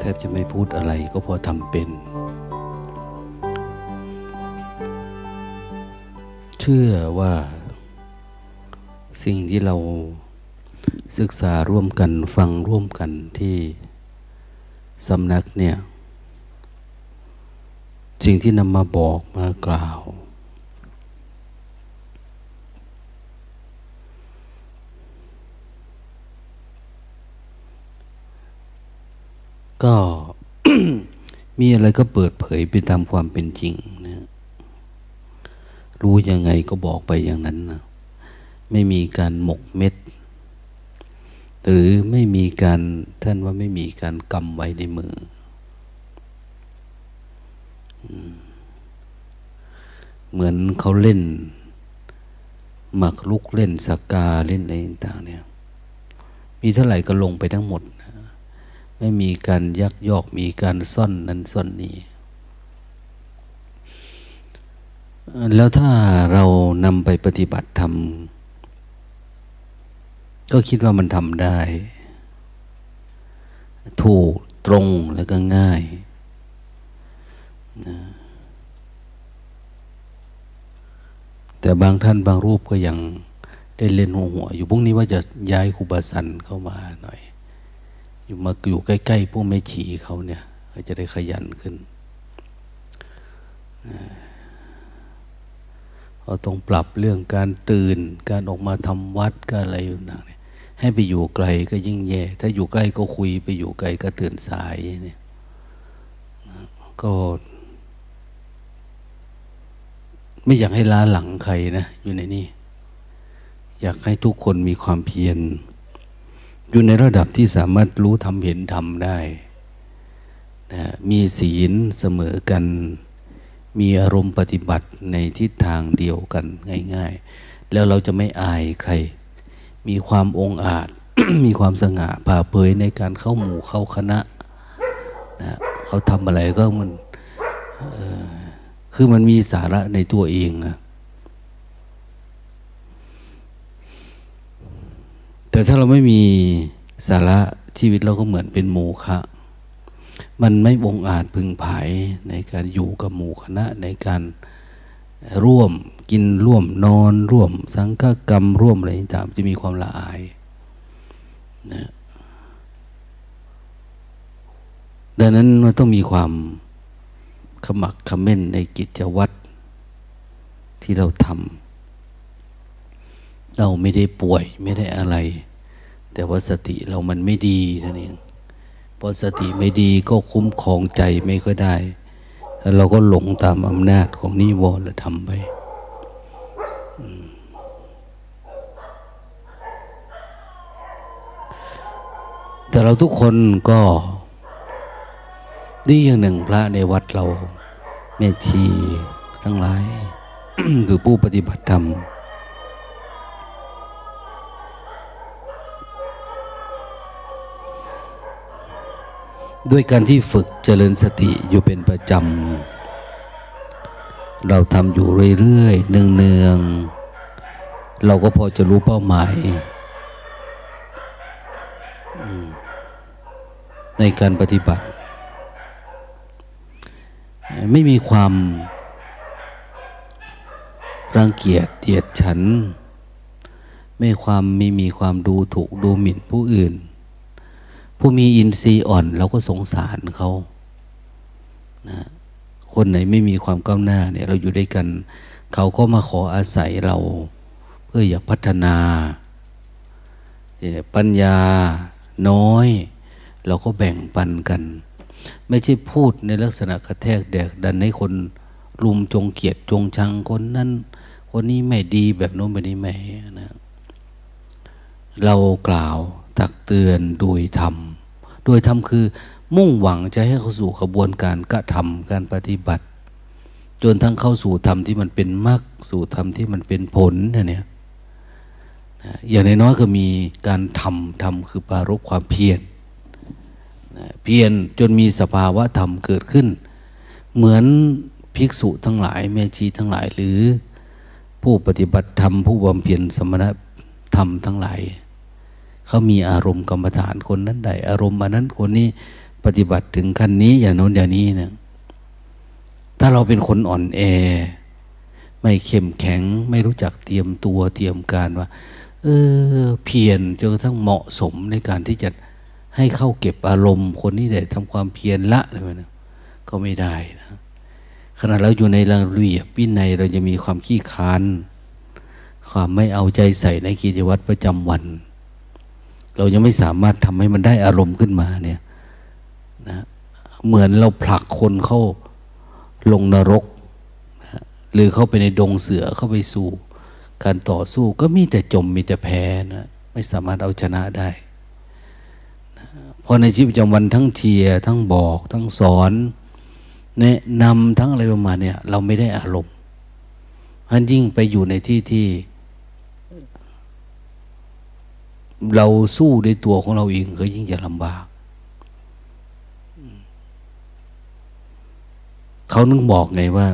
แทบจะไม่พูดอะไรก็พอทำเป็น เชื่อว่าสิ่งที่เราศึกษาร่วมกันฟังร่วมกันที่สำนักเนี่ย สิ่งที่นำมาบอกมากล่าว ก็ มีอะไรก็เปิดเผยไปตามความเป็นจริงนะรู้ยังไงก็บอกไปอย่างนั้นนะไม่มีการหมกเม็ด หรือไม่มีการท่านว่าไม่มีการกำไว้ในมือ เหมือนเขาเล่นหมักลุกเล่นสกกาเล่นอะไรต่างเนี่ย มีเท่าไหร่ก็ลงไปทั้งหมดน ไม่มีการยักยอกมีการซ่อนนั้นซ่อนนี้ แล้วถ้าเรานำไปปฏิบัติธรรมก็คิดว่ามันทำได้ ถูกตรงแล้วก็ง่ายนะแต่บางท่านบางรูปก็ยังได้เล่นหัวหัวอยู่พรุ่งนี้ว่าจะย้ายครูบาสันเข้ามาหน่อย อยู่มาอยู่ใกล้ ๆ พวกแม่ชีเขาเนี่ยเขาจะได้ขยันขึ้นเราต้องปรับเรื่องการตื่น การออกมาทำวัดการอะไรต่างให้ไปอยู่ไกลก็ยิ่งแย่ ถ้าอยู่ใกล้ก็คุยไปอยู่ไกลก็ตื่นสายเนี่ยก็ไม่อยากให้ล้าหลังใครนะ อยู่ในนี้อยากให้ทุกคนมีความเพียร อยู่ในระดับที่สามารถรู้ทำเห็นทำได้นะมีศีลเสมอกัน มีอารมณ์ปฏิบัติในทิศทางเดียวกันง่าย ๆ แล้วเราจะไม่อายใคร มีความองอาจ มีความสง่าผ่าเผยในการเข้าหมู่เข้าคณะนะเขาทำอะไรก็มันคือมันมีสาระในตัวเองอะ แต่ถ้าเราไม่มีสาระชีวิตเราก็เหมือนเป็นโมฆะมันไม่องอาจพึงผายในการอยู่กับหมู่คณะในการร่วมกินร่วมนอน ร่วมสังฆกรรม ร่วมอะไรต่างจะมีความละอายนะดังนั้นมันต้องมีความขมักขม้นในกิจวัตรที่เราทำ เราไม่ได้ป่วยไม่ได้อะไร แต่ว่าสติเรามันไม่ดีท่นเองพอสติไม่ดีก็คุ้มครองใจไม่ค่อยได้แล้วเราก็หลงตามอำนาจของนิวรณ์ทำไปแต่เราทุกคนก็ดีอย่างหนึ่งพระในวัดเราแม่ชีทั้งหลาย คือผู้ปฏิบัติธรรม ด้วยการที่ฝึกเจริญสติอยู่เป็นประจำ เราทำอยู่เรื่อยๆ เนืองๆ เราก็พอจะรู้เป้าหมาย ในการปฏิบัติ ไม่มีความรังเกียจเดียดฉัน ไม่ความไม่มีความดูถูกดูหมิ่นผู้อื่น ผู้มีอินทรีย์อ่อนเราก็สงสารเขานะคนไหนไม่มีความก้าวหน้าเนี่ย เราอยู่ด้วยกัน เขาก็มาขออาศัยเรา เพื่ออยากพัฒนาปัญญาน้อย เราก็แบ่งปันกัน ไม่ใช่พูดในลักษณะกระแทกแดกดันให้คนรุมจงเกียดจงชังคนนั้นคนนี้ไม่ดีแบบโน้นแบบนี้ไม่นะเรากล่าวตักเตือนโดยธรรม โดยธรรมคือมุ่งหวังจะให้เขาสู่กระบวนการกระทำการปฏิบัติ จนทั้งเข้าสู่ธรรมที่มันเป็นมรรคสู่ธรรมที่มันเป็นผลเนี่ยอย่างน้อยก็มีการทำทำคือปารบความเพียรเพียรจนมีสภาวะธรรมเกิดขึ้น เหมือนภิกษุทั้งหลายแม่ชีทั้งหลายหรือผู้ปฏิบัติธรรมผู้บำเพ็ญสมณธรรมทั้งหลาย เขามีอารมณ์กรรมฐานคนนั้นใดอารมณ์อันนั้นคนนี้ปฏิบัติถึงขั้นนี้อย่างโน้นอย่างนี้นะถ้าเราเป็นคนอ่อนแอ ไม่เข้มแข็ง ไม่รู้จักเตรียมตัวเตรียมการว่า เออ เพียรจนกระทั่งเหมาะสมในการที่จะให้เข้าเก็บอารมณ์คนนี้ได้ทำความเพียรละอะไรนั้นก็ไม่ได้นะขณะเราอยู่ในระเบียบวินัยเราจะมีความขี้ค้านความไม่เอาใจใส่ในกิจวัตรประจำวัน เรายังไม่สามารถทำให้มันได้อารมณ์ขึ้นมาเนี่ยนะเหมือนเราผลักคนเข้าลงนรกนะหรือเข้าไปในดงเสือเข้าไปสู่ การต่อสู้ก็มีแต่จมมีแต่แพ้นะไม่สามารถเอาชนะได้นะเพราะในชีวิตประจำวันทั้งเชียร์ทั้งบอก ทั้งสอนแนะนำทั้งอะไรประมาณเนี่ยเราไม่ได้อารมณ์อันยิ่งไปอยู่ในที่ที่ เราสู้ด้วยตัวของเราเองก็ยิ่งจะลำบากเขานึกบอกไงว่า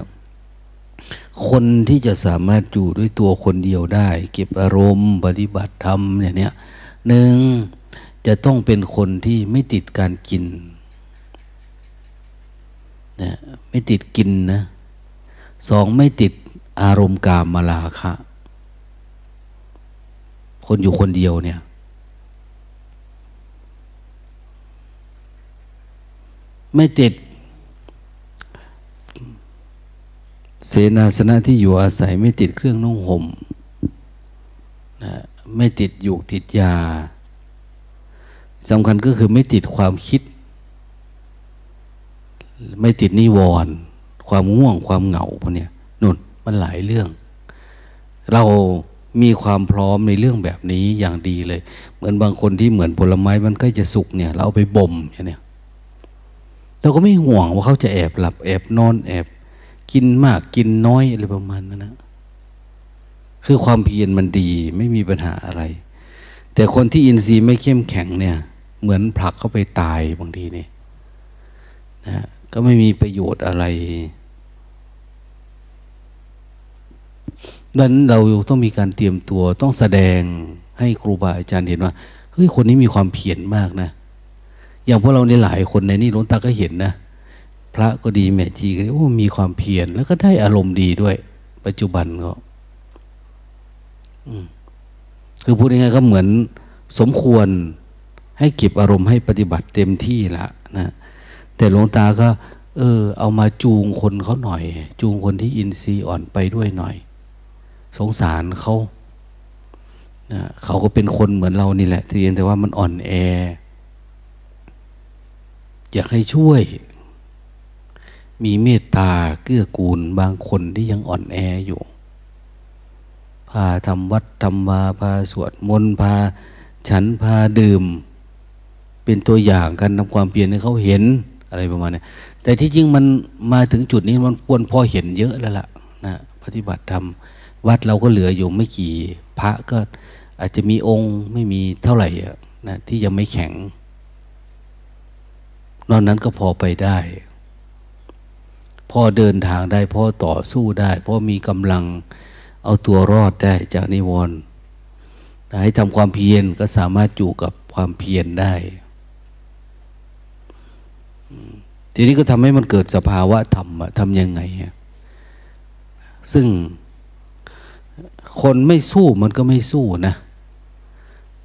คนที่จะสามารถอยู่ด้วยตัวคนเดียวได้ เก็บอารมณ์ปฏิบัติธรรมอย่างเนี้ยหนึ่งจะต้องเป็นคนที่ไม่ติดการกินนะไม่ติดกินนะสองไม่ติดอารมณ์กามมาลาคะ คนอยู่คนเดียวเนี่ย ไม่ติด เสนาสนะที่อยู่อาศัยไม่ติดเครื่องนุ่งห่มนะไม่ติดอยู่ติดยาสำคัญก็คือไม่ติดความคิด ไม่ติดนิวรณ์ความง่วงความเหงาพวกนี้นุ่นมันหลายเรื่อง เรามีความพร้อมในเรื่องแบบนี้อย่างดีเลย เหมือนบางคนที่เหมือนผลไม้มันใกล้จะสุกเนี่ย เราเอาไปบ่มอย่างเนี้ย เราก็ไม่ห่วงว่าเขาจะแอบหลับแอบนอนแอบ กินมากกินน้อยอะไรประมาณนั้นนะคือความเพียรมันดีไม่มีปัญหาอะไร แต่คนที่อินทรีย์ไม่เข้มแข็งเนี่ย เหมือนผลักเข้าไปตายบางทีนี่นะก็ไม่มีประโยชน์อะไรดังนั้นเราต้องมีการเตรียมตัวต้องแสดงให้ครูบาอาจารย์เห็นว่าเฮ้ยคนนี้มีความเพียรมากนะ อย่างพวกเราในหลายคนในนี้หลวงตาก็เห็นนะ พระก็ดีแม่ชีก็ดีโอ้มีความเพียรแล้วก็ได้อารมณ์ดีด้วย ปัจจุบันก็คือพูดง่ายๆก็เหมือนสมควรให้เก็บอารมณ์ให้ปฏิบัติเต็มที่ละนะแต่หลวงตาก็ เออ เอามาจูงคนเขาหน่อย จูงคนที่อินทรีย์อ่อนไปด้วยหน่อย สงสารเขานะเขาก็เป็นคนเหมือนเรานี่แหละทีแต่ว่ามันอ่อนแอ อยากให้ช่วย มีเมตตาเกื้อกูลบางคนที่ยังอ่อนแออยู่ พาทำวัดทำวาพาสวดมนต์พา ฉันพาดื่ม เป็นตัวอย่างการทำความเปลี่ยนให้เขาเห็นอะไรประมาณนี้แต่ที่จริงมันมาถึงจุดนี้มันควรพอเห็นเยอะแล้วล่ะนะปฏิบัติธรรมวัดเราก็เหลืออยู่ไม่กี่พระก็อาจจะมีองค์ไม่มีเท่าไหร่นะที่ยังไม่แข็ง นอกนั้นก็พอไปได้ พอเดินทางได้ พอต่อสู้ได้ พอมีกำลังเอาตัวรอดได้จากนิวรณ์ให้ทำความเพียรก็สามารถอยู่กับความเพียรได้ ทีนี้ก็ทำให้มันเกิดสภาวะธรรมทำยังไง ซึ่งคนไม่สู้มันก็ไม่สู้นะ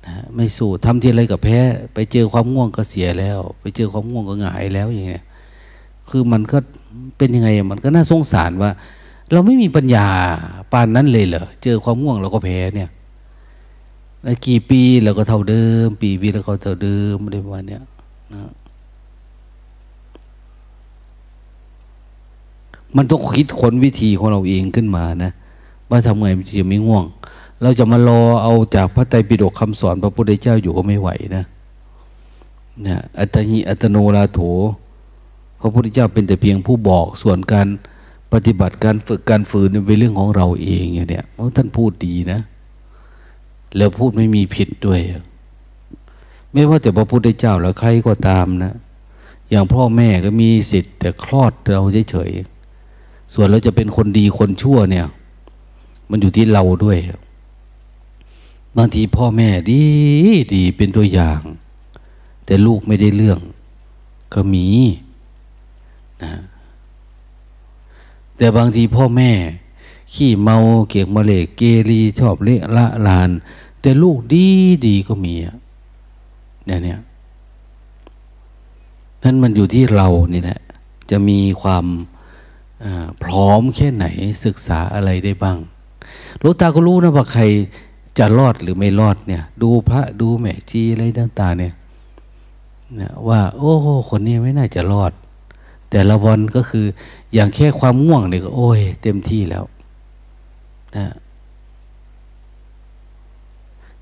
นะไม่สู้ทำทีอะไรกับแพ้ ไปเจอความง่วงก็เสียแล้ว ไปเจอความง่วงก็หงายแล้วอย่างเงี้ยคือมันก็เป็นยังไงมันก็น่าสงสารว่า เราไม่มีปัญญาปานนั้นเลยเหรอเจอความง่วงเราก็แพ้เนี่ยกี่ปีเราก็เท่าเดิม ปีปีเราก็เท่าเดิมอะไรประมาณเนี้ยนะมันต้องคิดค้นวิธีของเราเองขึ้นมานะ ว่าทำไงมันจะไม่ง่วง เราจะมารอเอาจากพระไตรปิฎกคำสอนพระพุทธเจ้าอยู่ก็ไม่ไหวนะนะอัตหิอัตโนราโถ พระพุทธเจ้าเป็นแต่เพียงผู้บอกส่วนการปฏิบัติการฝึกการฝืนเป็นเรื่องของเราเองอย่างเนี้ยท่านพูดดีนะ แล้วพูดไม่มีผิดด้วย ไม่ว่าแต่พระพุทธเจ้าแล้วใครก็ตามนะ อย่างพ่อแม่ก็มีสิทธิ์ แต่คลอดเราเฉยๆส่วนเราจะเป็นคนดีคนชั่วเนี่ย มันอยู่ที่เราด้วย บางทีพ่อแม่ดีดีเป็นตัวอย่าง แต่ลูกไม่ได้เรื่อง ก็มีนะแต่บางทีพ่อแม่ ขี้เมาเกียกมาเลกเกรีชอบเละละลาน แต่ลูกดีดีก็มีเนี่ยเนี่ยนั่นมันอยู่ที่เรานี่แหละ จะมีความพร้อมแค่ไหนศึกษาอะไรได้บ้างลูกตาก็รู้นะว่าใคร จะรอดหรือไม่รอดเนี่ย ดูพระดูแม่จีอะไรต่างๆเนี่ยนะว่า โอ้คนนี้ไม่น่าจะรอด แต่ละวันก็คืออย่างแค่ความง่วงเนี่ยก็โอ้ย เต็มที่แล้วนะ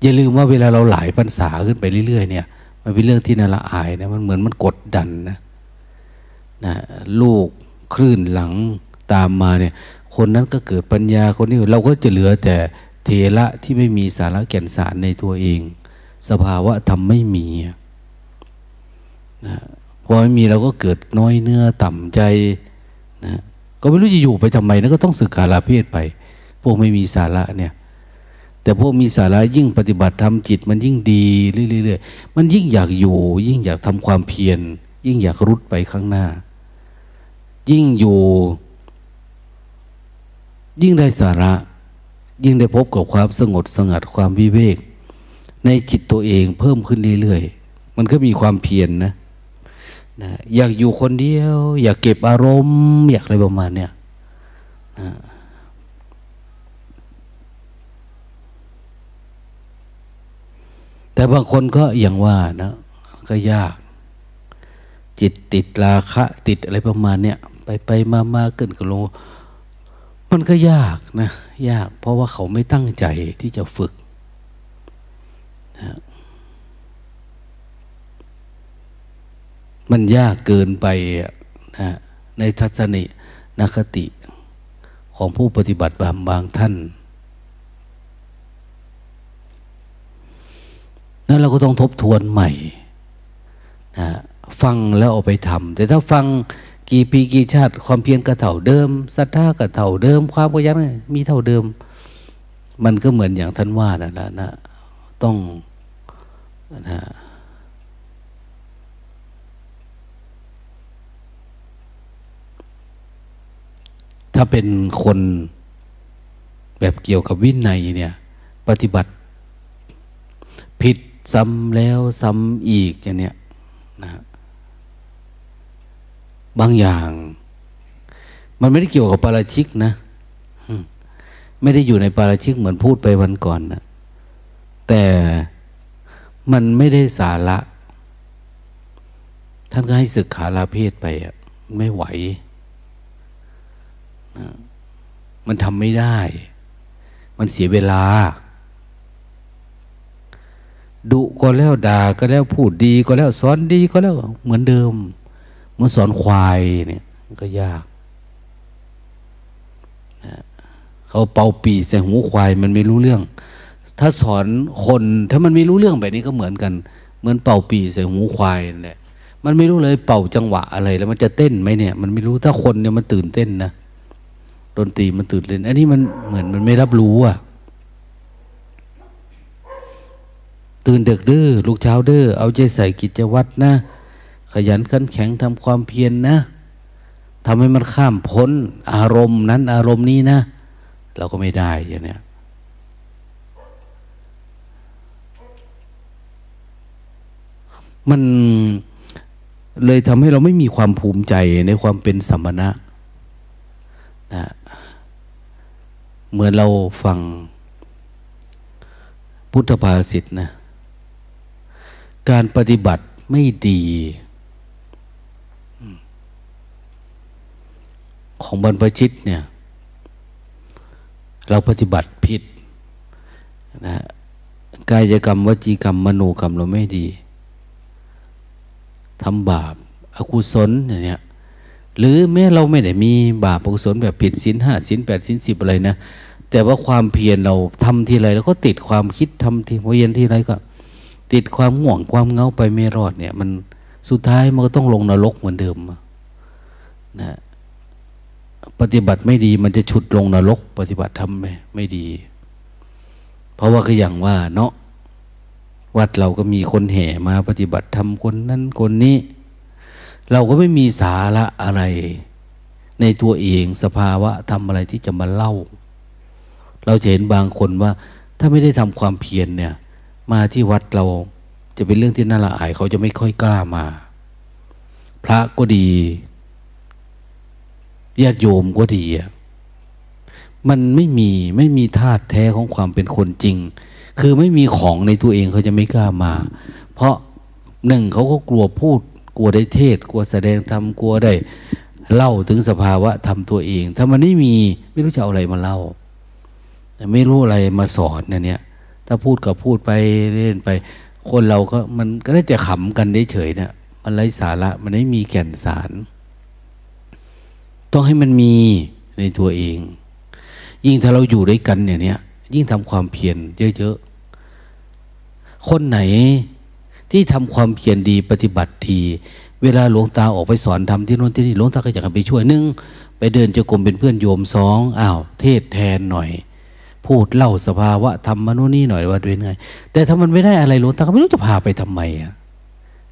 อย่าลืมว่าเวลาเราหลายพรรษาขึ้นไปเรื่อยๆเนี่ย มันเป็นเรื่องที่น่าละอายนะมันเหมือนมันกดดันนะนะลูกคลื่นหลังตามมาเนี่ย คนนั้นก็เกิดปัญญาคนนี้เราก็จะเหลือแต่ ระที่ไม่มีสาระแก่นสารในตัวเอง สภาวะทำไม่มีนะพอไม่มีเราก็เกิดน้อยเนื้อต่ำใจนะก็ไม่รู้จะอยู่ไปทำไมนะก็ต้องสึกขาลาเพศไป พวกไม่มีสาระเนี่ยแต่พวกมีสาระยิ่งปฏิบัติทำจิตมันยิ่งดีเรื่อยๆมันยิ่งอยากอยู่ ยิ่งอยากทำความเพียรยิ่งอยากรุดไปข้างหน้า ยิ่งอยู่ ยิ่งได้สาระ ยิ่งได้พบกับความสงบสงัดความวิเวก ในจิตตัวเองเพิ่มขึ้นเรื่อยๆ มันก็มีความเพียรนนะนะอยากอยู่คนเดียว อยากเก็บอารมณ์ อยากอะไรประมาณเนี้ยนะแต่บางคนก็อย่างว่านะก็ยาก จิตติดราคะ ติดอะไรประมาณเนี้ยไปไปมามาเกินกโลง มันก็ยากนะ ยากเพราะว่าเขาไม่ตั้งใจที่จะฝึกนะมันยากเกินไปนะในทัศนินคติของผู้ปฏิบัติบางบางท่านนั้นเราก็ต้องทบทวนใหม่นะฟังแล้วเอาไปทำแต่ถ้าฟัง กี่ปีกี่ชาติ ความเพียรก็เท่าเดิมศรัทธาก็เท่าเดิม ความพยันมีเท่าเดิม มันก็เหมือนอย่างท่านว่านะนะนะต้องนะถ้าเป็นคนแบบเกี่ยวกับวินัยเนี่ย ปฏิบัติผิดซ้ำแล้วซ้ำอีกอย่างเนี้ยนะบ บางอย่าง มันไม่ได้เกี่ยวกับปาราชิกนะไม่ได้อยู่ในปาราชิกเหมือนพูดไปวันก่อนนะแต่มันไม่ได้สาระ ท่านก็ให้ศึกขาลาเพศไปอะไม่ไหวนะมันทำไม่ได้ มันเสียเวลา ดุก็แล้วด่าก็แล้วพูดดีก็แล้วสอนดีก็แล้วเหมือนเดิม มื่อสอนควายเนี่ยก็ยากเขาเป่าปีใส่หูควายมันไม่รู้เรื่อง ถ้าสอนคนถ้ามันไม่รู้เรื่องแบบนี้ก็เหมือนกัน เหมือนเป่าปีใส่หูควายเนี่ยมันไม่รู้เลยเป่าจังหวะอะไร แล้วมันจะเต้นไหมเนี่ย มันไม่รู้ถ้าคนเนี่ยมันตื่นเต้นนะดนตรีมันตื่นเต้นอันนี้มันเหมือนมันไม่รับรู้อะตื่นเด็กดื้อลูกเช้าดื้อเอาใจใส่กิจวัตรนะ ขยันขันแข็งทำความเพียรนนะทำให้มันข้ามพ้น อารมณ์นั้นอารมณ์นี้นะ เราก็ไม่ได้อย่างเนี้ยมันเลยทำให้เราไม่มีความภูมิใจในความเป็นสัมมณะนะเหมือนเราฟังพุทธภาษิตนะ การปฏิบัติไม่ดี ของบรรพชิตเนี่ย เราปฏิบัติผิดนะกายกรรมวจีกรรม มโนกรรมเราไม่ดีทำบาปอากุศลอย่างเนี้ยหรือแม้เราไม่ได้มีบาปอกุศลแบบผิดศีลห้าศีลแปดศีลสิบอะไรนะแต่ว่าความเพียรเราทำทีไรแล้วก็ติดความคิดทำทีพอเย็นทีไรก็ ติดความห่วงความเงาไปไม่รอดเนี่ย มันสุดท้ายมันก็ต้องลงนรกเหมือนเดิมนะ ปฏิบัติไม่ดีมันจะฉุดลงนรก ปฏิบัติทำไม่ไม่ดี เพราะว่าก็อย่างว่า เนาะวัดเราก็มีคนแห่มาปฏิบัติทำคนนั้นคนนี้ เราก็ไม่มีสาระอะไร ในตัวเองสภาวะทำอะไรที่จะมาเล่า เราจะเห็นบางคนว่า ถ้าไม่ได้ทำความเพียรเนี่ย มาที่วัดเราจะเป็นเรื่องที่น่าละอายเขาจะไม่ค่อยกล้ามา พระก็ดี ญาติโยมก็ดีอะมันไม่มีไม่มีธาตุแท้ของความเป็นคนจริง คือไม่มีของในตัวเองเขาจะไม่กล้ามา เพราะหนึ่งเขาก็กลัวพูด กลัวได้เทศ กลัวแสดงธรรมกลัวได้เล่าถึงสภาวะทำตัวเอง ถ้ามันไม่มีไม่รู้จะเอาอะไรมาเล่าไม่รู้อะไรมาสอนเนี่ยถ้าพูดก็พูดไปเล่นไป คนเราก็มันก็ได้แต่ขำกันได้เฉยเนี่ยมันไร้สาระมันไม่มีแก่นสาร ต้องให้มันมีในตัวเอง ยิ่งถ้าเราอยู่ด้วยกันเนี่ยเนี่ยยิ่งทำความเพียรเยอะๆ คนไหนที่ทำความเพียรดีปฏิบัติดี เวลาหลวงตาออกไปสอนทำที่โน้นที่นี่หลวงตาก็อยากไปช่วยหนึ่งไปเดินจะกรมเป็นเพื่อนโยมสองอ้าว เทศแทนหน่อย พูดเล่าสภาวะทำมาโน่นนี่หน่อยว่าเป็นไง แต่ถ้ามันไม่ได้อะไรหลวงตาก็ไม่รู้จะพาไปทำไมอะ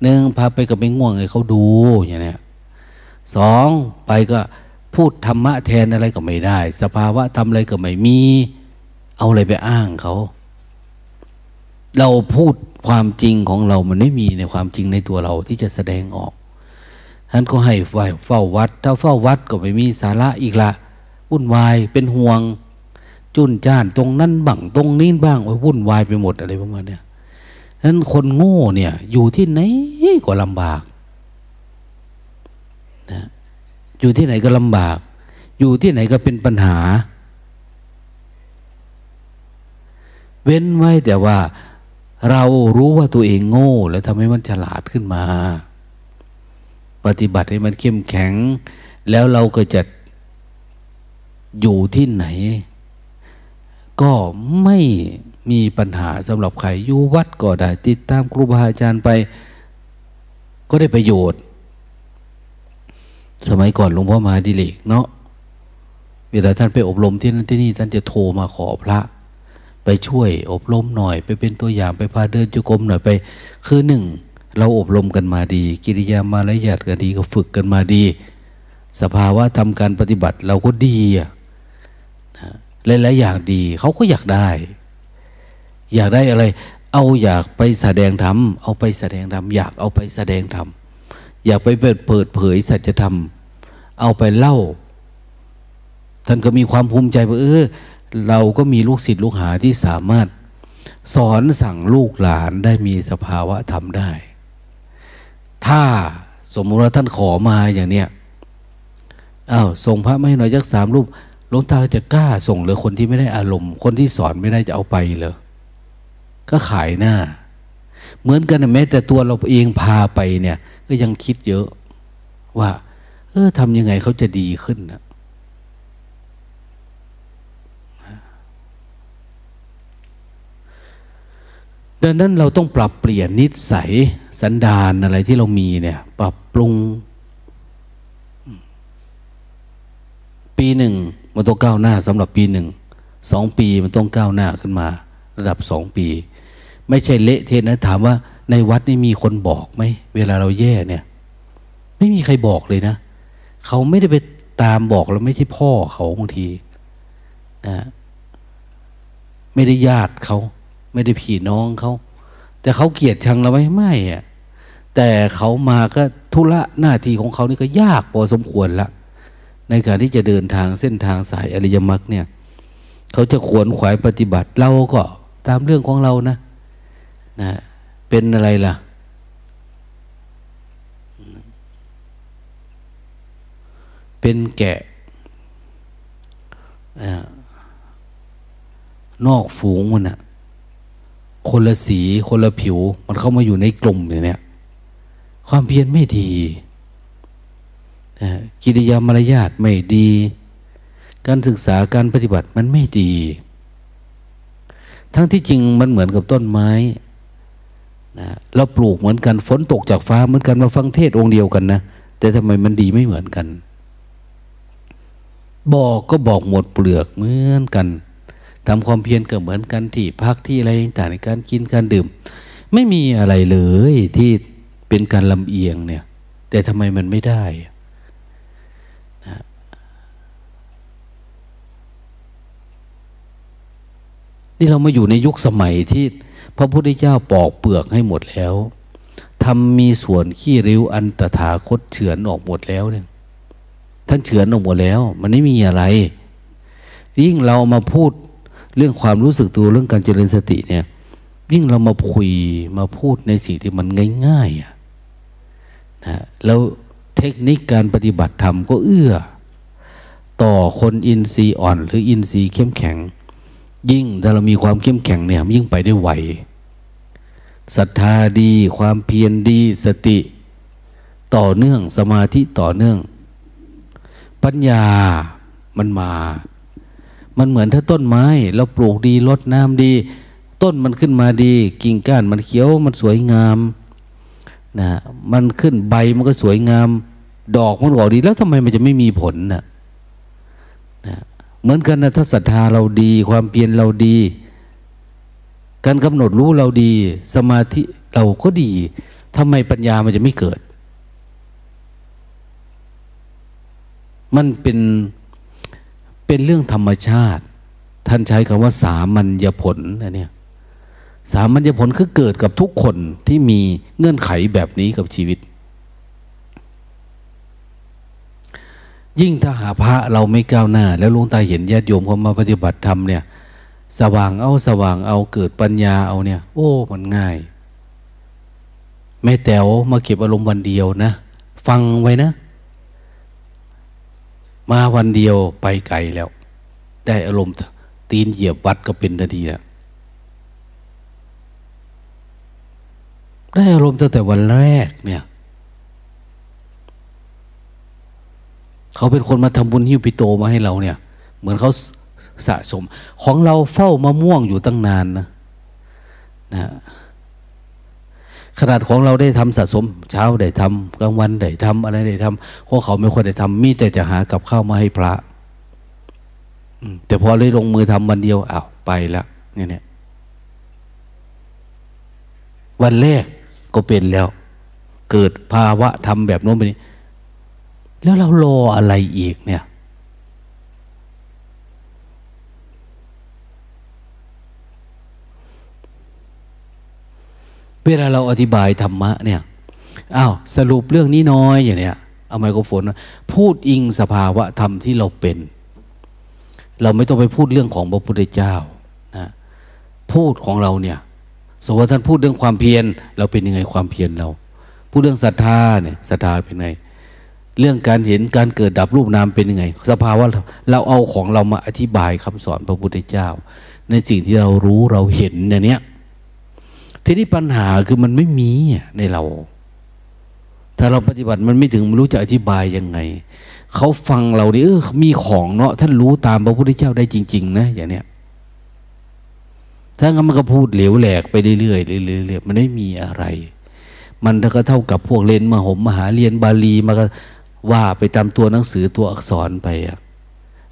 หนึ่งพาไปกับไม่ง่วงไงเขาดูอย่างเนี้ยสองไปก็ พูดธรรมะแทนอะไรก็ไม่ได้ สภาวะทำอะไรก็ไม่มี เอาอะไรไปอ้างเขา เราพูดความจริงของเรามันไม่มีในความจริงในตัวเราที่จะแสดงออกท่านก็ให้เฝ้าวัด ถ้าเฝ้าวัดก็ไม่มีสาระอีกละวุ่นวายเป็นห่วง จุนจ้านตรงนั้นบังตรงนี้บ้างวุ่นวายไปหมดอะไรประมาณนี้นั้นคนโง่เนี่ย อยู่ที่ไหนก็ลำบากนะ อยู่ที่ไหนก็ลำบาก อยู่ที่ไหนก็เป็นปัญหา เว้นไว้แต่ว่า เรารู้ว่าตัวเองโง่ แล้วทำให้มันฉลาดขึ้นมา ปฏิบัติให้มันเข้มแข็ง แล้วเราก็จะอยู่ที่ไหน ก็ไม่มีปัญหาสำหรับใครอยู่วัดก็ได้ ติดตามครูบาอาจารย์ไป ก็ได้ประโยชน์ สมัยก่อนหลวงพ่อมาดิเลกเนาะเวลาท่านไปอบรมที่นั่นที่นี่ ท่านจะโทรมาขอพระ ไปช่วยอบรมหน่อย ไปเป็นตัวอย่างไปพาเดินจุกรมหน่อยไป คือหนึ่งเราอบรมกันมาดี กิริยามารยาทก็ดีก็ฝึกกันมาดี สภาวะทำการปฏิบัติเราก็ดีอะหลายๆอย่างดีเขาก็อยากได้ อยากได้อะไร เอาอยากไปแสดงธรรมเอาไปแสดงธรรมอยากเอาไปแสดงธรรม อยากไปเปิดเผยสัจธรรม เอาไปเล่า ท่านก็มีความภูมิใจว่าเออเราก็มีลูกศิษย์ลูกหาที่สามารถ สอนสั่งลูกหลานได้มีสภาวะทำได้ ถ้าสมมติว่าท่านขอมาอย่างเนี้ยอ้าวส่งพระไม่หน่อยจักสามรูปหลวงตาจะกล้าส่งเลยคนที่ไม่ได้อารมณ์ คนที่สอนไม่ได้จะเอาไปเลยก็ขายหน้า เหมือนกันแม้แต่ตัวเราเองพาไปเนี่ย ก็ยังคิดเยอะ ว่า เออทำยังไงเขาจะดีขึ้นนะดังนั้นเราต้องปรับเปลี่ยนนิสัยสันดานอะไรที่เรามีเนี่ย ปรับปรุง ปีหนึ่งมันต้องก้าวหน้าสำหรับปีหนึ่งสองปีมันต้องก้าวหน้าขึ้นมา ระดับสองปี ไม่ใช่เละเทะนะถามว่า ในวัดนี่มีคนบอกไหมเวลาเราแย่เนี่ย ไม่มีใครบอกเลยนะเขาไม่ได้ไปตามบอกเราไม่ใช่พ่อเขาบางทีนะไม่ได้ญาติเขา ไม่ได้พี่น้องเขาแต่เขาเกลียดชังเราไหมไม่อะแต่เขามาก็ธุระหน้าที่ของเขานี่ก็ยากพอสมควรละในการที่จะเดินทางเส้นทางสายอริยมรรคเนี่ย เขาจะขวนขวายปฏิบัติเราก็ตามเรื่องของเรานะนะ เป็นอะไรล่ะ เป็นแกะนอกฝูงมันอะคนละสีคนละผิว มันเข้ามาอยู่ในกลุ่มอย่างเนี่ยความเพียรไม่ดีกิริยามารยาทไม่ดี การศึกษาการปฏิบัติมันไม่ดี ทั้งที่จริงมันเหมือนกับต้นไม้ นะเราปลูกเหมือนกัน ฝนตกจากฟ้าเหมือนกันมาฟังเทศองค์เดียวกันนะแต่ทำไมมันดีไม่เหมือนกัน บอกก็บอกหมดเปลือกเหมือนกันทำความเพียรก็เหมือนกันที่พักที่อะไรต่างในการกินการดื่ม ไม่มีอะไรเลยที่เป็นการลำเอียงเนี่ย แต่ทำไมมันไม่ได้นะนี่เรามาอยู่ในยุคสมัยที่ พระพุทธเจ้าปอกเปลือกให้หมดแล้วทำมีส่วนขี้ริ้วอันตถาคตเฉือนออกหมดแล้วเนี่ยท่านเฉือนออกหมดแล้ว มันไม่มีอะไร ยิ่งเรามาพูดเรื่องความรู้สึกตัวเรื่องการเจริญสติเนี่ย ยิ่งเรามาคุยมาพูดในสิ่งที่มันง่ายๆนะแล้วเทคนิคการปฏิบัติธรรมก็เอื้อ ต่อคนอินทรีย์อ่อน หรืออินทรีย์เข้มแข็ง ยิ่งถ้าเรามีความเข้มแข็งเนี่ยยิ่งไปได้ไว ศรัทธาดี ความเพียรดีสติ ต่อเนื่องสมาธิต่อเนื่อง ปัญญามันมา มันเหมือนถ้าต้นไม้เราปลูกดีลดน้ำดี ต้นมันขึ้นมาดี กิ่งก้านมันเขียวมันสวยงามนะมันขึ้นใบมันก็สวยงาม ดอกมันออกดีแล้วทำไมมันจะไม่มีผลนะนะเหมือนกันนะถ้าศรัทธาเราดี ความเพียรเราดี การกำหนดรู้เราดี สมาธิเราก็ดีทำไมปัญญามันจะไม่เกิด มันเป็นเป็นเรื่องธรรมชาติ ท่านใช้คำว่าสามัญญผลนะเนี่ยสามัญญผลคือเกิดกับทุกคนที่มีเงื่อนไขแบบนี้กับชีวิต ยิ่งถ้าหาพระเราไม่ก้าวหน้า แล้วลุงตาเห็นญาติโยมเขามาปฏิบัติธรรมเนี่ย สว่างเอาสว่างเอาเกิดปัญญาเอาเนี่ย โอ้มันง่าย แม่แต๋วมาเก็บอารมณ์วันเดียวนะ ฟังไว้นะ มาวันเดียวไปไกลแล้ว ได้อารมณ์ตีนเหยียบวัดก็เป็นนาทีแล้วได้อารมณ์ตั้งแต่วันแรกเนี่ย เขาเป็นคนมาทำบุญฮิวปิโตมาให้เราเนี่ย เหมือนเขา สะสม ของเราเฝ้ามะม่วงอยู่ตั้งนานนะนะขนาดของเราได้ทำสะสม เช้าได้ทำกลางวันได้ทำอะไรได้ทำพวกเขาไม่ค่อยได้ทำมีแต่จะหากับข้าวมาให้พระแต่พอเลยลงมือทำวันเดียวอ้าวไปแล้วเนี่ยวันแรกก็เป็นแล้ว เกิดภาวะทำแบบโน้นไปนี้ แล้วเรารออะไรอีกเนี่ย เวลาเราอธิบายธรรมะเนี่ยอ้าวสรุปเรื่องนี้น้อยอย่างเนี้ยเอาไมโครโฟนพูดอิงสภาวะธรรมที่เราเป็น เราไม่ต้องไปพูดเรื่องของพระพุทธเจ้านะพูดของเราเนี่ยสมมติท่านพูดเรื่องความเพียรเราเป็นยังไงความเพียรเรา พูดเรื่องศรัทธาเนี่ยศรัทธาเป็นไง เรื่องการเห็นการเกิดดับรูปนามเป็นยังไง สภาวะเราเอาของเรามาอธิบายคำสอนพระพุทธเจ้า ในสิ่งที่เรารู้เราเห็นเนี่ย ทีนี้ปัญหาคือมันไม่มีในเรา ถ้าเราปฏิบัติมันไม่ถึงไม่รู้จะอธิบายยังไง เขาฟังเราดิเออมีของเนาะท่านรู้ตามพระพุทธเจ้าได้จริง ๆ นะ อย่างเนี้ยถ้างั้นมันก็พูดเหลวแหลกไปเรื่อยๆเรื่อยๆมันไม่มีอะไร มันก็เท่ากับพวกเรียนมหมมหาเรียนบาลีมาก็ว่าไปตามตัวหนังสือตัวอักษรไปอะ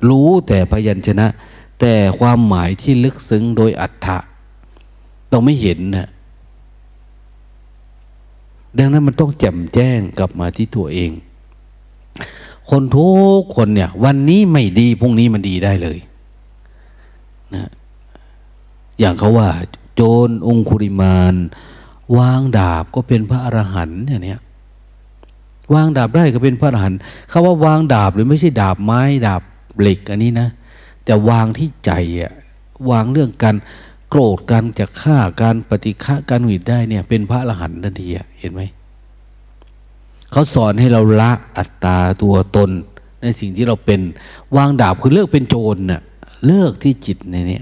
รู้แต่พยัญชนะ แต่ความหมายที่ลึกซึ้งโดยอัฏฐะเราไม่เห็นนะ ดังนั้นมันต้องแจ่มแจ้งกลับมาที่ตัวเอง คนทุกคนเนี่ย วันนี้ไม่ดีพรุ่งนี้มันดีได้เลยนะอย่างเขาว่า โจรองคุริมานวางดาบก็เป็นพระอรหันต์เนี่ยวางดาบได้ก็เป็นพระอรหันต์เขาว่าวางดาบหรือไม่ใช่ดาบไม้ ดาบเหล็กอันนี้นะ แต่วางที่ใจอะวางเรื่องการ โกรธการจะฆ่าการปฏิฆะการหวิดได้เนี่ย เป็นพระอรหันต์ทันทีเห็นไหมเขาสอนให้เราละอัตตาตัวตน ในสิ่งที่เราเป็นวางดาบคือเลิกเป็นโจรน่ะเลิกที่จิตในนี้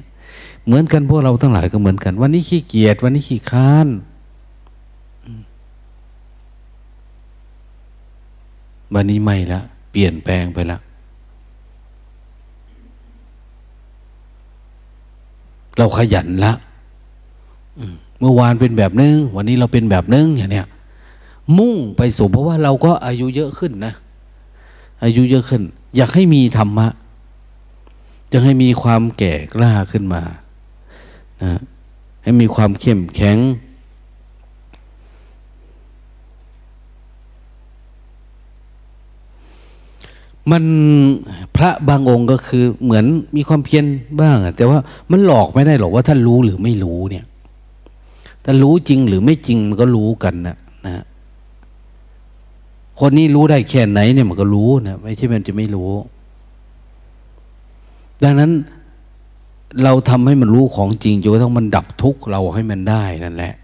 เหมือนกันพวกเราทั้งหลายก็เหมือนกัน วันนี้ขี้เกียจวันนี้ขี้ค้านวันนี้ไม่ละเปลี่ยนแปลงไปล้ว เราขยันละเมื่อวานเป็นแบบนึง วันนี้เราเป็นแบบนึงอย่างเนี้ยมุ่งไปสู่เพราะว่าเราก็อายุเยอะขึ้นนะ อายุเยอะขึ้น อยากให้มีธรรมะจะให้มีความแก่กล้าขึ้นมานะให้มีความเข้มแข็ง มันพระบางองค์ก็คือเหมือนมีความเพียรบ้างแต่ว่ามันหลอกไม่ได้หรอกว่าท่านรู้หรือไม่รู้เนี่ยถ้ารู้จริงหรือไม่จริงมันก็รู้กันนะนะคนนี้รู้ได้แค่ไหนเนี่ยมันก็รู้นะไม่ใช่มันจะไม่รู้ ดังนั้นเราทำให้มันรู้ของจริงจนกระทั่งมันดับทุกข์เราให้มันได้นั่นแหละ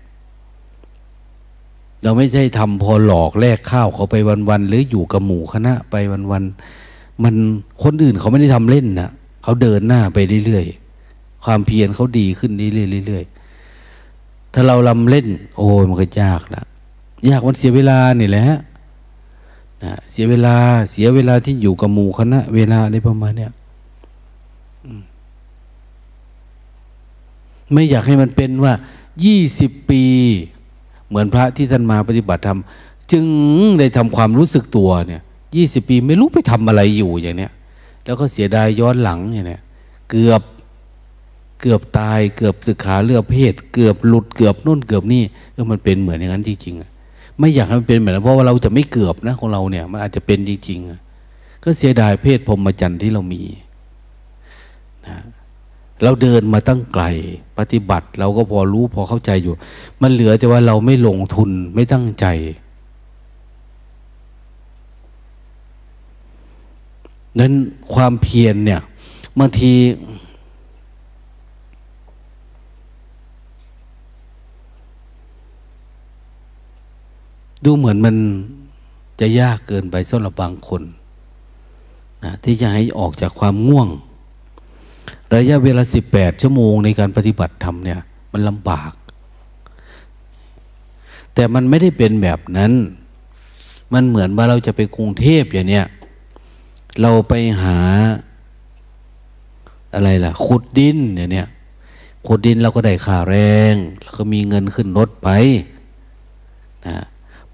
เราไม่ใช่ทำพอหลอกแลกข้าวเขาไปวันๆหรืออยู่กับหมู่คณะไปวันๆมันคนอื่นเขาไม่ได้ทำเล่นนะเขาเดินหน้าไปเรื่อยๆความเพียรเขาดีขึ้นเรื่อยๆถ้าเราลำเล่น โอ้มันก็ยากละยากมันเสียเวลานี่แหละนะเสียเวลาเสียเวลาที่อยู่กับหมู่คณะ เวลาอะไรประมาณเนี้ยไม่อยากให้มันเป็นว่ายี่สิบปี เหมือนพระที่ท่านมาปฏิบัติธรรมจึงได้ทำความรู้สึกตัวเนี่ยยี่สิบปีไม่รู้ไปทำอะไรอยู่อย่างเนี้ยแล้วก็เสียดายย้อนหลังอย่างเนี้ยเกือบเกือบตายเกือบศึกขาเลือกเพศ เกือบหลุดเกือบนู่นเกือบนี่เออมันเป็นเหมือนอย่างนั้นจริงๆไม่อยากให้มันเป็นเหมือนเพราะว่าเราจะไม่เกือบนะของเราเนี่ย มันอาจจะเป็นจริงๆก็เสียดายเพศพรหมจรรย์ที่เรามีนะ เราเดินมาตั้งไกล ปฏิบัติ เราก็พอรู้พอเข้าใจอยู่ มันเหลือแต่ว่าเราไม่ลงทุนไม่ตั้งใจ นั้นความเพียรเนี่ยบางทีดูเหมือนมันจะยากเกินไปสำหรับบางคนนะที่จะให้ออกจากความง่วง ระยะเวลาสิบแปดชั่วโมงในการปฏิบัติธรรมเนี่ย มันลำบาก แต่มันไม่ได้เป็นแบบนั้น มันเหมือนว่าเราจะไปกรุงเทพอย่างเนี้ยเราไปหาอะไรล่ะ ขุดดินอย่างเนี้ยขุดดินเราก็ได้ค่าแรง แล้วก็มีเงินขึ้นรถไปนะ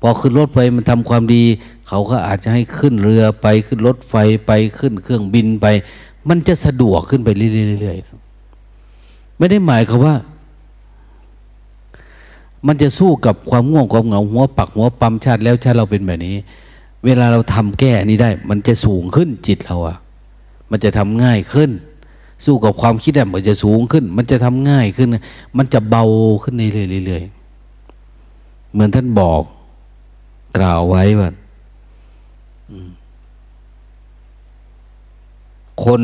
พอขึ้นรถไปมันทำความดี เขาก็อาจจะให้ขึ้นเรือไปขึ้นรถไฟไปขึ้นเครื่องบินไป มันจะสะดวกขึ้นไปเรื่อยๆไม่ได้หมายความว่า มันจะสู้กับความง่วงความเหงาหัวปักหัวปั๊มชาติแล้วชาติเราเป็นแบบนี้ เวลาเราทำแก้นี้ได้ มันจะสูงขึ้นจิตเราอะมันจะทำง่ายขึ้น สู้กับความคิดอะมันจะสูงขึ้น มันจะทำง่ายขึ้น มันจะเบาขึ้นเรื่อยๆเหมือนท่านบอกกล่าวไว้ว่า คน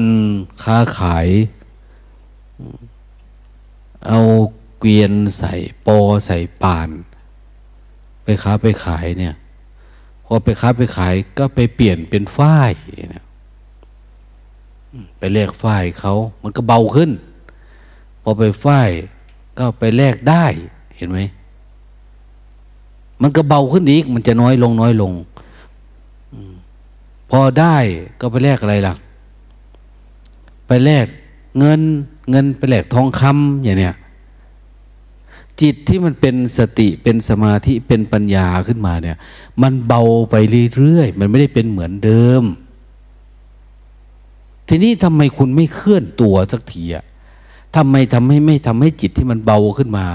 ค้าขาย เอาเกวียนใส่ปอใส่ป่าน ไปค้าไปขายเนี่ยพอไปค้าไปขายก็ไปเปลี่ยนเป็นฝ้ายเนี่ยไปแลกฝ้ายเขา มันก็เบาขึ้น พอไปฝ้ายก็ไปแลกได้เห็นไหมมันก็เบาขึ้นอีก มันจะน้อยลงน้อยลง พอได้ก็ไปแลกอะไรล่ะ ไปแลกเงินเงินไปแลกทองคำอย่างเนี้ยจิตที่มันเป็นสติเป็นสมาธิเป็นปัญญาขึ้นมาเนี่ย มันเบาไปเรื่อยๆมันไม่ได้เป็นเหมือนเดิม ทีนี้ทำไมคุณไม่เคลื่อนตัวสักทีอะทำไมทำให้ไม่ทำให้จิตที่มันเบาขึ้นมา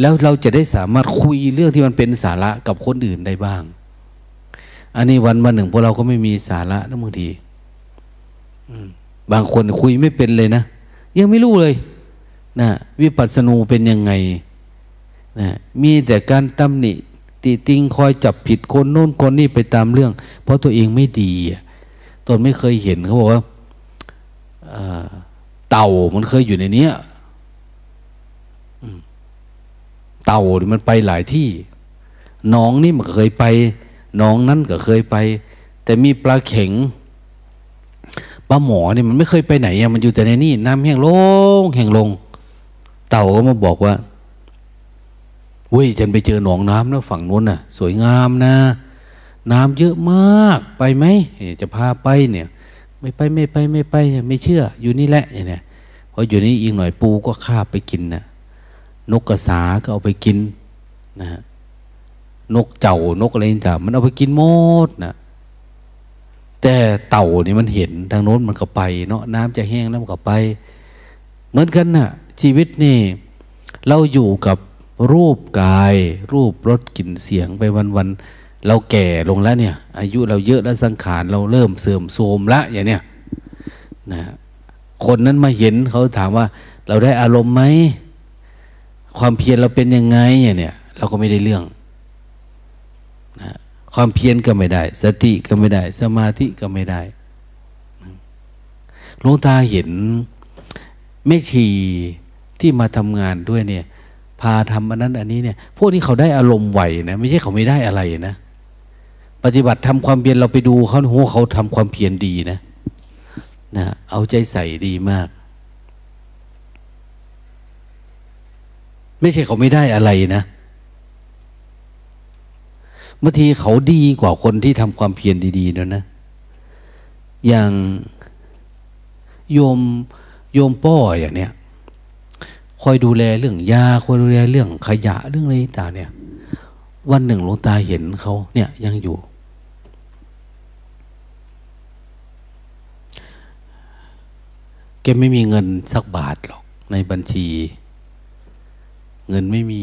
แล้วเราจะได้สามารถคุยเรื่องที่มันเป็นสาระกับคนอื่นได้บ้าง อันนี้วันมาหนึ่งพวกเราก็ไม่มีสาระนะบางทีอืม บางคนคุยไม่เป็นเลยนะ ยังไม่รู้เลยนะวิปัสสนูเป็นยังไงนะมีแต่การตำหนิติติงคอยจับผิดคนโน้นคนนี้ไปตามเรื่อง เพราะตัวเองไม่ดีตนไม่เคยเห็นเขาบอกว่าเต่ามันเคยอยู่ในเนี้ยเต่ามันไปหลายที่น้องนี่มันเคยไปน้องนั่นก็เคยไป แต่มีปลาเข็ง ปลาหมอเนี่ยมันไม่เคยไปไหนอะมันอยู่แต่ในนี่น้ำแห้งลงแห้งลง เต่าก็มาบอกว่าเว้ยฉันไปเจอหนองน้ำนะฝั่งนู้นน่ะ สวยงามนะ น้ำเยอะมากไปไหมจะพาไปเนี่ย ไม่ไปไม่ไปไม่ไปไม่เชื่อ อยู่นี่แหละเนี่ยพออยู่นี่อีกหน่อยปูก็คาบไปกินนะนกกระสาก็เอาไปกินนะนกเจ้านกอะไรต่างมันเอาไปกินหมดนะ แต่เต่านี่มันเห็นทางโน้นมันก็ไป เนาะน้ำจะแห้งแล้วมันก็ไป เหมือนกันนะ่ะ ชีวิตนี่ เราอยู่กับรูปกาย รูปรสกลิ่นเสียงไปวันๆเราแก่ลงแล้วเนี่ย อายุเราเยอะแล้วสังขารเราเริ่มเสื่อมโทรมละอย่างเนี้ยนะคนนั้นมาเห็นเขาถามว่า เราได้อารมณ์ไหมความเพียรเราเป็นยังไงอย่างเนี้ยเราก็ไม่ได้เรื่อง ความเพียรก็ไม่ได้ สติก็ไม่ได้ สมาธิก็ไม่ได้หลวงตาเห็นไม่ชีที่มาทำงานด้วยเนี่ย พาทำอันนั้นอันนี้เนี่ย พวกนี้เขาได้อารมณ์ไหวนะไม่ใช่เขาไม่ได้อะไรนะปฏิบัติทำความเพียรเราไปดูเขาโหเขาทำความเพียรดีนะนะเอาใจใส่ดีมาก ไม่ใช่เขาไม่ได้อะไรนะ บางทีเขาดีกว่าคนที่ทำความเพียรดีๆนะนะ อย่างโยมโยมป้ออย่างเนี้ยคอยดูแลเรื่องยาคอยดูแลเรื่องขยะเรื่องอะไรต่างเนี่ย วันหนึ่งหลวงตาเห็นเขาเนี่ยยังอยู่ แกไม่มีเงินสักบาทหรอกในบัญชี เงินไม่มี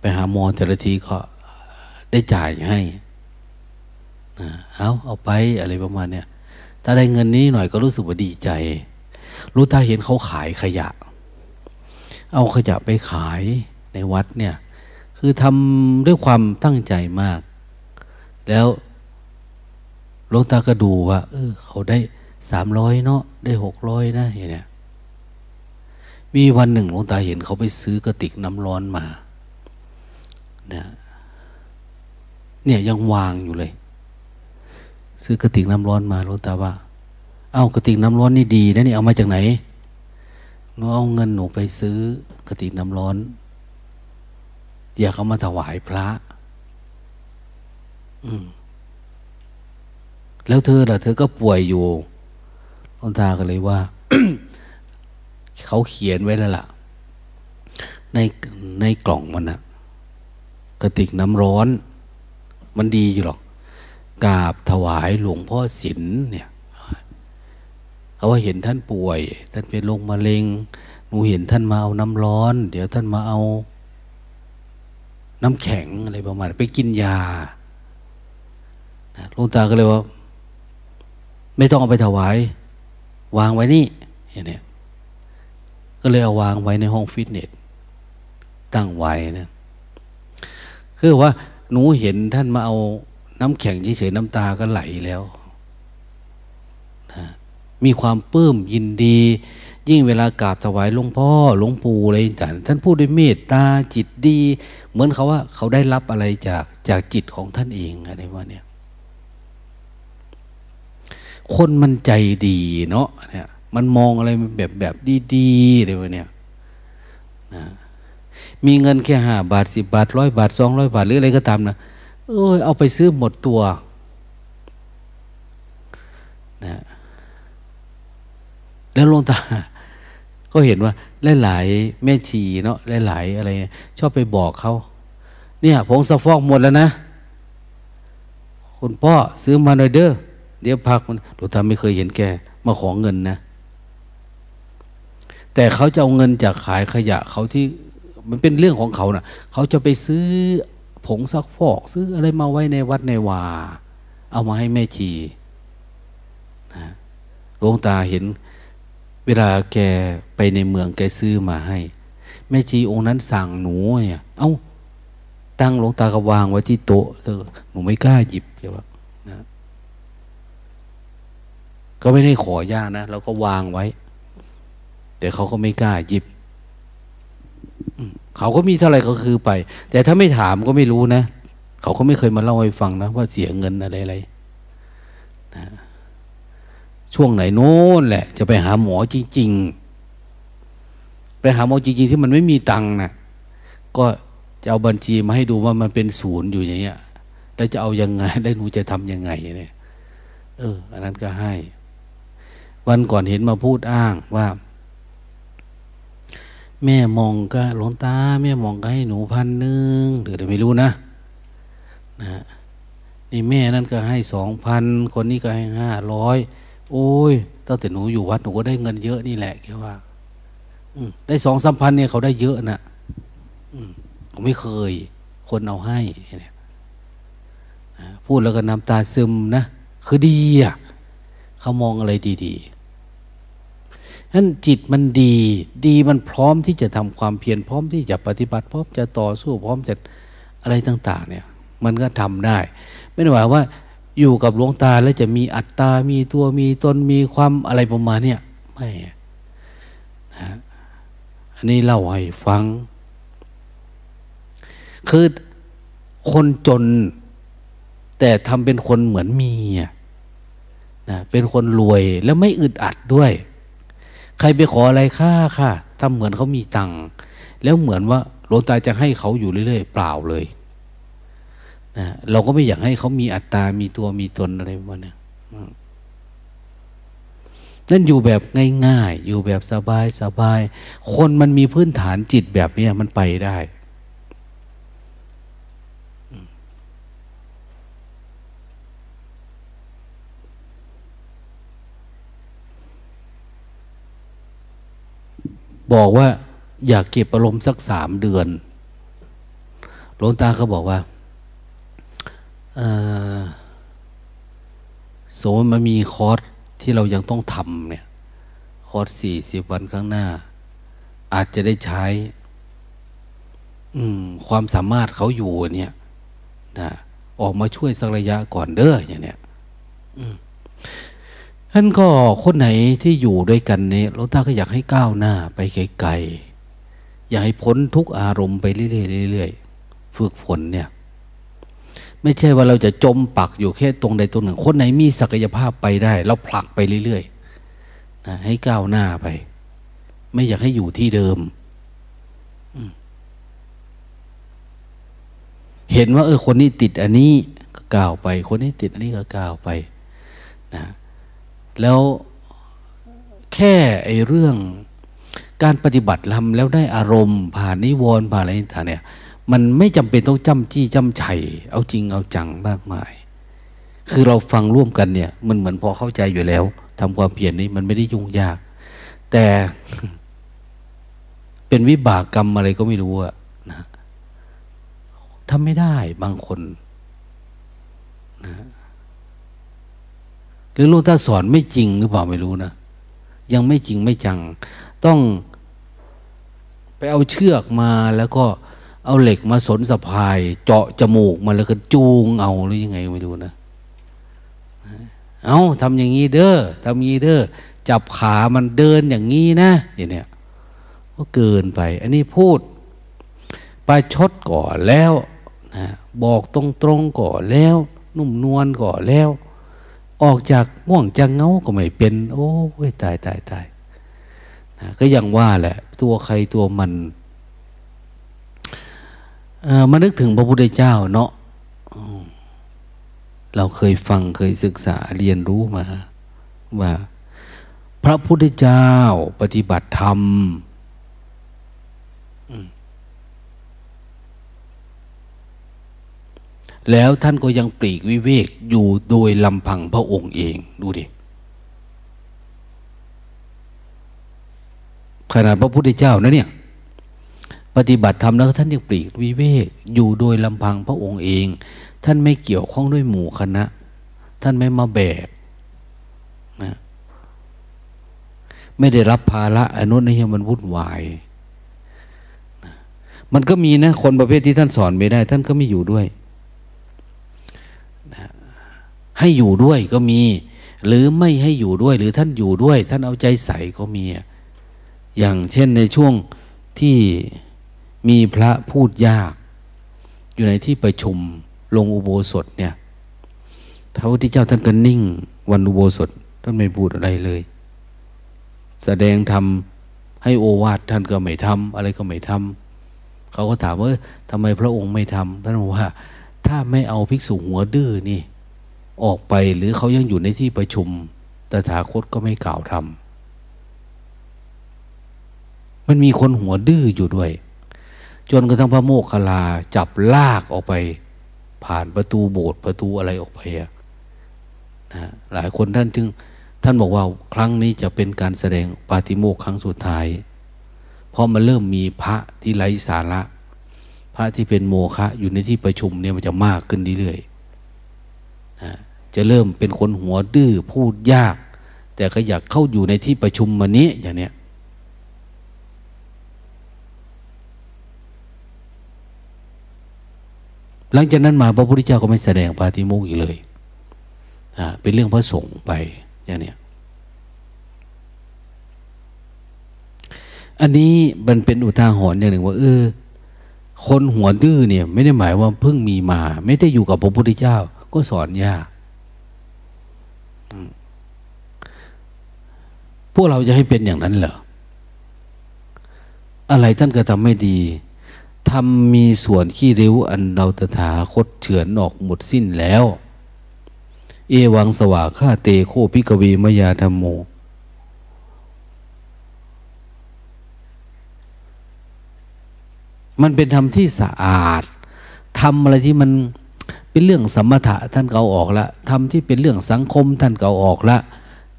ไปหาหมอแต่ละทีก็ได้จ่ายให้เอาเอาไปอะไรประมาณเนี้ยถ้าได้เงินนี้หน่อยก็รู้สึกว่าดีใจ รู้ตาเห็นเขาขายขยะ เอาขยะไปขายในวัดเนี่ย คือทำด้วยความตั้งใจมาก แล้วหลวงตาก็ดูว่า เออ เขาได้สามร้อยเนาะได้หกร้อยนะอย่างเนี้ยมีวันหนึ่งหลวงตาเห็นเขาไปซื้อกระติกน้ำร้อนมา นี่ยเนี่ยยังวางอยู่เลย ซื้อกระติกน้ำร้อนมาหลวงตาว่า เอากระติกน้ำร้อนนี่ดีนะนี่เอามาจากไหนหนูเอาเงินหนูไปซื้อกระติกน้ำร้อน อยากเอามาถวายพระ อืม แล้วเธอล่ะ เธอก็ป่วยอยู่หลวงตาก็เลยว่าเขาเขียนไว้แล้วล่ะ ในในกล่องมันนะ กระติกน้ำร้อน มันดีอยู่หรอกกราบถวายหลวงพ่อศิลเนี่ยเขาว่าเห็นท่านป่วย ท่านเป็นโรคมะเร็งหนูเห็นท่านมาเอาน้ำร้อน เดี๋ยวท่านมาเอา น้ำแข็งอะไรประมาณไปกินยาหลวงตาก็เลยว่า ไม่ต้องเอาไปถวาย วางไว้นี่อย่างนี้ก็เลยเอาวางไว้ในห้องฟิตเนสตั้งไว้นะ คือว่าหนูเห็นท่านมาเอาน้ำแข็งเฉยๆน้ำตาก็ไหลแล้วนะมีความปลื้มยินดี ยิ่งเวลากราบถวายหลวงพ่อหลวงปู่อะไรต่างท่านพูดด้วยเมตตาจิตดี เหมือนเขาว่าเขาได้รับอะไรจากจากจิตของท่านเองอะไรว่าเนี่ยคนมันใจดีเนาะเนี่ยมันมองอะไรแบบแบบดีๆเลยว่าเนี่ยนะ มีเงินแค่ห้าบาทสิบบาทร้อยบาทสองร้อยบาทหรืออะไรก็ตามนะเออเอาไปซื้อหมดตัวนะแล้วลงตา ก็เห็นว่าหลายๆแม่ชีเนาะหลายๆอะไร ชอบไปบอกเขาเนี่ยผงสะฟอกหมดแล้วนะ คุณพ่อซื้อมาหน่อยเด้อเดี๋ยวพักมันหลวงตาไม่เคยเห็นแกมาขอเงินนะ แต่เขาจะเอาเงินจากขายขยะเขาที่ มันเป็นเรื่องของเขานะ่ะ เขาจะไปซื้อผงซักฟอก ซื้ออะไรมาไว้ในวัดในวา เอามาให้แม่ชีนะหลวงตาเห็น เวลาแกไปในเมืองแกซื้อมาให้ แม่ชีองค์นั้นสั่งหนูเนี่ย เอา้าตั้งหลวงตาก็วางไว้ที่โต๊ะเธอหนูไม่กล้าหยิบใช่ปะนะก็ไม่ได้ขอยากนะเราก็วางไว้ แต่เขาก็ไม่กล้าหยิบ เขาก็มีเท่าไหร่ก็คือไป แต่ถ้าไม่ถามก็ไม่รู้นะ เขาก็ไม่เคยมาเล่าให้ฟังนะ ว่าเสียเงินอะไรอะไรนะช่วงไหนโน้นแหละ จะไปหาหมอจริง ๆ ไปหาหมอจริง ๆ ที่มันไม่มีตังค์นะก็จะเอาบัญชีมาให้ดูว่ามันเป็นศูนย์อยู่อย่างเงี้ยแล้วจะเอายังไง แล้วหนูจะทำยังไงเนี่ย เออ อันนั้นก็ให้ วันก่อนเห็นมาพูดอ้างว่า แม่มองก็หลวงตา แม่มองก็ให้หนูพันหนึ่งหรืออะไรไม่รู้นะนะ นี่แม่นั่นก็ให้สองพันคนนี้ก็ให้ห้าร้อยโอ้ยตั้งแต่หนูอยู่วัดหนูก็ได้เงินเยอะนี่แหละแค่ว่าได้สองสามพันเนี่ยเขาได้เยอะนะเขาไม่เคย คนเอาให้เนี่ยพูดแล้วก็น้ำตาซึมนะ คือดีอะเขามองอะไรดี ๆ นั้นจิตมันดี ดีมันพร้อมที่จะทำความเพียรพร้อมที่จะปฏิบัติพร้อมจะต่อสู้พร้อมจะอะไรต่าง ๆ เนี่ย มันก็ทำได้ ไม่ได้หมายว่าอยู่กับหลวงตาแล้วจะมีอัตตา มีตัวมีตนมีความอะไรประมาณเนี่ยไม่นะอันนี้เล่าให้ฟัง คือคนจน แต่ทำเป็นคนเหมือนมีนะเป็นคนรวยแล้วไม่อึดอัดด้วย ใครไปขออะไรค่าค่ะทำเหมือนเขามีตังค์แล้วเหมือนว่าหลวงตาจะให้เขาอยู่เรื่อยๆ เปล่าเลยนะเราก็ไม่อยากให้เขามีอัตตา มีตัวมีตนอะไรประมาณนี้นั่นอยู่แบบง่ายๆ อยู่แบบสบายๆ คนมันมีพื้นฐานจิตแบบนี้มันไปได้ บอกว่าอยากเก็บอารมณ์สักสามเดือน หลวงตาเขาบอกว่าสมมติมันมีคอร์สที่เรายังต้องทำเนี่ย คอร์สสี่สิบวันข้างหน้า อาจจะได้ใช้ความสามารถเขาอยู่เนี่ยนะออกมาช่วยสักระยะก่อนเด้ออย่างเนี้ย ท่านก็คนไหนที่อยู่ด้วยกันเนี่ยหลวงตาก็อยากให้ก้าวหน้าไปไกลๆอยากให้พ้นทุกอารมณ์ไปเรื่อยๆฝึกฝนเนี่ย ไม่ใช่ว่าเราจะจมปักอยู่แค่ตรงใดตรงหนึ่ง คนไหนมีศักยภาพไปได้เราผลักไปเรื่อยๆนะให้ก้าวหน้าไป ไม่อยากให้อยู่ที่เดิม เห็นว่า เออคนนี้ติดอันนี้ก็ก้าวไป คนนี้ติดอันนี้ก็ก้าวไป นะ แล้วแค่ไอ้เรื่องการปฏิบัติทำแล้วได้อารมณ์ ผ่านนิวรณ์ผ่านอะไรต่างเนี่ยมันไม่จำเป็นต้องจำจี้จำชัยเอาจริงเอาจังมากมาย คือเราฟังร่วมกันเนี่ย มันเหมือนพอเข้าใจอยู่แล้วทำความเพียรนี้มันไม่ได้ยุ่งยาก แต่เป็นวิบากกรรมอะไรก็ไม่รู้อะนะทำไม่ได้บางคนนะ หรือลูกตาสอนไม่จริงหรือเปล่าไม่รู้นะ ยังไม่จริงไม่จัง ต้องไปเอาเชือกมาแล้วก็เอาเหล็กมาสนสะพาย เจาะจมูกมาแล้วก็จูงเอาหรือยังไงไม่รู้นะ เอาทำอย่างนี้เด้อทำอย่างนี้เด้อจับขามันเดินอย่างนี้นะอย่างเนี้ยก็เกินไป อันนี้พูดไปชดก่อนแล้วนะบอกตรงๆก่อนแล้ว นุ่มนวลก่อนแล้ว ออกจากม่วงจากเงาก็ไม่เป็น โอ้ยตายตายตายนะก็ยังว่าแหละ ตัวใครตัวมันมานึกถึงพระพุทธเจ้าเนาะเราเคยฟังเคยศึกษาเรียนรู้มา ว่า พระพุทธเจ้าปฏิบัติธรรม แล้วท่านก็ยังปลีกวิเวกอยู่โดยลำพังพระองค์เองดูดิขนาดพระพุทธเจ้านะเนี่ย ปฏิบัติธรรมแล้วท่านยังปลีกวิเวกอยู่โดยลำพังพระองค์เอง ท่านไม่เกี่ยวข้องด้วยหมู่คณะ ท่านไม่มาแบกนะไม่ได้รับภาระอนุนี้มันวุ่นวายมันก็มีนะคนประเภทที่ท่านสอนไม่ได้ ท่านก็ไม่อยู่ด้วยนะ ให้อยู่ด้วยก็มี หรือไม่ให้อยู่ด้วย หรือท่านอยู่ด้วย ท่านเอาใจใส่ก็มี อย่างเช่นในช่วงที่มีพระพูดยาก อยู่ในที่ประชุมลงอุโบสถเนี่ยพระพุทธเจ้าท่านก็นิ่ง วันอุโบสถท่านไม่พูดอะไรเลย แสดงทำให้โอวาทท่านก็ไม่ทำอะไรก็ไม่ทำเขาก็ถามว่าทำไมพระองค์ไม่ทำท่านบอกว่า ถ้าไม่เอาภิกษุหัวดื้อนี่ ออกไปหรือเขายังอยู่ในที่ประชุมตถาคตก็ไม่กล่าวทำมันมีคนหัวดื้ออยู่ด้วย จนกระทั่งพระโมคคัลลาจับลากออกไป ผ่านประตูโบสถ์ประตูอะไรออกไปนะหลายคนท่านจึงท่านบอกว่าครั้งนี้จะเป็นการแสดงปาฏิโมกครั้งสุดท้าย เพราะมันเริ่มมีพระที่ไร้สาระ พระที่เป็นโมฆะอยู่ในที่ประชุมเนี่ยมันจะมากขึ้นเรื่อยๆ จะเริ่มเป็นคนหัวดื้อพูดยาก แต่ก็อยากเข้าอยู่ในที่ประชุมมานี้อย่างเนี้ยหลังจากนั้นมาพระพุทธเจ้าก็ไม่แสดงปาฏิโมกข์อีกเลยเป็นเรื่องพระสงฆ์ไปอย่างเนี้ยอันนี้มันเป็นอุทาหรณ์อย่างหนึ่งว่าเออคนหัวดื้อเนี่ย ไม่ได้หมายว่าเพิ่งมีมา ไม่ได้อยู่กับพระพุทธเจ้า ก็สอนยาก พวกเราจะให้เป็นอย่างนั้นเหรอ อะไรท่านก็ทำไม่ดีทำมีส่วนขี้ริ้วอันเราตถาคตเฉือนออกหมดสิ้นแล้ว เอวังสว่าข้าเตโคพิกเวมยาธรรมโม มันเป็นธรรมที่สะอาดทำอะไรที่มันเป็นเรื่องสมถะท่านเกาออกละทำที่เป็นเรื่องสังคมท่านเกาออกละ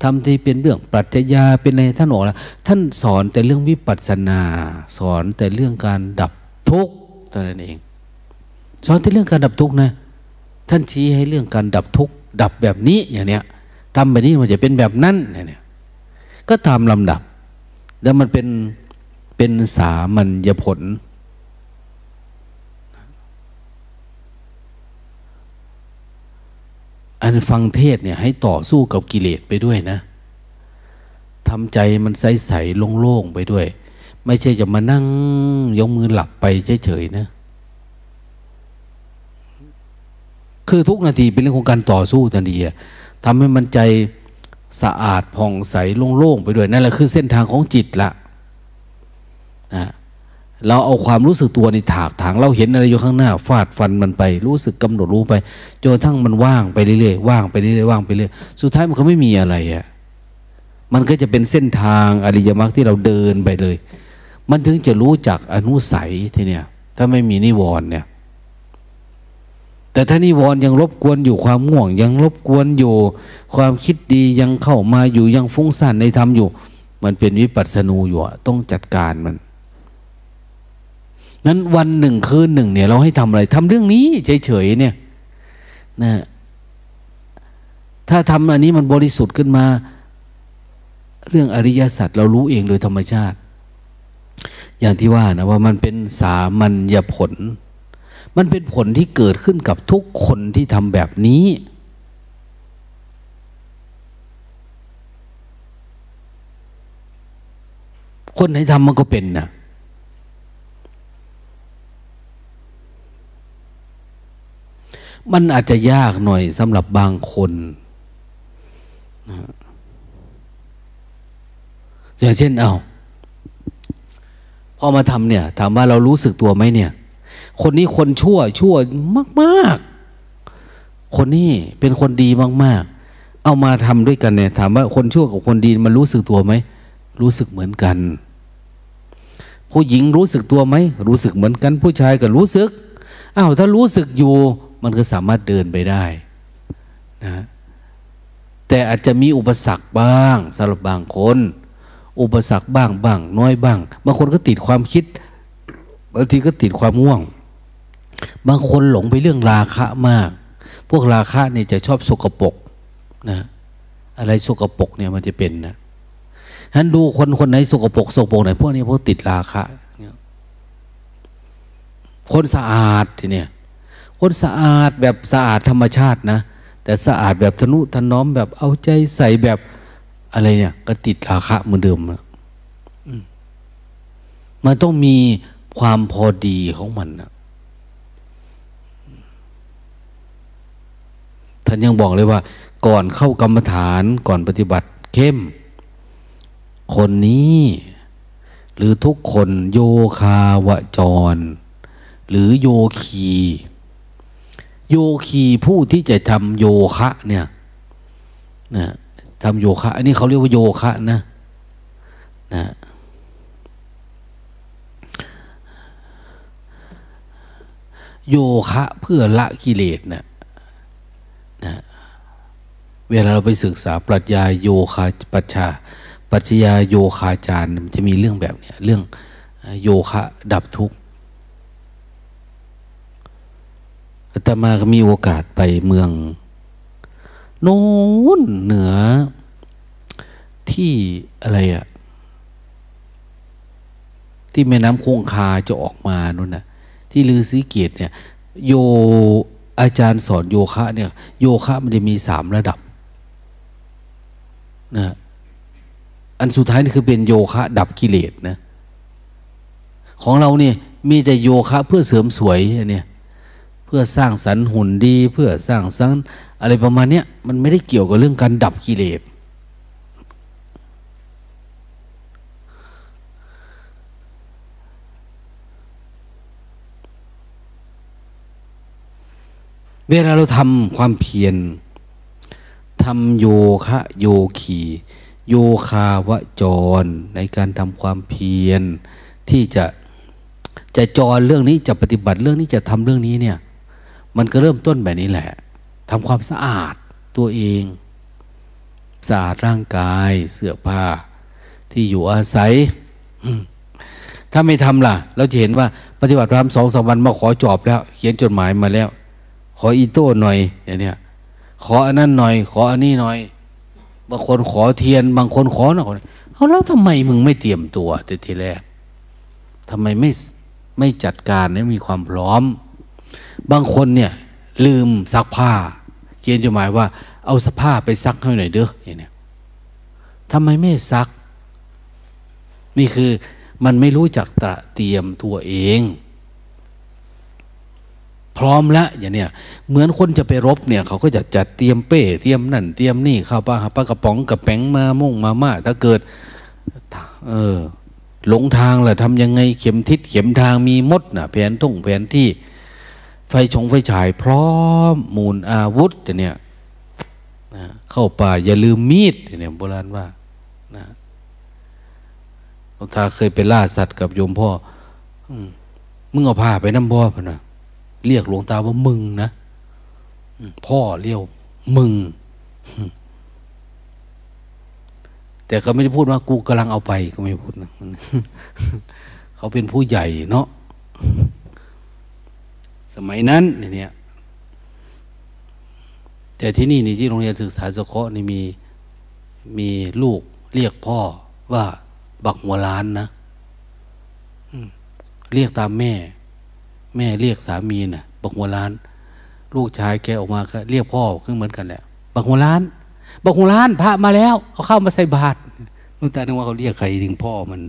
ทำที่เป็นเรื่องปรัชญาเป็นอะไรท่านออกและท่านสอนแต่เรื่องวิปัสสนา สอนแต่เรื่องการดับทุกข์เท่านั้นเอง สอนแต่เรื่องการดับทุกข์นะ ท่านชี้ให้เรื่องการดับทุกข์ดับแบบนี้อย่างเนี้ยทำแบบนี้มันจะเป็นแบบนั้นเนี่ยก็ตามลำดับ แล้วมันเป็นเป็นสามัญญผล อันฟังเทศเนี่ยให้ต่อสู้กับกิเลสไปด้วยนะทำใจมันใสใสโล่งๆไปด้วย ไม่ใช่จะมานั่งยกมือหลับไปเฉยๆนะ คือทุกนาทีเป็นเรื่องของการต่อสู้ทันทีทำให้มันใจสะอาดผ่องใสโล่งๆไปด้วย นั่นแหละคือเส้นทางของจิตละนะ เราเอาความรู้สึกตัวในถากถางเราเห็นอะไรอยู่ข้างหน้า ฟาดฟันมันไป รู้สึกกำหนดรู้ไปจนทั้งมันว่างไปเรื่อยๆว่างไปเรื่อยๆว่างไปเรื่อยสุดท้ายมันก็ไม่มีอะไรอะ่ะมันก็จะเป็นเส้นทางอริยมรรคที่เราเดินไปเลย มันถึงจะรู้จักอนุสัยทีเนี้ยถ้าไม่มีนิวรณ์เนี่ย แต่ถ้านิวรณ์ยังรบกวนอยู่ความง่วง ยังรบกวนอยู่ ความคิดดียังเข้ามาอยู่ยังฟุ้งซ่านในธรรมอยู่ มันเป็นวิปัสสนูอยู่ต้องจัดการมัน นั้นวันหนึ่งคืนหนึ่งเนี่ย เราให้ทำอะไรทำเรื่องนี้เฉยๆเนี่ยนะถ้าทำอันนี้มันบริสุทธิ์ขึ้นมา เรื่องอริยสัจเรารู้เองโดยธรรมชาติ อย่างที่ว่านะว่ามันเป็นสามัญญผล มันเป็นผลที่เกิดขึ้นกับทุกคนที่ทำแบบนี้คนไหนทำมันก็เป็นนะ มันอาจจะยากหน่อยสำหรับบางคนนะอย่างเช่นเอาพอมาทำเนี่ย ถามว่าเรารู้สึกตัวไหมเนี่ย คนนี้คนชั่ว ชั่วมาก ๆ คนนี้เป็นคนดีมาก ๆ เอามาทำด้วยกันเนี่ย ถามว่าคนชั่วกับคนดีมันรู้สึกตัวไหมรู้สึกเหมือนกัน ผู้หญิงรู้สึกตัวไหมรู้สึกเหมือนกัน ผู้ชายก็รู้สึกอ้าวถ้ารู้สึกอยู่ มันก็สามารถเดินไปได้นะแต่อาจจะมีอุปสรรคบ้างสำหรับบางคน อุปสรรคบ้างบ้าง น้อยบ้าง บางคนก็ติดความคิดบางทีก็ติดความง่วง บางคนหลงไปเรื่องราคะมาก พวกราคะเนี่ยจะชอบสกปรกนะอะไรสกปรกเนี่ยมันจะเป็นนะฉะนั้นดูคนคนไหนสกปรกสกปรกไหนพวกนี้พวกติดราคะคนสะอาดทีเนี้ย คนสะอาดแบบสะอาดธรรมชาตินะ แต่สะอาดแบบทนุถนอมแบบเอาใจใส่แบบอะไรเนี่ยก็ติดราคะเหมือนเดิมมันต้องมีความพอดีของมันนะท่านยังบอกเลยว่า ก่อนเข้ากรรมฐานก่อนปฏิบัติเข้ม คนนี้ หรือทุกคนโยคาวจร หรือโยคี โยคีผู้ที่จะทำโยคะเนี่ยนะทำโยคะ อันนี้เขาเรียกว่าโยคะนะนะโยคะเพื่อละกิเลสนะนะเวลาเราไปศึกษาปรัชญาโยคะปัจชาปัจจยาโยคาจารย์มันจะมีเรื่องแบบเนี้ยเรื่องโยคะดับทุกข์ อาตมาก็มีโอกาสไปเมือง โน้นเหนือ ที่อะไรอะที่แม่น้ำคงคาจะออกมานู่นน่ะ ที่ลือสีเกียรติเนี่ย โยอาจารย์สอนโยคะ เนี่ย โยคะมันจะมีสามระดับนะอันสุดท้ายนี่คือเป็นโยคะ ดับกิเลสนะ ของเราเนี่ยมีแต่โยคะเพื่อเสริมสวยเนี่ย พื่อสร้างสรรค์หุ่นดี เพื่อสร้างสรรค์อะไรประมาณเนี้ยมันไม่ได้เกี่ยวกับเรื่องการดับกิเลสเวลาเราทำความเพียรทำโยคะโยคีโยคาวจร ในการทำความเพียรที่จะจะจรเรื่องนี้จะปฏิบัติเรื่องนี้จะทำเรื่องนี้เนี่ย มันก็เริ่มต้นแบบนี้แหละทำความสะอาดตัวเองสะอาดร่างกายเสื้อผ้า ที่อยู่อาศัย ถ้าไม่ทำล่ะ เราจะเห็นว่าปฏิบัติธรรมสองสามวันมาขอจอบแล้ว เขียนจดหมายมาแล้ว ขออีโต้หน่อยอย่างเนี้ยขออันนั้นหน่อย ขออันนี้หน่อย บางคนขอเทียน บางคนขอหน่อยเขาแล้วทำไมมึงไม่เตรียมตัวแต่ทีแรกทำไมไม่ไม่จัดการให้มีความพร้อม บางคนเนี่ย ลืมซักผ้าเขียนจดหมายว่า เอาสผ้าไปซักให้หน่อยเด้ออย่างเนี้ยทำไมไม่ซัก นี่คือมันไม่รู้จักตระเตรียมตัวเอง พร้อมแล้วอย่างเนี้ยเหมือนคนจะไปรบเนี่ยเขาก็จะจัดเตรียมเป้ เตรียมนั่นเตรียมนี่ข้าวปลาปลากระป๋องกระแป้งมาม่งมาม่าถ้าเกิด เออหลงทางล่ะทำยังไงเข็มทิศเข็มทางมีมดนะ่ะ แผนทุ่งแผนที่ ไฟชงไฟฉายพร้อมมูลอาวุธเนี่ยนะเข้าป่าอย่าลืมมีดเนี่ยโบราณว่านะหลวงตาเคยไปล่าสัตว์กับโยมพ่อมึงเอาผ้าไปน้ำพ่อพนะเรียกหลวงตาว่ามึงนะพ่อเรียกมึง แต่ก็ไม่ได้พูดว่ากูกำลังเอาไปก็ไม่พูดนะเขาเป็นผู้ใหญ่เนาะ มัยนั้นเนี่ยแต่ที่นี่นี่ที่โรงเรียนศึกษาสเคราะห์นี่มีมีลูกเรียกพ่อว่าบักหัวล้านนะเรียกตามแม่ แม่เรียกสามีนะ่ะ บักหัวล้าน ลูกชายแกออกมาก็เรียกพ่อขึ้นเหมือนกันแหละบักหัวล้านบักหัวล้านพระมาแล้วเอาเข้ามาใส่บาตรลูกตานึกว่าเขาเรียกใครถึงพ่อมัน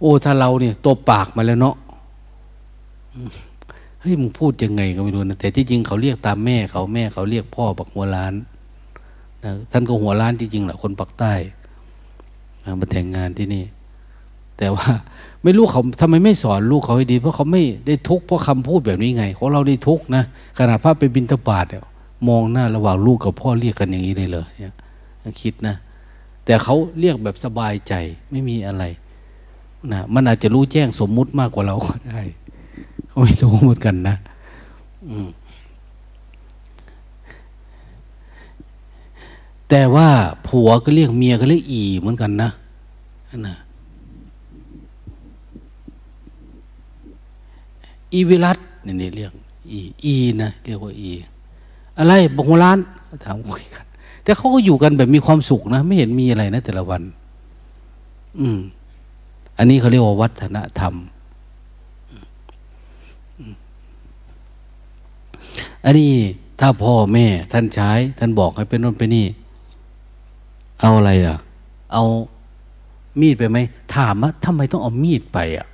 โอ้ถ้าเราเนี่ยตัวปากมาแล้วเนาะ เฮ้ยมึงพูดยังไงก็ไม่รู้นะแต่ที่จริงเขาเรียกตามแม่เขาแม่เขาเรียกพ่อบักหัวล้านนะท่านก็หัวล้านจริงๆแหละคนปักใต้มาแต่งงานที่นี่ แต่ว่าไม่รู้เขาทำไมไม่สอนลูกเขาให้ดี เพราะเขาไม่ได้ทุกข์เพราะคำพูดแบบนี้ไงของเราได้ทุกข์นะขนาดพระไปบินทบาทเนี่ยมองหน้าระหว่างลูกกับพ่อเรียกกันอย่างนี้เลยเลยเนี่ยคิดนะ แต่เขาเรียกแบบสบายใจไม่มีอะไรนะมันอาจจะรู้แจ้งสมมุติมากกว่าเราก็ได้ เขาไม่รู้เหมือนกันนะแต่ว่าผัวก็เรียกเมียก็เรียกอีเหมือนกันนะนะอีวิรัตนี่นี่เรียกอีอีนะเรียกว่าอี อะไรบอกหัวล้านถามคุยกัน แต่เขาก็อยู่กันแบบมีความสุขนะ ไม่เห็นมีอะไรนะแต่ละวัน อืม อันนี้เขาเรียกว่าวัฒนธรรม อันนี้ถ้าพ่อแม่ท่านใช้ ท่านบอกให้เป็นน่นไปนี่ เอาอะไรอะ เอามีดไปไหมถามว่าทำไมต้องเอามีดไปอะ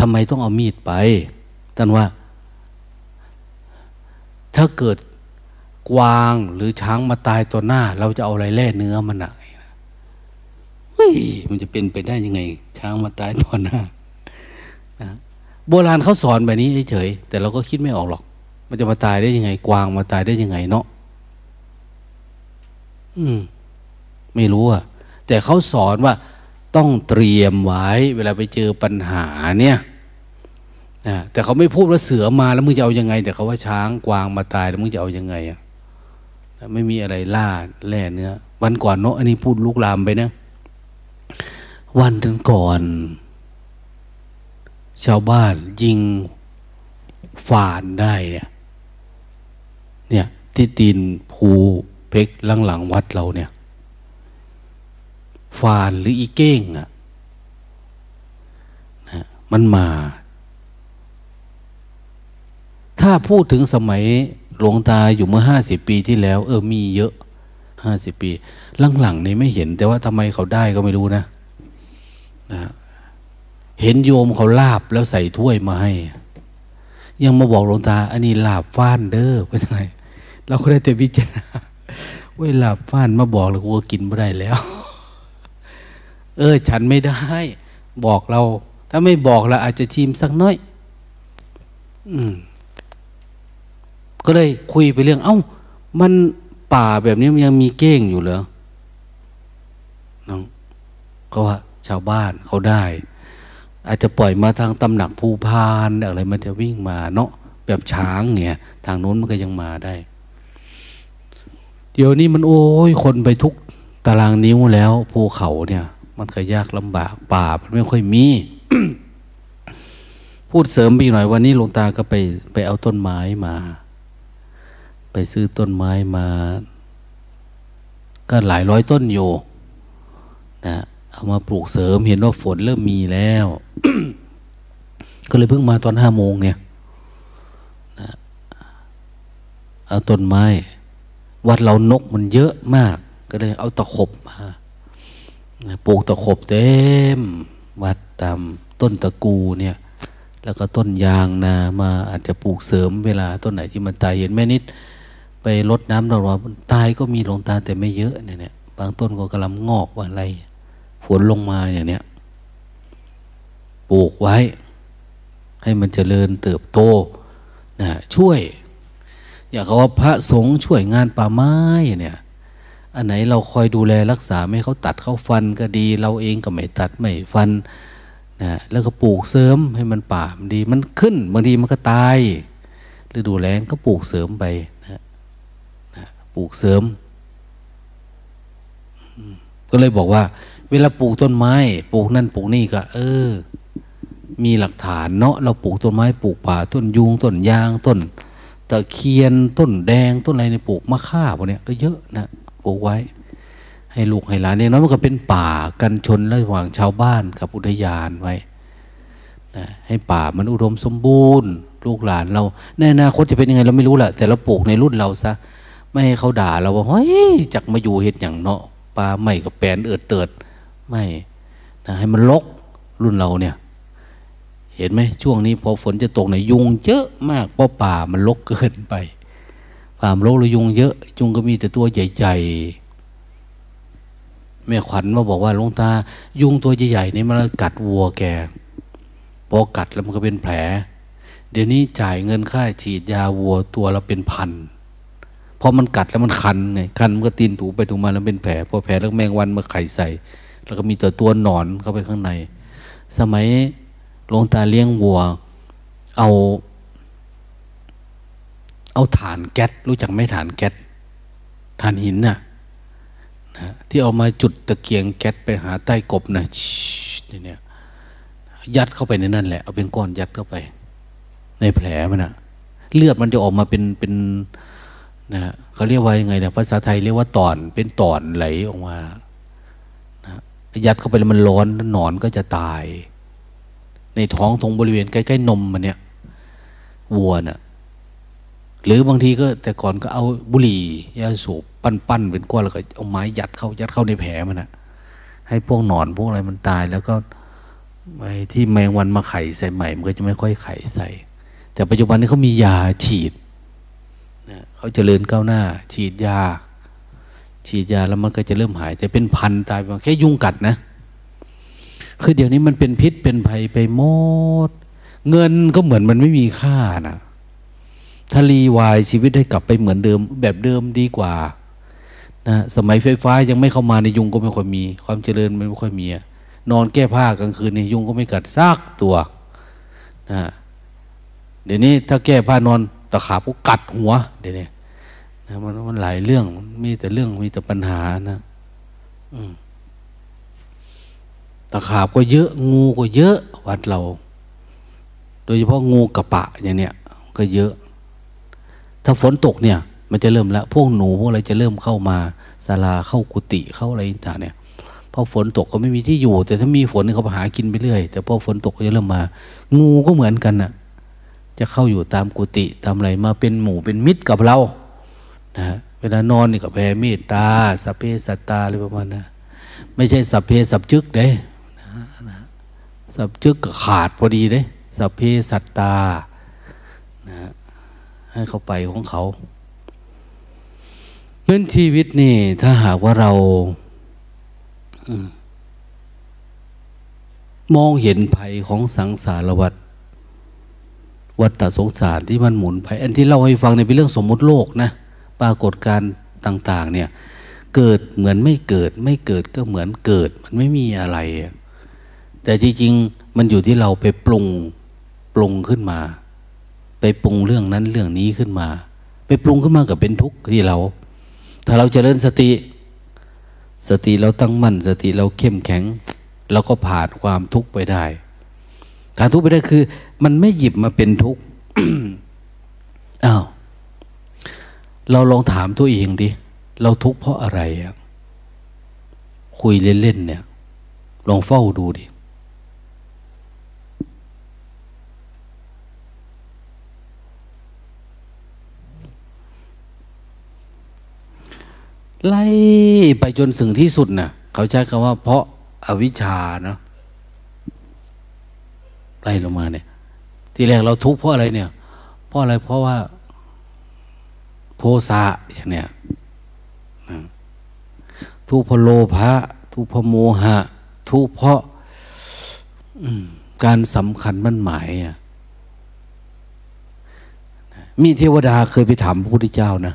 ทำไมต้องเอามีดไปท่านว่า ถ้าเกิดกวางหรือช้างมาตายต่อหน้า เราจะเอาอะไรแล่เนื้อมันอะเฮ้ยมันจะเป็นไปได้ยังไง ช้างมาตายต่อหน้านะโบราณเขาสอนแบบนี้เฉยแต่เราก็คิดไม่ออกหรอก มันจะมาตายได้ยังไง กวางมาตายได้ยังไงเนาะอืม ไม่รู้อะแต่เขาสอนว่าต้องเตรียมไว้ เวลาไปเจอปัญหาเนี่ยนะแต่เขาไม่พูดว่าเสือมาแล้วมึงจะเอายังไง แต่เขาว่าช้างกวางมาตายแล้วมึงจะเอายังไงอะไม่มีอะไรล่าแล่เนื้อวันก่อนเนาะอันนี้พูดลุกลามไปนะวันถึงก่อน ชาวบ้านยิงฝานได้เนี่ย ที่ตีนภูเพกหลังหลังวัดเราเนี่ยฟานหรืออีเก้งอะนะมันมา ถ้าพูดถึงสมัยหลวงตาอยู่เมื่อห้าสิบปีที่แล้ว เออมีเยอะห้าสิบปีหลังๆนี่ไม่เห็น แต่ว่าทำไมเขาได้ก็ไม่รู้นะนะเห็นโยมเขาลาบแล้วใส่ถ้วยมาให้ ยังมาบอกหลวงตา อันนี้ลาบฟ้านเด้อเป็นไง เราก็ได้แต่วิจารณาเวลาบฟ้านมาบอกแล้วกูก็กินไม่ได้แล้ว เออ ฉันไม่ได้ บอกเรา ถ้าไม่บอกเราอาจจะชิมสักน้อย อืม ก็เลยคุยไปเรื่อง เอา้า มันป่าแบบนี้มันยังมีเก้งอยู่เหรอน้องก็ว่า ชาวบ้านเขาได้ อาจจะปล่อยมาทางตำหนักภูพานอะไรมันจะวิ่งมาเนาะแบบช้างเนี่ย ทางโน้นมันก็ยังมาได้ เดี๋ยวนี้มันโอ้ยคนไปทุกตารางนิ้วแล้วภูเขาเนี่ย มันก็ยากลำบากป่ามันไม่ค่อยมี พูดเสริมไปหน่อยวันนี้หลวงตาก็ไปไปเอาต้นไม้มา ไปซื้อต้นไม้มา ก็หลายร้อยต้นอยู่นะเอามาปลูกเสริมเห็นว่าฝนเริ่มมีแล้ว ก็เลยเพิ่งมาตอนห้าโมงเนี่ยนะเอาต้นไม้ วัดเรานกมันเยอะมาก ก็เลยเอาตะขบมาปลูกตะขบเต็ม วัดตามต้นตะกูเนี่ย แล้วก็ต้นยางนามาอาจจะปลูกเสริมเวลาต้นไหนที่มันตายเห็นแม่นิด ไปรดน้ำเราว่าตายก็มีลงตาแต่ไม่เยอะเนี่ยบางต้นก็กำลังงอกว่าอะไรฝนลงมาอย่างเนี้ยปลูกไว้ ให้มันเจริญเติบโตนะช่วย อย่างเขาว่าพระสงฆ์ช่วยงานป่าไม้เนี่ยอันไหนเราคอยดูแลรักษาไม่เขาตัดเขาฟันก็ดี เราเองก็ไม่ตัดไม่ฟันนะแล้วก็ปลูกเสริมให้มันป่ามันดี มันขึ้นบางทีมันก็ตายฤดูแล้งก็ปลูกเสริมไปนะนะปลูกเสริม ก็เลยบอกว่า เวลาปลูกต้นไม้ ปลูกนั่นปลูกนี่ก็ เออ มีหลักฐานเนาะเราปลูกต้นไม้ปลูกป่าต้นยุงต้นยางต้น ตะเคียนต้นแดงต้นอะไรในปลูกมะข่าพวกนี้ก็เยอะนะปลูกไว้ ให้ลูกให้หลานเนี่ยน้อยมันก็เป็นป่ากันชนระหว่างชาวบ้านกับอุทยานไว้นะให้ป่ามันอุดมสมบูรณ์ ลูกหลานเราในอนาคตจะเป็นยังไงเราไม่รู้แหละแต่เราปลูกในรุ่นเราซะไม่ให้เขาด่าเราว่าเฮ้ยจักมาอยู่เห็ดอย่างเนาะป่าไม่กับแปนเอิดเติดไม่นะให้มันลกรุ่นเราเนี่ย เห็นไหมช่วงนี้พอฝนจะตกในยุงเยอะมากเพราะป่ามันลกเกินไปป่ามลกเลยยุงเยอะ ยุงก็มีแต่ตัวใหญ่ๆแม่ขวัญมาบอกว่าลุงตา ยุงตัวใหญ่ๆนี่มันกัดวัวแกพอกัดแล้วมันก็เป็นแผล เดี๋ยวนี้จ่ายเงินค่าฉีดยาวัวตัวละเป็นพันพอมันกัดแล้วมันคันไงคันมันก็ตีนถูไปถูมาแล้วเป็นแผลพอแผลแล้วแมงวันมาไข่ใส่ แล้วก็มีแต่ตัวหนอนเข้าไปข้างใน สมัย หลวงตาเลี้ยงวัว เอา เอาฐานแก๊สรู้จักไหมฐานแก๊สฐานหินน่ะนะที่เอามาจุดตะเกียงแก๊สไปหาใต้กบนะเนี่ยยัดเข้าไปในนั่นแหละเอาเป็นก้อนยัดเข้าไป ในแผลมันนะเลือดมันจะออกมาเป็นเป็นนะเขาเรียกว่ายังไงเนี่ยภาษาไทยเรียกว่าตอนเป็นตอนไหลออกมานะยัดเข้าไปแล้วมันร้อนหนอนก็จะตาย ในท้องตรงบริเวณใกล้ๆนมมันเนี่ยวัวน่ะหรือบางทีก็แต่ก่อนก็เอาบุหรี่ยาสูบปั้นๆเป็นก้อนแล้วก็เอาไม้ยัดเข้ายัดเข้าในแผลมันนะ่ะให้พวกหนอนพวกอะไรมันตาย แล้วก็ไอ้ที่แมงวันมาไข่ใส่ใหม่มันก็จะไม่ค่อยไข่ใส่ แต่ปัจจุบันนี้เขามียาฉีดนะเขาจเจริญก้าวหน้า ฉีดยา ฉีดยาแล้วมันก็จะเริ่มหาย แต่เป็นพันตายไปแค่ยุงกัดนะ คือเดี๋ยวนี้มันเป็นพิษเป็นภัยไปหมด เงินก็เหมือนมันไม่มีค่านะถ้ารีวายชีวิตให้กลับไปเหมือนเดิม แบบเดิมดีกว่านะสมัยไฟฟ้ายังไม่เข้ามาในยุงก็ไม่ค่อยมี ความเจริญมันไม่ค่อยมีนอนแก้ผ้ากลางคืนในยุงก็ไม่กัดซากตัวนะเดี๋ยวนี้ถ้าแก้ผ้านอนตะขาบก็กัดหัวเดี๋ยวนี้นะมันมันหลายเรื่องมีแต่เรื่องมีแต่ปัญหานะตะ ขาบก็เยอะงูก็เยอะวัดเรา โดยเฉพาะงูกระปะอย่างเนี้ยก็เยอะ ถ้าฝนตกเนี่ย มันจะเริ่มละพวกหนูพวกอะไรจะเริ่มเข้ามาศาลาเข้ากุฏิเข้าอะไรต่างเนี่ยพอฝนตกก็ไม่มีที่อยู่ แต่ถ้ามีฝนเขาไปหากินไปเรื่อย แต่พอฝนตกก็จะเริ่มมา งูก็เหมือนกันน่ะ จะเข้าอยู่ตามกุฏิตามอะไรมาเป็นหมู่เป็นมิตรกับเรานะเวลานอนนี่ก็แผ่เมตตาสัพเพสัตตาอะไรประมาณนะไม่ใช่สัพเพสัพจึกเด้ สัพจึกก็ขาดพอดีเด้สัพเพสัตตานะให้เขาไปของเขาเรื่องชีวิตนี่ ถ้าหากว่าเรามองเห็นภัยของสังสารวัฏวัฏสงสารที่มันหมุนไปอันที่เล่าให้ฟังเนี่ยเป็นเรื่องสมมุติโลกนะปรากฏการต่าง ๆ เนี่ย เกิดเหมือนไม่เกิด ไม่เกิดก็เหมือนเกิด มันไม่มีอะไร แต่จริงๆมันอยู่ที่เราไปปรุงปรุงขึ้นมา ไปปรุงเรื่องนั้นเรื่องนี้ขึ้นมา ไปปรุงขึ้นมากับเป็นทุกข์ที่เรา ถ้าเราจเจริญสติ สติเราตั้งมั่น สติเราเข้มแข็งเราก็ผ่านความทุกข์ไปได้ผ่านทุกข์ไปได้คือ มันไม่หยิบมาเป็นทุกข์อ้าวเราลองถามตัวเองดิเราทุกข์เพราะอะไรอะคุยเล่นๆเนี่ย ลองเฝ้าดูดิ ไล่ไปจนถึงที่สุดนะ่ะ เขาใช้คำว่า เพราะอาวิชชาเนาะไล่ลงมาเนี่ย ทีแรกเราทุกข์เพราะอะไรเนี่ย เพราะอะไรเพราะว่า โทสะอย่างเนี้ยทุพโลภะทุพโมหะ ทุกข์เพราะการสำคัญมั่นหมายอะมีเทวดาเคยไปถามพระพุทธเจ้านะ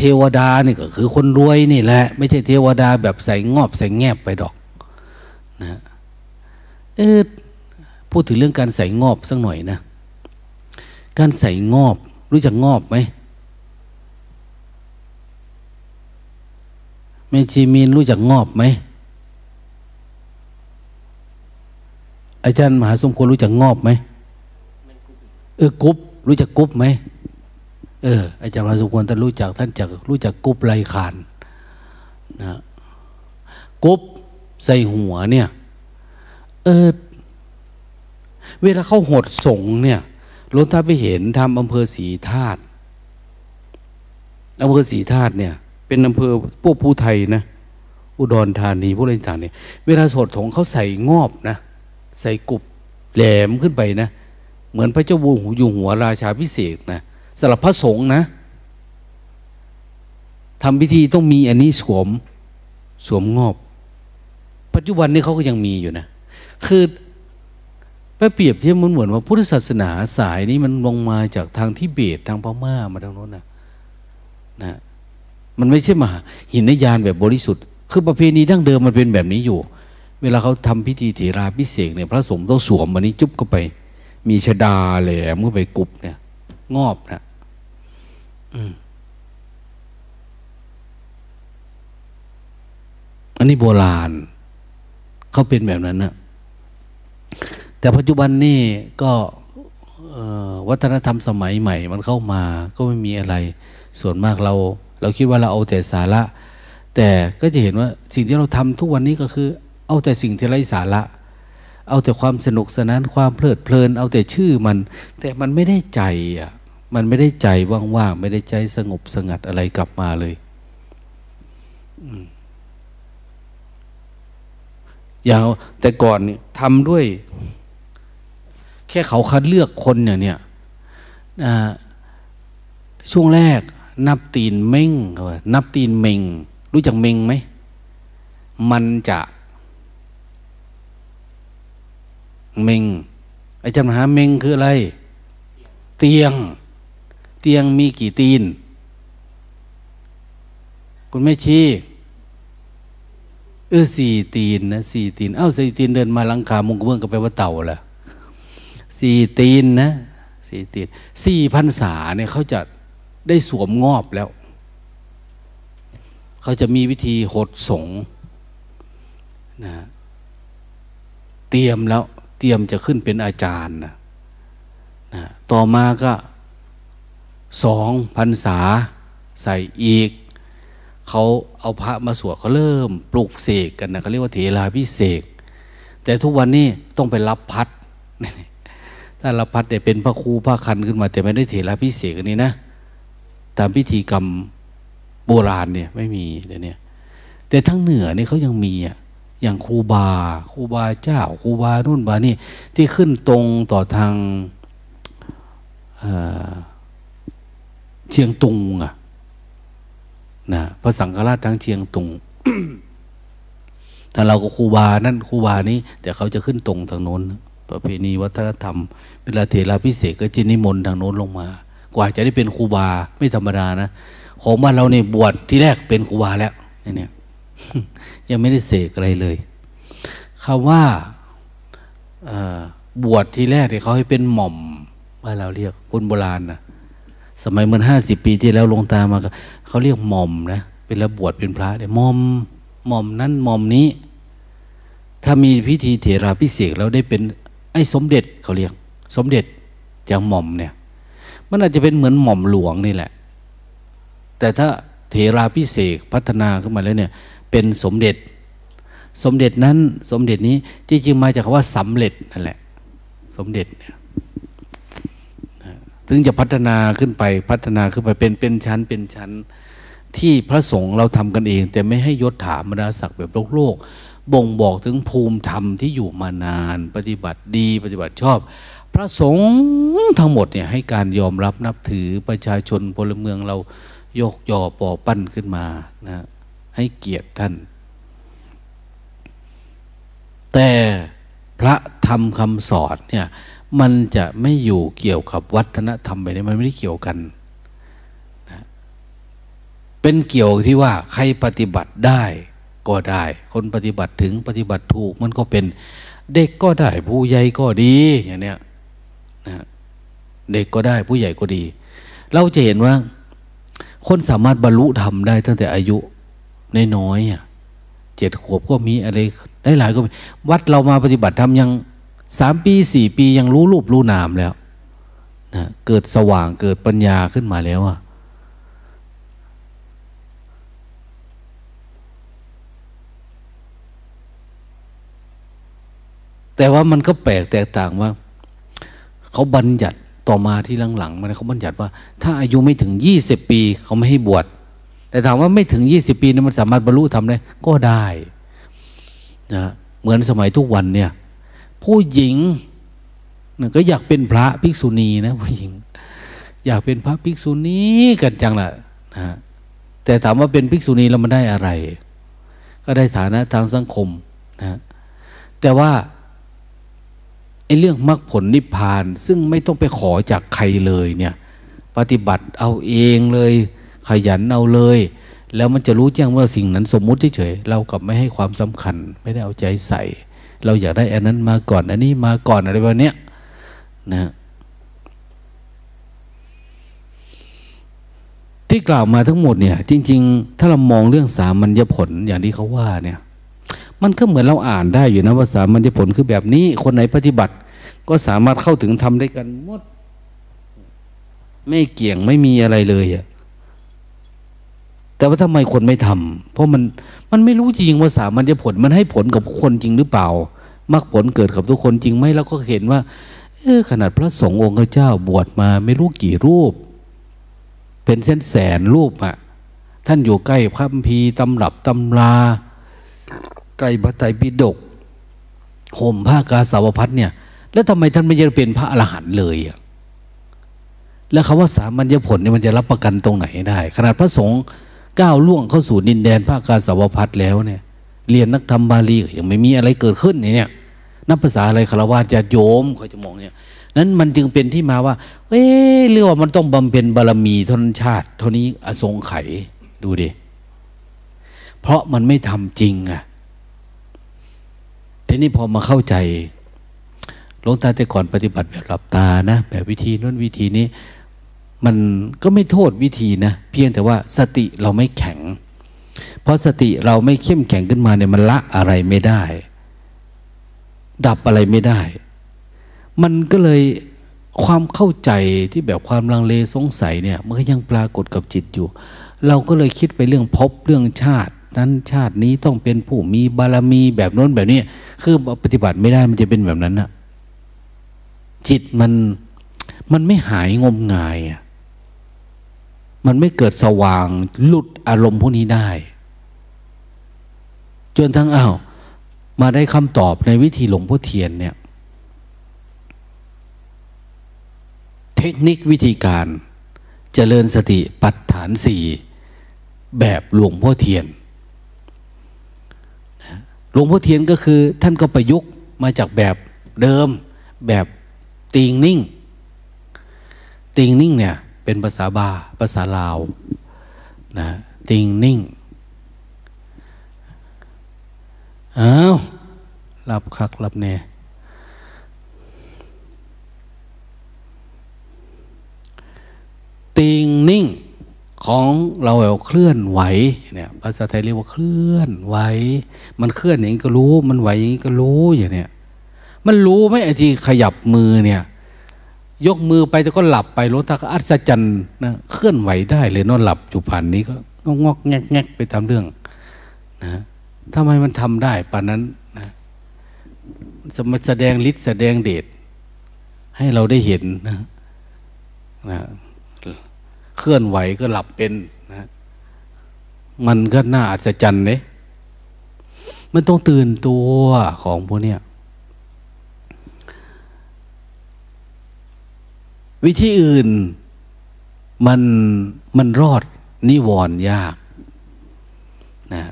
เทวดานี่ก็คือคนรวยนี่แหละ ไม่ใช่เทวดาแบบใส่งอบใส่แงบไปดอกนะเออพูดถึงเรื่องการใส่งอบสักหน่อยนะ การใส่งอบรู้จักงอบไหมแม่ชีมีนรู้จักงอบไหมอาจารย์มหาสมควรรู้จักงอบไหมเออกุ๊บรู้จักกุ๊บไหม เอออาจารย์มาสมควรท่านรู้จักท่านจักรู้จักกุ๊บไรขานนะกุ๊บใส่หัวเนี่ย เออ เวลาเขาหดสงเนี่ยหลวงตาไปเห็นทำอำเภอสีธาตุอำเภอสีธาตุเนี่ย เป็นอำเภอพวกผู้ไทยนะอุดรธานีพวกอะไรต่างเนี่ยเวลาสดถงเขาใส่งอบนะ ใส่กุบแหลมขึ้นไปนะ เหมือนพระเจ้าวูหูอยู่หัวราชาพิเศษนะ สำหรับพระสงฆ์นะทำพิธีต้องมีอันนี้สวมสวมงอบ ปัจจุบันนี้เขาก็ยังมีอยู่นะ คือไปเปรียบเทียบมันเหมือนว่าพุทธศาสนาสายนี้มันลงมาจากทางทิเบตทางพม่ามาทางโน้นนะนะมันไม่ใช่มาหินยานแบบบริสุทธิ์ คือประเพณีดั้งเดิมมันเป็นแบบนี้อยู่ เวลาเขาทำพิธีเถราพิเศษเนี่ยพระสงฆ์ต้องสวมมันนี้จุ๊บเข้าไป มีชดาแหลมเข้าไปกุบเนี่ย งอบนะ อันนี้โบราณ เขาเป็นแบบนั้นนะแต่ปัจจุบันนี่ก็วัฒนธรรมสมัยใหม่ มันเข้ามาก็ไม่มีอะไร ส่วนมากเรา เราคิดว่าเราเอาแต่สาระ แต่ก็จะเห็นว่าสิ่งที่เราทำทุกวันนี้ก็คือ เอาแต่สิ่งที่ไร้สาระ เอาแต่ความสนุกสนานความเพลิดเพลิน เอาแต่ชื่อมัน แต่มันไม่ได้ใจอะ มันไม่ได้ใจว่างๆ ไม่ได้ใจสงบสงัดอะไรกลับมาเลยอย่างแต่ก่อนนี่ทำด้วย แค่เขาคัดเลือกคนอย่างเนี้ยช่วงแรก นับตีนเม่งนับตีนเมงรู้จักเมงไหม มันจะ เมงไอ้จำมหาเมงคืออะไร เตียง เตียงมีกี่ตีน คุณไม่ชี้เออสี่ตีนนะสี่ตีน เอ้าสี่ตีนเดินมาลังคา มุงกระเบื้องก็แปลว่าเต่าแหละสี่ตีนนะสี่ตีนสี่พันษาเนี่ยเขาจะได้สวมงอบแล้ว เขาจะมีวิธีหดสงนะเตรียมแล้ว เตรียมจะขึ้นเป็นอาจารย์นะนะต่อมาก็ สองพรรษาใส่อีก เขาเอาพระมาสวดเขาเริ่มปลุกเสกกันนะเขาเรียกว่าเถราพิเศษแต่ทุกวันนี้ต้องไปรับพัดถ้ารับพัดเนี่ยเป็นพระครูพระคันขึ้นมา แต่ไม่ได้เถราพิเศษกันนี้นะตามพิธีกรรมโบราณเนี่ยไม่มีเดี๋ยวนี้แต่ทั้งเหนือนี่เขายังมีอะอย่างครูบาครูบาเจ้าครูบานุ่นบานี่ที่ขึ้นตรงต่อทาง เชียงตุงอะนะพระสังฆราชทั้งเชียงตุงแต่เราก็ครูบานั่นครูบานี้ แต่เขาจะขึ้นตรงทางโน้น ประเพณีวัฒนธรรม เวลาเทราพิเศษก็จะนิมนต์ทางโน้นลงมา กว่าจะได้เป็นครูบาไม่ธรรมดานะของบ้านเราเนี่ยบวชที่แรกเป็นครูบาแล้วเนี่ยยังไม่ได้เสกอะไรเลยคำว่าบวชที่แรกเนี่ยเขาให้เป็นหม่อมว่าเราเรียกคนโบราณนะ สมัยเมื่อห้าสิบปีที่แล้วลงตามาเขาเรียกหม่อมนะเป็นระบวชเป็นพระเนี่ยหม่อมหม่อมนั้นหม่อมนี้ ถ้ามีพิธีเถราพิเศษแล้วได้เป็นไอ้สมเด็จเขาเรียก สมเด็จอย่างหม่อมเนี่ย มันอาจจะเป็นเหมือนหม่อมหลวงนี่แหละ แต่ถ้าเถราพิเศษพัฒนาขึ้นมาแล้วเนี่ย เป็นสมเด็จ สมเด็จนั้นสมเด็จนี้ที่จริงมาจากคำว่าสำเร็จนั่นแหละ สมเด็จเนี่ย ถึงจะพัฒนาขึ้นไปพัฒนาขึ้นไปเป็นเป็นชั้นเป็นชั้น ที่พระสงฆ์เราทำกันเอง แต่ไม่ให้ยศถามราศักดิ์แบบโลกโลก บ่งบอกถึงภูมิธรรมที่อยู่มานาน ปฏิบัติดีปฏิบัติชอบ พระสงฆ์ทั้งหมดเนี่ยให้การยอมรับนับถือประชาชนพลเมืองเรายกย่อปอปั้นขึ้นมานะให้เกียรติท่าน แต่พระธรรมคำสอนเนี่ย มันจะไม่อยู่เกี่ยวกับวัฒนธรรมไปนี้มันไม่ได้เกี่ยวกันนะเป็นเกี่ยวที่ว่าใครปฏิบัติได้ก็ได้ คนปฏิบัติถึงปฏิบัติถูก มันก็เป็นเด็กก็ได้ผู้ใหญ่ก็ดีอย่างเนี้ยนะเด็กก็ได้ผู้ใหญ่ก็ดี เราจะเห็นว่า คนสามารถบรรลุธรรมได้ตั้งแต่อายุน้อยๆอะเจ็ดขวบก็มีอะไรได้หลายก็มีวัดเรามาปฏิบัติธรรมยัง สามปีสี่ปียังรู้รูปรู้นามแล้วนะเกิดสว่างเกิดปัญญาขึ้นมาแล้วอะแต่ว่ามันก็แปลกแตกต่างว่า เขาบัญญัติต่อมาที่หลังๆมันเขาบัญญัติว่า ถ้าอายุไม่ถึงยี่สิบปีเขาไม่ให้บวชแต่ถามว่าไม่ถึงยี่สิบปีนี่มันสามารถบรรลุทำได้ก็ได้นะเหมือนสมัยทุกวันเนี่ย ผู้หญิงก็อยากเป็นพระภิกษุณีนะผู้หญิง อยากเป็นพระภิกษุณีกันจังละนะแต่ถามว่าเป็นภิกษุณีแล้วมันได้อะไร ก็ได้ฐานะทางสังคมนะแต่ว่าไอ้เรื่องมรรคผลนิพพาน ซึ่งไม่ต้องไปขอจากใครเลยเนี่ย ปฏิบัติเอาเองเลย ขยันเอาเลย แล้วมันจะรู้แจ้งว่าสิ่งนั้นสมมุติเฉยเรากับไม่ให้ความสำคัญ ไม่ได้เอาใจใส่ เราอยากได้อันนั้นมาก่อนอันนี้มาก่อนอะไรแบบนี้นะที่กล่าวมาทั้งหมดเนี่ย จริง ๆ ถ้าเรามองเรื่องสามัญญผลอย่างที่เขาว่าเนี่ย มันก็เหมือนเราอ่านได้อยู่นะว่าสามัญญผลคือแบบนี้ คนไหนปฏิบัติ ก็สามารถเข้าถึงทำได้กันหมด ไม่เกี่ยงไม่มีอะไรเลยอะ แต่ว่าทำไมคนไม่ทำเพราะมันมันไม่รู้จริงว่าสามัญญผลมันให้ผลกับคนจริงหรือเปล่ามรรคผลเกิดกับทุกคนจริงไหมแล้วก็เห็นว่าเออขนาดพระสงฆ์องค์เจ้าบวชมาไม่รู้กี่รูป เป็นเส้นแสนรูปอะท่านอยู่ใกล้พระพีตำรับตำราใกล้พระไตรปิฎกห่มผ้ากาสาวพัดเนี่ย แล้วทำไมท่านไม่จะเป็นพระอรหันต์เลยอะแล้วคาว่าสามัญญผลเนี่ยมันจะรับประกันตรงไหนได้ ขนาดพระสงฆ์ ก้าวล่วงเข้าสู่ดินแดนภาคกาสาวพัดแล้วเนี่ย เรียนนักธรรมบาลียังไม่มีอะไรเกิดขึ้นเนี่ย นับภาษาอะไรคารวะจะโยมเขาจะมองเนี่ย นั้นมันจึงเป็นที่มาว่า เอ๊เรื่องว่ามันต้องบำเพ็ญบารมีทนชาติ เท่านี้อสงไขยดูดิ เพราะมันไม่ทำจริงอะทีนี้พอมาเข้าใจหลวงตาแต่ก่อนปฏิบัติแบบหลับตานะ แบบวิธีนู้นวิธีนี้ มันก็ไม่โทษวิธีนะเพียงแต่ว่าสติเราไม่แข็ง เพราะสติเราไม่เข้มแข็งขึ้นมาเนี่ยมันละอะไรไม่ได้ ดับอะไรไม่ได้ มันก็เลยความเข้าใจที่แบบความลังเลสงสัยเนี่ย มันก็ยังปรากฏกับจิตอยู่ เราก็เลยคิดไปเรื่องพบเรื่องชาติ นั้นชาตินี้ต้องเป็นผู้มีบารมีแบบน้นแบบนี้คือปฏิบัติไม่ได้มันจะเป็นแบบนั้นนะจิตมันมันไม่หายงมงายอะ มันไม่เกิดสว่างหลุดอารมณ์พวกนี้ได้ จนทั้งอ้าวมาได้คำตอบในวิธีหลวงพ่อเทียนเนี่ย เทคนิควิธีการจเจริญสติปัฏฐานสี่แบบหลวงพ่อเทียนหลวงพ่อเทียนก็คือท่านก็ประยุกต์มาจากแบบเดิม แบบติงนิ่ง ติงนิ่งเนี่ย เป็นภาษาบาภาษาลาวนะติงนิ่งอ้าวรับคักรับเน่ติงนิ่งของเราแบบเคลื่อนไหวเนี่ยภาษาไทยเรียกว่าเคลื่อนไหว มันเคลื่อนอย่างนี้ก็รู้ มันไหวอย่างนี้ก็รู้อย่างเนี้ยมันรู้ไหมไอ้ที่ขยับมือเนี่ย ยกมือไปแต่ก็หลับไปหลวงตาก็อัศจรรย์นะเคลื่อนไหวได้เลยนอนหลับจุผ่านนี้ก็งอกแงกแงกไปทำเรื่องนะทำไมมันทำได้ป่านนั้นนะมาแสดงฤทธิ์แสดงเดชให้เราได้เห็นนะนะเคลื่อนไหวก็หลับเป็นนะมันก็น่าอัศจรรย์เลยมันต้องตื่นตัวของพวกเนี้ย วิธีอื่นมันมันรอดนิวรณ์ยากนะ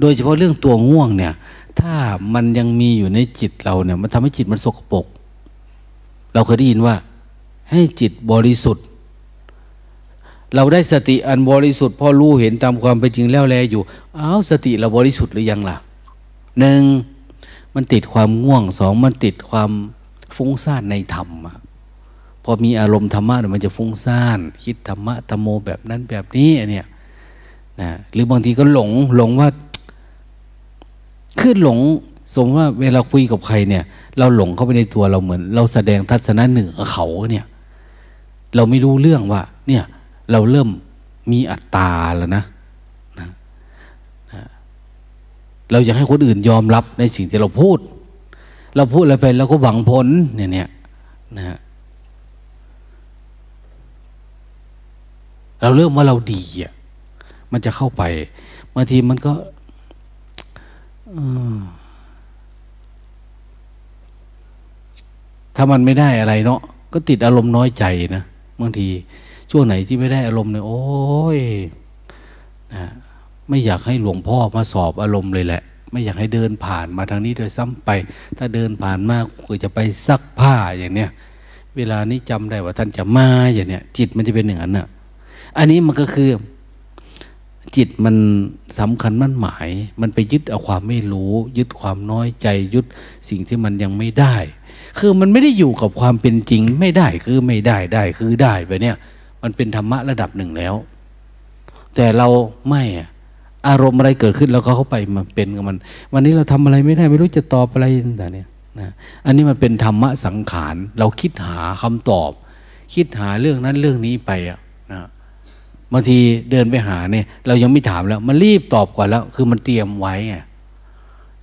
โดยเฉพาะเรื่องตัวง่วงเนี่ย ถ้ามันยังมีอยู่ในจิตเราเนี่ย มันทำให้จิตมันสกปรกเราเคยได้ยินว่า ให้จิตบริสุทธิ์ เราได้สติอันบริสุทธิ์พอรู้เห็นตามความเป็นจริงแล้วแลอยู่อ้าวสติเราบริสุทธิ์หรือยังล่ะหนึ่งมันติดความง่วงสองมันติดความฟุ้งซ่านในธรรมอะ พอมีอารมณ์ธรรมะมันจะฟุ้งซ่าน คิดธรรมะธรรมโมแบบนั้นแบบนี้เนี่ยนะหรือบางทีก็หลงหลงว่าคือหลงสมมติว่าเวลาคุยกับใครเนี่ย เราหลงเข้าไปในตัวเราเหมือน เราแสดงทัศนะเหนือเขาเนี่ย เราไม่รู้เรื่องว่า เนี่ย เราเริ่มมีอัตตาแล้วนะนะเราอยากให้คนอื่นยอมรับในสิ่งที่เราพูด เราพูดอะไรไปเราก็หวังผลเนี่ยเนี่ยนะ เราเริ่มว่าเราดีอะมันจะเข้าไปบางทีมันก็ถ้ามันไม่ได้อะไรเนาะก็ติดอารมณ์น้อยใจนะบางทีช่วงไหนที่ไม่ได้อารมณ์เนี่ยโอ้ยนะไม่อยากให้หลวงพ่อมาสอบอารมณ์เลยแหละ ไม่อยากให้เดินผ่านมาทางนี้โดยซ้ำไป ถ้าเดินผ่านมากคือจะไปซักผ้าอย่างเนี้ยเวลานี้จำได้ว่าท่านจะมาอย่างเนี้ยจิตมันจะเป็นอย่างนั้นน่ะ อันนี้มันก็คือ จิตมันสำคัญมั่นหมาย มันไปยึดเอาความไม่รู้ ยึดความน้อยใจยึดสิ่งที่มันยังไม่ได้ คือมันไม่ได้อยู่กับความเป็นจริง ไม่ได้คือไม่ได้ได้คือได้ไปเนี่ย มันเป็นธรรมะระดับหนึ่งแล้ว แต่เราไม่อารมณ์อะไรเกิดขึ้นเราก็เข้าไปมันเป็นกับมัน วันนี้เราทำอะไรไม่ได้ไม่รู้จะตอบอะไรต่างเนี่ยนะอันนี้มันเป็นธรรมะสังขาร เราคิดหาคำตอบ คิดหาเรื่องนั้นเรื่องนี้ไปอะ บางทีเดินไปหาเนี่ย เรายังไม่ถามแล้ว มันรีบตอบก่อนแล้ว คือมันเตรียมไว้ไง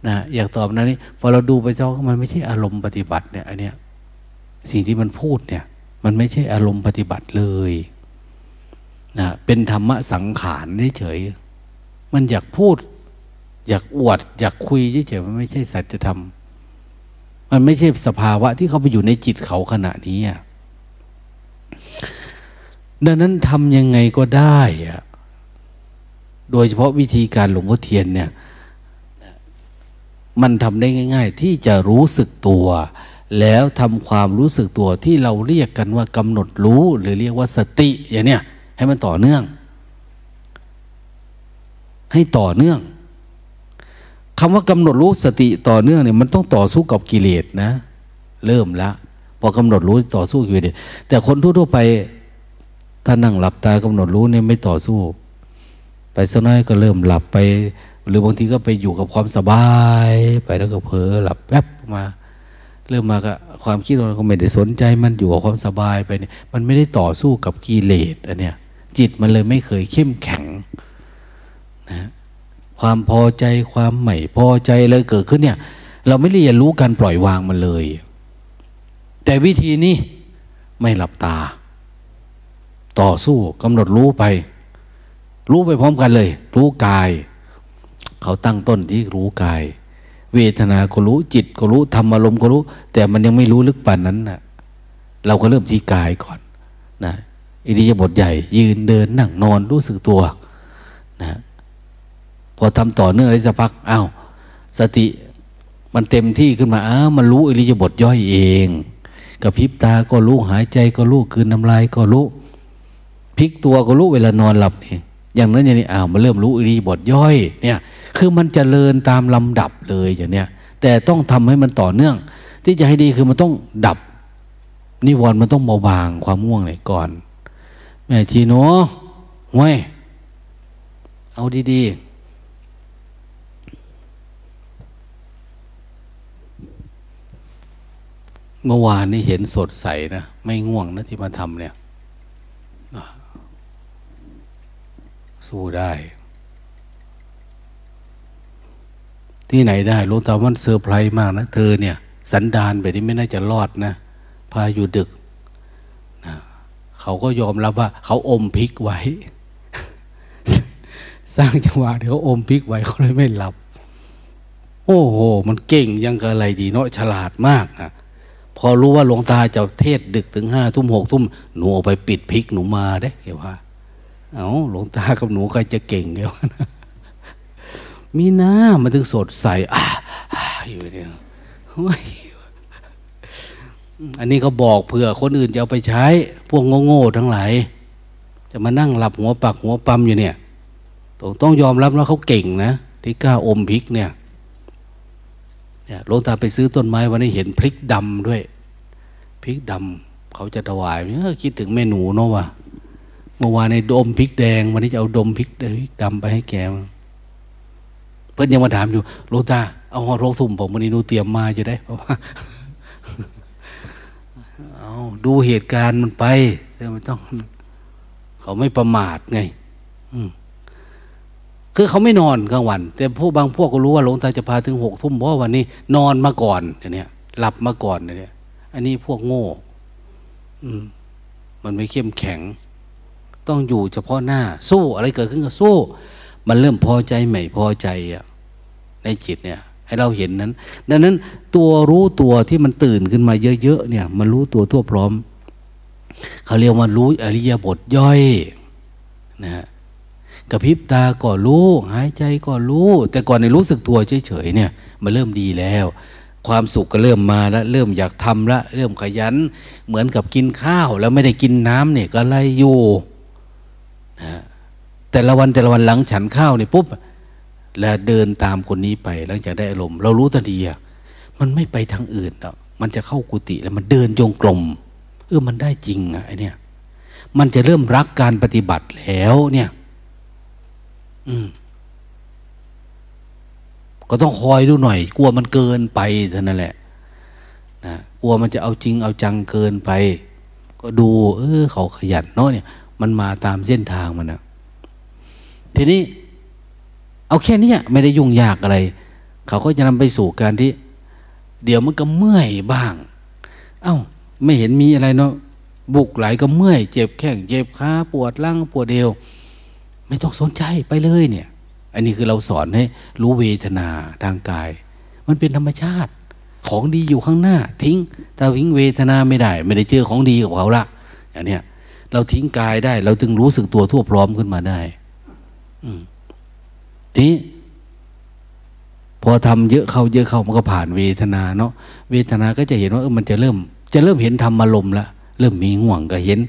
นะอยากตอบนั้นนี่พอเราดูไปเจ้ามันไม่ใช่อารมณ์ปฏิบัติเนี่ยอันเนี้ยสิ่งที่มันพูดเนี่ย มันไม่ใช่อารมณ์ปฏิบัติเลยนะเป็นธรรมะสังขารเฉยมันอยากพูด อยากอวด อยากคุยเฉยๆมันไม่ใช่สัจธรรมมันไม่ใช่สภาวะที่เขาไปอยู่ในจิตเขาขณะนี้อะ ดังนั้นทำยังไงก็ได้อะโดยเฉพาะวิธีการหลวงพ่อเทียนเนี่ย มันทำได้ง่าย ๆ ที่จะรู้สึกตัว แล้วทำความรู้สึกตัวที่เราเรียกกันว่ากำหนดรู้หรือเรียกว่าสติอย่างเนี้ยให้มันต่อเนื่อง ให้ต่อเนื่องคำว่ากำหนดรู้สติต่อเนื่องเนี่ยมันต้องต่อสู้กับกิเลสนะ เริ่มแล้วพอกำหนดรู้ต่อสู้กิเลสแต่คนทั่วๆไป ถ้านั่งหลับตากำหนดรู้เนี่ยไม่ต่อสู้ ไปสักน้อยก็เริ่มหลับไป หรือบางทีก็ไปอยู่กับความสบาย ไปแล้วก็เผลอหลับแป๊บมา เริ่มมาก็ความคิดเราก็ไม่ได้สนใจมันอยู่กับความสบายไปเนี่ยมันไม่ได้ต่อสู้กับกิเลสอันเนี้ยจิตมันเลยไม่เคยเข้มแข็งนะความพอใจความไม่พอใจเลยเกิดขึ้นเนี่ย เราไม่เรียนรู้การปล่อยวางมันเลย แต่วิธีนี้ไม่หลับตา ต่อสู้กำหนดรู้ไป รู้ไปพร้อมกันเลย รู้กาย เขาตั้งต้นที่รู้กาย เวทนาก็รู้จิตก็รู้ธรรมอารมณ์ก็รู้ แต่มันยังไม่รู้ลึกปานนั้นนะเราก็เริ่มที่กายก่อนนะอิริยาบถใหญ่ ยืนเดินนั่งนอนรู้สึกตัวนะพอทำต่อเนื่องอะไรสักพักอ้าวสติมันเต็มที่ขึ้นมาอ้าวมันรู้อิริยาบถย่อยเอง กับพริบตาก็รู้หายใจก็รู้คืนน้ำลายก็รู้ พลิกตัวก็รู้เวลานอนหลับนี่อย่างนั้นอย่างนี้อ้าวมันเริ่มรู้อิริบถย่อยเนี่ยคือมันจเจริญตามลำดับเลยอย่างเนี้ยแต่ต้องทำให้มันต่อเนื่อง ที่จะให้ดีคือมันต้องดับ นิวรณ์มันต้องเบาบางความง่วงเลยก่อน แม่ชีโนห้วยเอาดีๆเมื่อวานนี้เห็นสดใสนะ ไม่ง่วงนะที่มาทำเนี่ย สู้ได้ ที่ไหนได้รู้แต่มันเซอร์ไพรส์มากนะ เธอเนี่ย สันดานแบบนี้ไม่น่าจะรอดนะ พาอยู่ดึกนะเขาก็ยอมรับว่า เขาอมพิกไว้ สร้างจังหวะเดี๋ยวอมพิกไว้เขาเลยไม่หลับ โอ้โห มันเก่งยังกะอะไรดีเนาะฉลาดมากนะพอรู้ว่าหลวงตาจะเทศดึกถึงห้าทุ่มหกทุ่มหนูออกไปปิดพิกหนูมาได้เหรอว่า เอาหลวงตากับหนูใครจะเก่งเหรอวนะมีหน้ามันถึงสดใสอ่าอยู่เนี่ยอันนี้เขาบอกเผื่อคนอื่นจะเอาไปใช้ พวกโง่ๆทั้งหลาย จะมานั่งหลับหัวปักหัวปั๊มอยู่เนี่ยต้องต้องยอมรับว่าเขาเก่งนะ ที่กล้าอมพริกเนี่ยเนี่ยลงตาไปซื้อต้นไม้วันนี้เห็นพริกดำด้วย พริกดำเขาจะถวายเนี่ยคิดถึงแม่หนูเนาะว่า เมื่อวานในดมพริกแดง วันนี้จะเอาดมพริกดำไปให้แกเพื่อนยังมาถามอยู่ลูตาเอาหอโรคสุ่มผมวันนี้นูเตรียมมาอยู่ได้เพราะว่าเอาดูเหตุการณ์มันไปแต่มันต้อง เขาไม่ประมาทไงคือเขาไม่นอนกลางวัน แต่พวกบางพวกก็รู้ว่าหลวงตาจะพาถึงหกทุ่มเพราะวันนี้ นอนมาก่อนเนี่ยหลับมาก่อนเนี่ยอันนี้พวกโง่ อืม มันไม่เข้มแข็ง ต้องอยู่เฉพาะหน้า สู้อะไรเกิดขึ้นก็สู้ มันเริ่มพอใจใหม่พอใจอะในจิตเนี่ย ให้เราเห็นนั้น ดังนั้นตัวรู้ตัวที่มันตื่นขึ้นมาเยอะๆเนี่ย มันรู้ตัวทั่วพร้อม เขาเรียกว่ารู้อริยบทย่อยนะกระพริบตาก็รู้ หายใจก็รู้ แต่ก่อนในรู้สึกตัวเฉยๆเนี่ย มันเริ่มดีแล้ว ความสุขก็เริ่มมาแล้ว เริ่มอยากทำล้วเริ่มขยัน เหมือนกับกินข้าว แล้วไม่ได้กินน้ำเนี่ยก็ไล่อยู่ นะแต่ละวันแต่ละวันหลังฉันข้าวเนี่ยปุ๊บและเดินตามคนนี้ไปหลังจากได้อารมณ์เรารู้ทันทีอะมันไม่ไปทางอื่นหรอกมันจะเข้ากุฏิแล้วมันเดินจงกรมเออมันได้จริงอะไอเนี่ย มันจะเริ่มรักการปฏิบัติแล้วเนี่ย อืมก็ต้องคอยดูหน่อย กลัวมันเกินไปเท่านั้นแหละนะกลัวมันจะเอาจริงเอาจังเกินไป ก็ดู เออเขาขยันเนาะเนี่ย มันมาตามเส้นทางมันนะทีนี้เอาแค่นี้ไม่ได้ยุ่งยากอะไร เขาก็จะนำไปสู่การที่ เดี๋ยวมันก็เมื่อยบ้าง เอา้า ไม่เห็นมีอะไรเนาะบุกไหลก็เมื่อย เจ็บแข้งเจ็บขาปวดล่างปวดเดวไม่ต้องสนใจไปเลยเนี่ย อันนี้คือเราสอนให้รู้เวทนาทางกาย มันเป็นธรรมชาติของดีอยู่ข้างหน้า ทิ้งถ้าทิ้งเวทนาไม่ได้ ไม่ได้เจอของดีกับเขาละอย่างเนี้ย เราทิ้งกายได้ เราจึงรู้สึกตัวทั่วพร้อมขึ้นมาได้ทีพอทำเยอะเข้าเยอะเข้ามันก็ผ่านเวทนาเนาะเวทนาก็จะเห็นว่าเออมันจะเริ่ม จะเริ่มเห็นธรรมอารมณ์ละเริ่มมีห่วงก็เห็น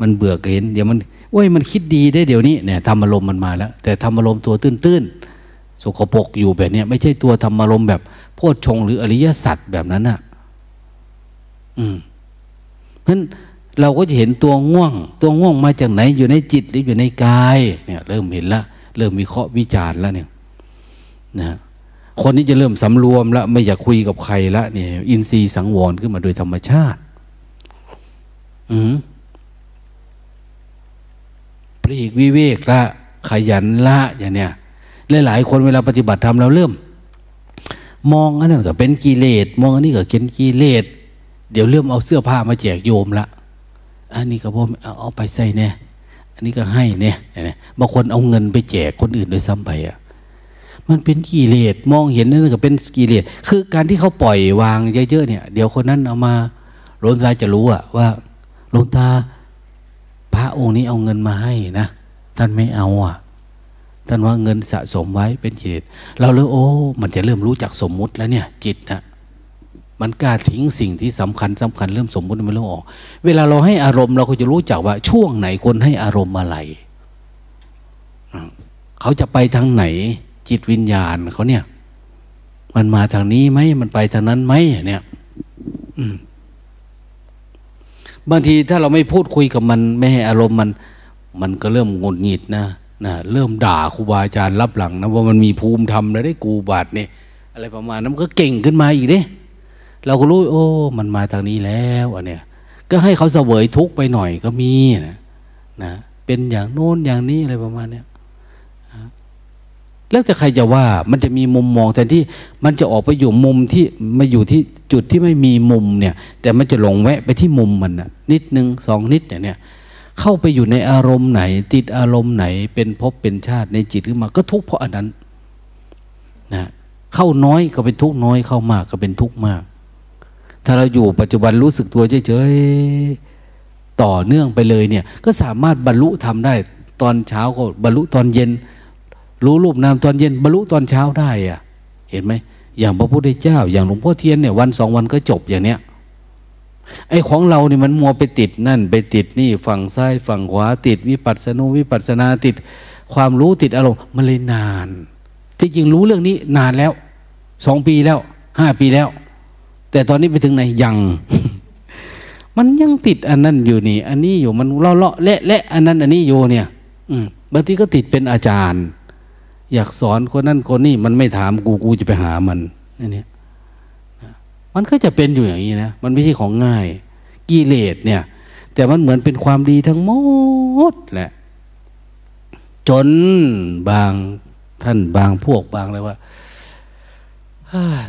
มันเบื่อก็เห็น เดี๋ยวมันโอ้ยมันคิดดีได้เดี๋ยวนี้เนี่ยธรรมอารมณ์มันมาแล้ว แต่ธรรมอารมณ์ตัวตื้นๆสกปรกอยู่แบบนี้ไม่ใช่ตัวธรรมอารมณ์แบบโพชฌงหรืออริยสัจแบบนั้นอะ อืมเพราะฉะนั้น เราก็จะเห็นตัวง่วง ตัวง่วงมาจากไหนอยู่ในจิตหรืออยู่ในกายเนี่ยเริ่มเห็นแล้วเริ่มมีเคาะวิจารณ์แล้วเนี่ยนะคนนี้จะเริ่มสำรวมแล้วไม่อยากคุยกับใครละเนี่ยอินทรีย์สังวรขึ้นมาโดยธรรมชาติ อืมปลีกวิเวกละ ขยันละอย่างเนี้ยหลายๆคนเวลาปฏิบัติธรรมเราเริ่ม มองอันนั้นก็เป็นกิเลสมองอันนี้ก็เป็นกิเลสเดี๋ยวเริ่มเอาเสื้อผ้ามาแจกโยมละ อันนี้ก็พอเอเอาไปใส่เนี่ยอันนี้ก็ให้เนี่ยบางคนเอาเงินไปแจกคนอื่นโดยซ้ำไปอะมันเป็นกิเลสมองเห็นนั่นก็เป็นกิเลสคือการที่เขาปล่อยวางเยอะๆเนี่ย เดี๋ยวคนนั้นเอามาหลวงตาจะรู้อะว่าหลวงตาพระองค์นี้เอาเงินมาให้นะท่านไม่เอาอะท่านว่าเงินสะสมไว้เป็นกิเลสเราเลยโอ้ มันจะเริ่มรู้จักสมมุติแล้วเนี่ย จิตนะ มันกล้าทิ้งสิ่งที่สำคัญสำคัญเริ่มสมมุติมันเริ่มออก เวลาเราให้อารมณ์เราก็จะรู้จักว่าช่วงไหนคนให้อารมณ์อะไร เขาจะไปทางไหน จิตวิญญาณเขาเนี่ย มันมาทางนี้ไหมมันไปทางนั้นไหมเนี่ยบางทีถ้าเราไม่พูดคุยกับมันไม่ให้อารมณ์มัน มันก็เริ่มงุนหงิดนะนะเริ่มด่าครูบาอาจารย์รับหลังนะว่ามันมีภูมิธรรมแล้วได้กูบาทเนี่ยอะไรประมาณนั้นมันก็เก่งขึ้นมาอีกเด้ เราก็รู้ โอ้ มันมาทางนี้แล้วอันเนี้ยก็ให้เขาเสวยทุกไปหน่อยก็มีนะนะเป็นอย่างโน้นอย่างนี้อะไรประมาณเนี้ยแล้วจะใครจะว่ามันจะมีมุมมองแต่ที่มันจะออกไปอยู่มุมที่มาอยู่ที่จุดที่ไม่มีมุมเนี่ย แต่มันจะหลงแวะไปที่มุมมันนะนิดหนึ่งสองนิดเนี่ย เข้าไปอยู่ในอารมณ์ไหน ติดอารมณ์ไหน เป็นภพเป็นชาติในจิตขึ้นมา ก็ทุกข์เพราะอันนั้นนะเข้าน้อยก็เป็นทุกข์น้อยเข้ามากก็เป็นทุกข์มาก ถ้าเราอยู่ปัจจุบันรู้สึกตัวเฉยๆต่อเนื่องไปเลยเนี่ย ก็สามารถบรรลุทำได้ ตอนเช้าก็บรรลุตอนเย็น รู้รูปนามตอนเย็น บรรลุตอนเช้าได้อะเห็นไหมอย่างพระพุทธเจ้า อย่างหลวงพ่อเทียนเนี่ยวันสองวันก็จบอย่างเนี้ยไอ้ของเราเนี่ยมันมัวไปติดนั่น ไปติดนี่ฝั่งซ้ายฝั่งขวาติด วิปัสสนุวิปัสนาติด ความรู้ติดอารมณ์มันเลยนาน ที่จริงรู้เรื่องนี้นานแล้วสองปีแล้วห้าปีแล้ว แต่ตอนนี้ไปถึงไหนยัง มันยังติดอันนั้นอยู่นี่ อันนี้อยู่มันเลาะเลาะเละเละอันนั้น อันนี้อยู่เนี่ย อืมบางทีก็ติดเป็นอาจารย์ อยากสอนคนนั้นคนนี้มันไม่ถามกูกูจะไปหามันอันนี้มันก็จะเป็นอยู่อย่างนี้นะมันไม่ใช่ของง่ายกิเลสเนี่ย แต่มันเหมือนเป็นความดีทั้งหมดแหละ จนบางท่านบางพวกบางเลยว่า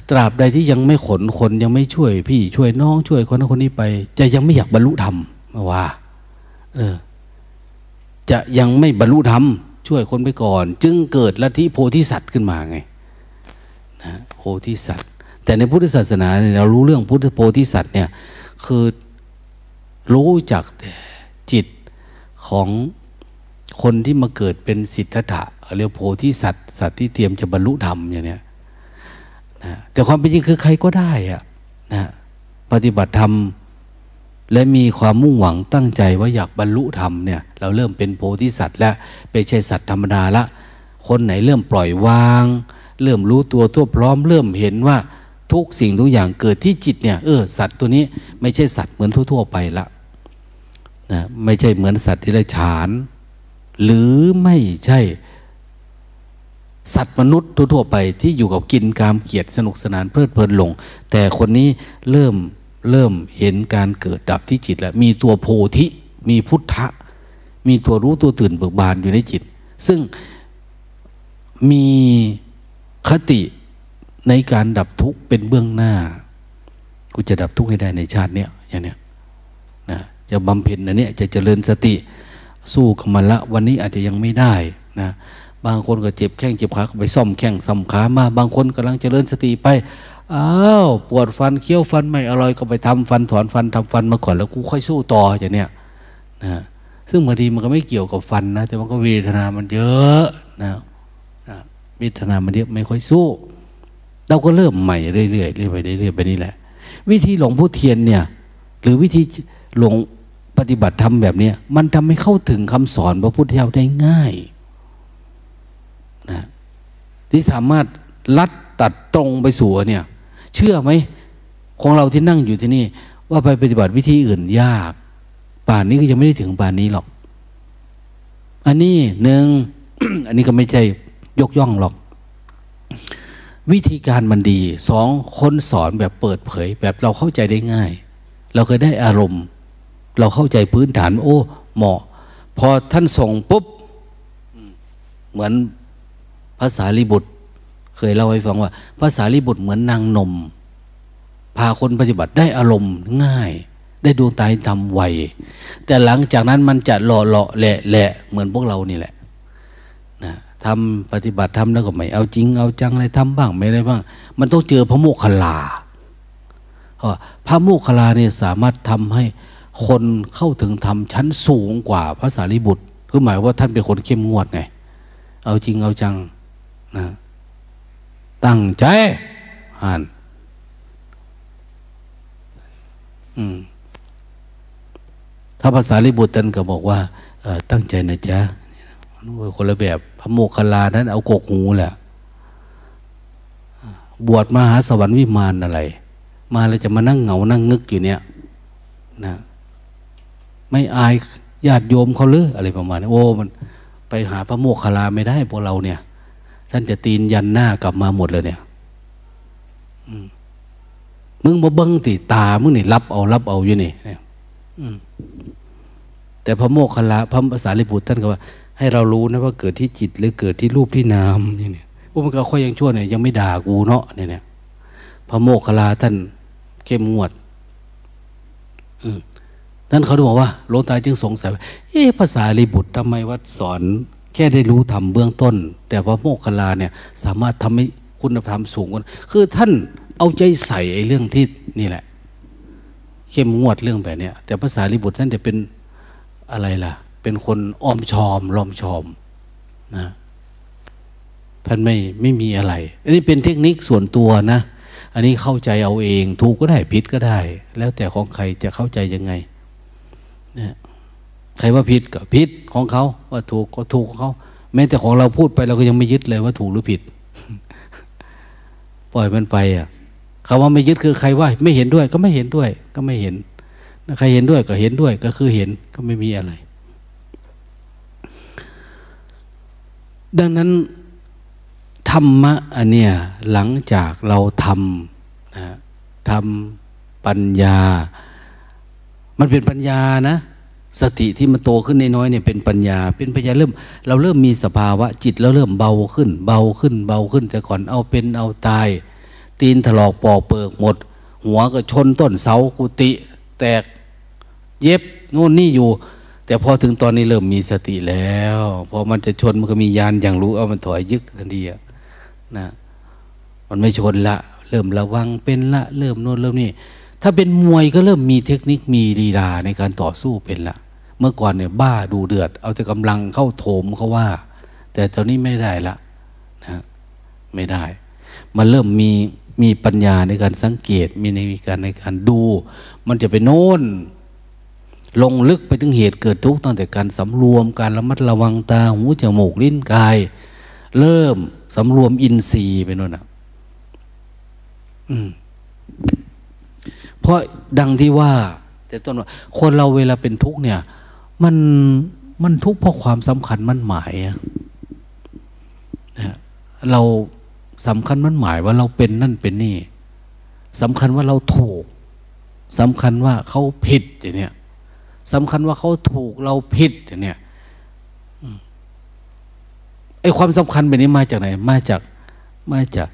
ตราบใดที่ยังไม่ขนคนยังไม่ช่วย พี่ช่วยน้องช่วยคนนั้นคนนี้ไป จะยังไม่อยากบรรลุธรรมว่าเออ จะยังไม่บรรลุธรรมช่วยคนไปก่อน จึงเกิดลัทธิโพธิสัตว์ขึ้นมาไงนะโพธิสัตว์ แต่ในพุทธศาสนาเนี่ยเรารู้เรื่องพุทธโพธิสัตว์เนี่ย คือรู้จักแต่จิตของคนที่มาเกิดเป็นสิทธัตถะเรียกโพธิสัตว์สัตว์ที่เตรียมจะบรรลุธรรมอย่างเนี้ย นะแต่ความเป็นจริงคือใครก็ได้อะนะปฏิบัติธรรมและมีความมุ่งหวังตั้งใจว่าอยากบรรลุธรรมเนี่ย เราเริ่มเป็นโพธิสัตว์แล้วไม่ใช่สัตว์ธรรมดาละ คนไหนเริ่มปล่อยวาง เริ่มรู้ตัวทั่วพร้อม เริ่มเห็นว่าทุกสิ่งทุกอย่างเกิดที่จิตเนี่ยเออสัตว์ตัวนี้ไม่ใช่สัตว์เหมือนทั่ว ๆ ไปละนะไม่ใช่เหมือนสัตว์ที่ไรฉาน หรือไม่ใช่ สัตว์มนุษย์ทั่วๆไปที่อยู่กับกินกามเกียรติสนุกสนานเพลิดเพลินหลง แต่คนนี้เริ่มเริ่มเห็นการเกิดดับที่จิตแล้วมีตัวโพธิมีพุทธะ มีตัวรู้ตัวตื่นเบิกบานอยู่ในจิต ซึ่งมีคติในการดับทุกข์เป็นเบื้องหน้า กูจะดับทุกข์ให้ได้ในชาติเนี้ยอย่างเนี้ยนะจะบำเพ็ญอันเนี้ยจะเจริญสติสู้กับมันละวันนี้อาจจะยังไม่ได้นะ บางคนก็เจ็บแข้งเจ็บขาไปซ่อมแข้งซ่อมขามา บางคนกำลังเจริญสติไปอ้าวปวดฟันเคี้ยวฟันไม่อร่อยก็ไปทำฟันถอนฟันทำฟันมาก่อนแล้วกูค่อยสู้ต่ออย่างเนี้ยนะซึ่งบางทีมันก็ไม่เกี่ยวกับฟันนะ แต่มันก็เวทนามันเยอะนะเวทนามันเยอะไม่ค่อยสู้ เราก็เริ่มใหม่เรื่อยๆเรื่อยไปเรื่อยๆไปนี่แหละ วิธีหลวงพ่อเทียนเนี่ย หรือวิธีหลวงปฏิบัติธรรมแบบนี้มันทำให้เข้าถึงคำสอนพระพุทธเจ้าได้ง่าย นะที่สามารถลัดตัดตรงไปสู่เนี่ย เชื่อไหมของเราที่นั่งอยู่ที่นี่ ว่าไปปฏิบัติวิธีอื่นยาก ป่านนี้ก็ยังไม่ได้ถึงป่านนี้หรอก อันนี้หนึ่งอันนี้ก็ไม่ใช่ยกย่องหรอก วิธีการมันดีสองคนสอนแบบเปิดเผย แบบเราเข้าใจได้ง่าย เราเคยได้อารมณ์ เราเข้าใจพื้นฐาน โอ้ เหมาะ พอท่านส่งปุ๊บเหมือน ภาษาลิบุตร เคยเล่าให้ฟังว่า ภาษาลิบุตรเหมือนนางนม พาคนปฏิบัติได้อารมณ์ง่าย ได้ดวงตาทำไว แต่หลังจากนั้นมันจะหล่อหล่อแหละแหละเหมือนพวกเรานี่แหละนะทำปฏิบัติทำแล้วก็ไม่เอาจริง เอาจังอะไรทำบ้างไม่ได้บ้าง มันต้องเจอพระโมคคัลลาพระโมคคัลลาเนี่ยสามารถทำให้คนเข้าถึงธรรมชั้นสูงกว่าพระสารีบุตรคือหมายว่าท่านเป็นคนเข้มงวดไง เอาจริงเอาจัง นะตั้งใจอ่านถ้าภาษาลิบุตรท่านก็บอกว่าตั้งใจนะจ๊ะคนละแบบพระโมคคัลลานั้น เอากกหูแหละบวชมาหาสวรรค์วิมานอะไร มาแล้วจะมานั่งเหงานั่งงึกอยู่เนี่ยนะไม่อายญาติโยมเขาหรืออะไรประมาณนี้โอ้มันไปหาพระโมคคัลลาไม่ได้พวกเราเนี่ย ท่านจะตีนยันหน้ากลับมาหมดเลยเนี่ยมึงมาเบิ้งติตา มึงนี่รับเอารับเอาอยู่นี่แต่พระโมคคัลลาพระภาษาลิบุตรท่านก็ว่า ให้เรารู้นะว่าเกิดที่จิต หรือเกิดที่รูปที่นามนี่เนี่ยพวกมันก็ค่อยยังชั่วเนี่ยยังไม่ด่ากูเนาะเนี่ยเนี่ยพระโมคคัลลาท่านเข้มงวดอืมนั่นเขาบอกว่าโลตาจึงสงสัยเอ๊ะภาษาลิบุตรทำไมวัดสอน แค่ได้รู้ทำเบื้องต้น แต่พระโมคคัลาเนี่ยสามารถทำให้คุณธรรมสูงกว่าคือท่านเอาใจใส่ไอ้เรื่องที่นี่แหละ เข้มงวดเรื่องแบบเนี้ยแต่ภาษาลิบุตรท่านจะเป็นอะไรล่ะ เป็นคนอ้อมชอมล้อมชอมนะท่านไม่ไม่มีอะไร อันนี้เป็นเทคนิคส่วนตัวนะ อันนี้เข้าใจเอาเอง ถูกก็ได้ผิดก็ได้ แล้วแต่ของใครจะเข้าใจยังไงนะ ใครว่าผิดก็ผิดของเขา ว่าถูกก็ถูกของเขา แม้แต่ของเราพูดไปเราก็ยังไม่ยึดเลยว่าถูกหรือผิด ปล่อยมันไปอะคาว่าไม่ยึดคือใครว่า ไม่เห็นด้วยก็ไม่เห็นด้วย ก็ไม่เห็นใครเห็นด้วยก็เห็นด้วยก็คือเห็นก็ไม่มีอะไร ดังนั้นธรรมะอันเนี้ยหลังจากเราทำนะทำปัญญา มันเป็นปัญญานะ สติที่มันโตขึ้นน้อยเนี่ยเป็นปัญญา เป็นปัญญาเริ่ม เราเริ่มมีสภาวะจิตเราเริ่มเบาขึ้น เบาขึ้นเบาขึ้น แต่ก่อนเอาเป็นเอาตาย ตีนถลอกปอกเปิกหมด หัวก็ชนต้นเสากุฏิแตกเย็บโน่นนี่อยู่ แต่พอถึงตอนนี้เริ่มมีสติแล้วพอมันจะชนมันก็มียานอย่างรู้เอามันถอยยึกทันทีนะมันไม่ชนละ เริ่มระวังเป็นละ เริ่มโน่นเริ่มนี่ถ้าเป็นมวยก็เริ่มมีเทคนิคมีลีลาในการต่อสู้เป็นละ เมื่อก่อนเนี่ยบ้าดูเดือด เอาแต่กำลังเข้าโถมเขาว่า แต่ตอนนี้ไม่ได้ละนะไม่ได้ มันเริ่มมีมีปัญญาในการสังเกต มีในการในการดู มันจะไปโน่นลงลึกไปถึงเหตุเกิดทุกข์ตั้งแต่การสำรวมการระมัดระวังตาหูจมูกลิ้นกาย เริ่มสำรวมอินทรีย์ไปโน่นนะเพราะดังที่ว่า แต่ต้นว่าคนเราเวลาเป็นทุกข์เนี่ย มันมันทุกข์เพราะความสำคัญมันหมายนะเราสำคัญมันหมายว่าเราเป็นนั่นเป็นนี่สำคัญว่าเราถูกสำคัญว่าเขาผิดอย่างเนี้ยสำคัญว่าเขาถูกเราผิดอย่างเนี่ยไอ้ความสำคัญแบบนี้มาจากไหน มาจากมาจาก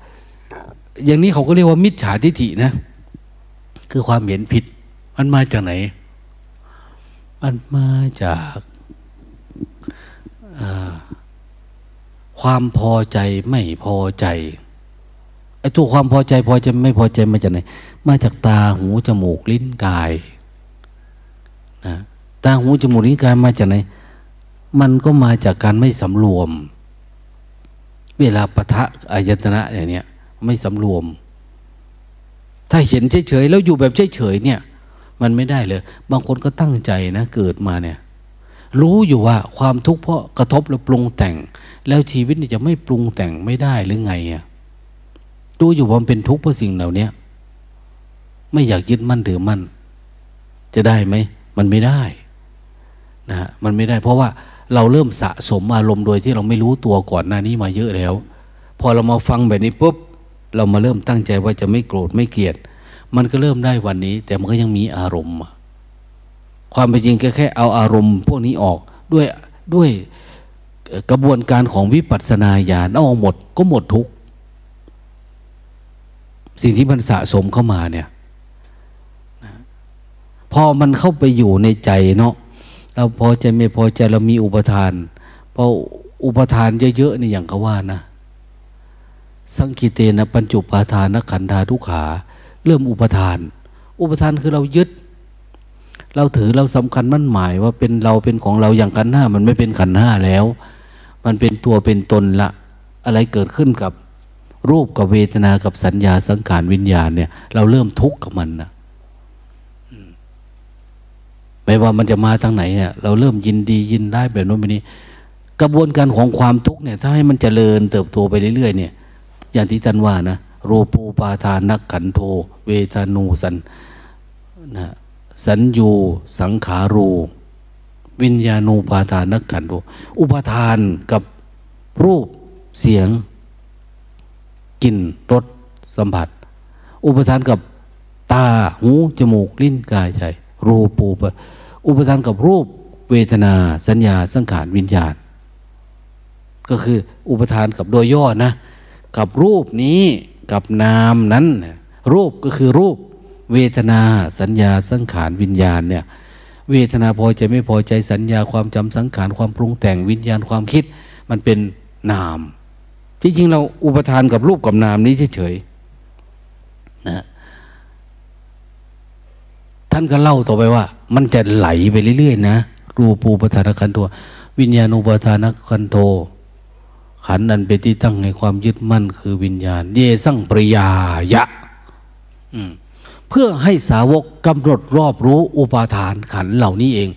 อย่างนี้เขาก็เรียกว่ามิจฉาทิฏฐินะ คือความเห็นผิด มันมาจากไหน มันมาจากความพอใจไม่พอใจไอ้ตัวความพอใจพอใจไม่พอใจมาจากไหนมาจากตาหูจมูกลิ้นกายนะตาหูจมูกนิ้วกายมาจากไหนมันก็มาจากการไม่สำรวม เวลาปะทะอายตนะอย่างเนี้ยไม่สำรวม ถ้าเห็นเฉยๆแล้วอยู่แบบเฉยๆเนี่ย มันไม่ได้เลย บางคนก็ตั้งใจนะเกิดมาเนี่ย รู้อยู่ว่าความทุกข์เพราะกระทบแล้วปรุงแต่ง แล้วชีวิตนี่จะไม่ปรุงแต่งไม่ได้หรือไงอะรู้อยู่ว่ามันเป็นทุกข์เพราะสิ่งเหล่านี้ไม่อยากยึดมั่นถือมั่น จะได้ไหมมันไม่ได้นะมันไม่ได้ เพราะว่าเราเริ่มสะสมอารมณ์โดยที่เราไม่รู้ตัวก่อนหน้านี้มาเยอะแล้ว พอเรามาฟังแบบนี้ปุ๊บเรามาเริ่มตั้งใจว่าจะไม่โกรธไม่เกลียด มันก็เริ่มได้วันนี้ แต่มันก็ยังมีอารมณ์ ความเป็นจริงก็แค่เอาอารมณ์ พวกนี้ออกด้วยด้วยกระบวนการของวิปัสสนาญาณเอาหมดก็หมดทุกสิ่งที่มันสะสมเข้ามาเนี่ยพอมันเข้าไปอยู่ในใจเนาะเราพอใจไม่พอใจเรามีอุปทานพออุปทานเยอะๆนี่อย่างก็ว่านะ สังกิเตนะปัญจุปาทานขันธาทุขา เริ่มอุปทาน อุปทานคือเรายึด เราถือเราสำคัญมั่นหมายว่าเป็นเราเป็นของเราอย่างขันห้ามันไม่เป็นขันห้าแล้ว มันเป็นตัวเป็นตนละ อะไรเกิดขึ้นกับรูปกับเวทนากับสัญญาสังขารวิญญาณเนี่ย เราเริ่มทุกข์กับมันนะไม่ว่ามันจะมาทางไหนเนี่ยเราเริ่มยินดียินได้แบบโน้นแบบนี้ กระบวนการของความทุกข์เนี่ย ถ้าให้มันเจริญเติบโตไปเรื่อยๆเนี่ย อย่างที่ท่านว่านะรูปูปาทานักขันโท เวทานูสันนะสัญญูสังขารูวิญญาณูปาทานักขันโทอุปทานกับรูปเสียงกลิ่นรสสัมผัส อุปทานกับตาหูจมูกลิ้นกายใจรูปูปอุปทานกับรูป เวทนา สัญญาสังขารวิญญาณ ก็คืออุปทานกับโดยย่อนะ กับรูปนี้กับนามนั้น รูปก็คือรูป เวทนาสัญญาสังขารวิญญาณเนี่ยเวทนาพอใจไม่พอใจสัญญาความจำสังขารความปรุงแต่งวิญญาณความคิด มันเป็นนาม ที่จริงเราอุปทานกับรูปกับนามนี้เฉยๆนะท่านก็เล่าต่อไปว่า มันจะไหลไปเรื่อยๆนะรูปูปทานคันโทวิญญาณุปทานคันโทขันนั้นเป็นที่ตั้งในความยึดมั่นคือวิญญาณ เยสั่งปริยายะ เพื่อให้สาวกกำหนดรอบรู้อุปาทานขันเหล่านี้เอง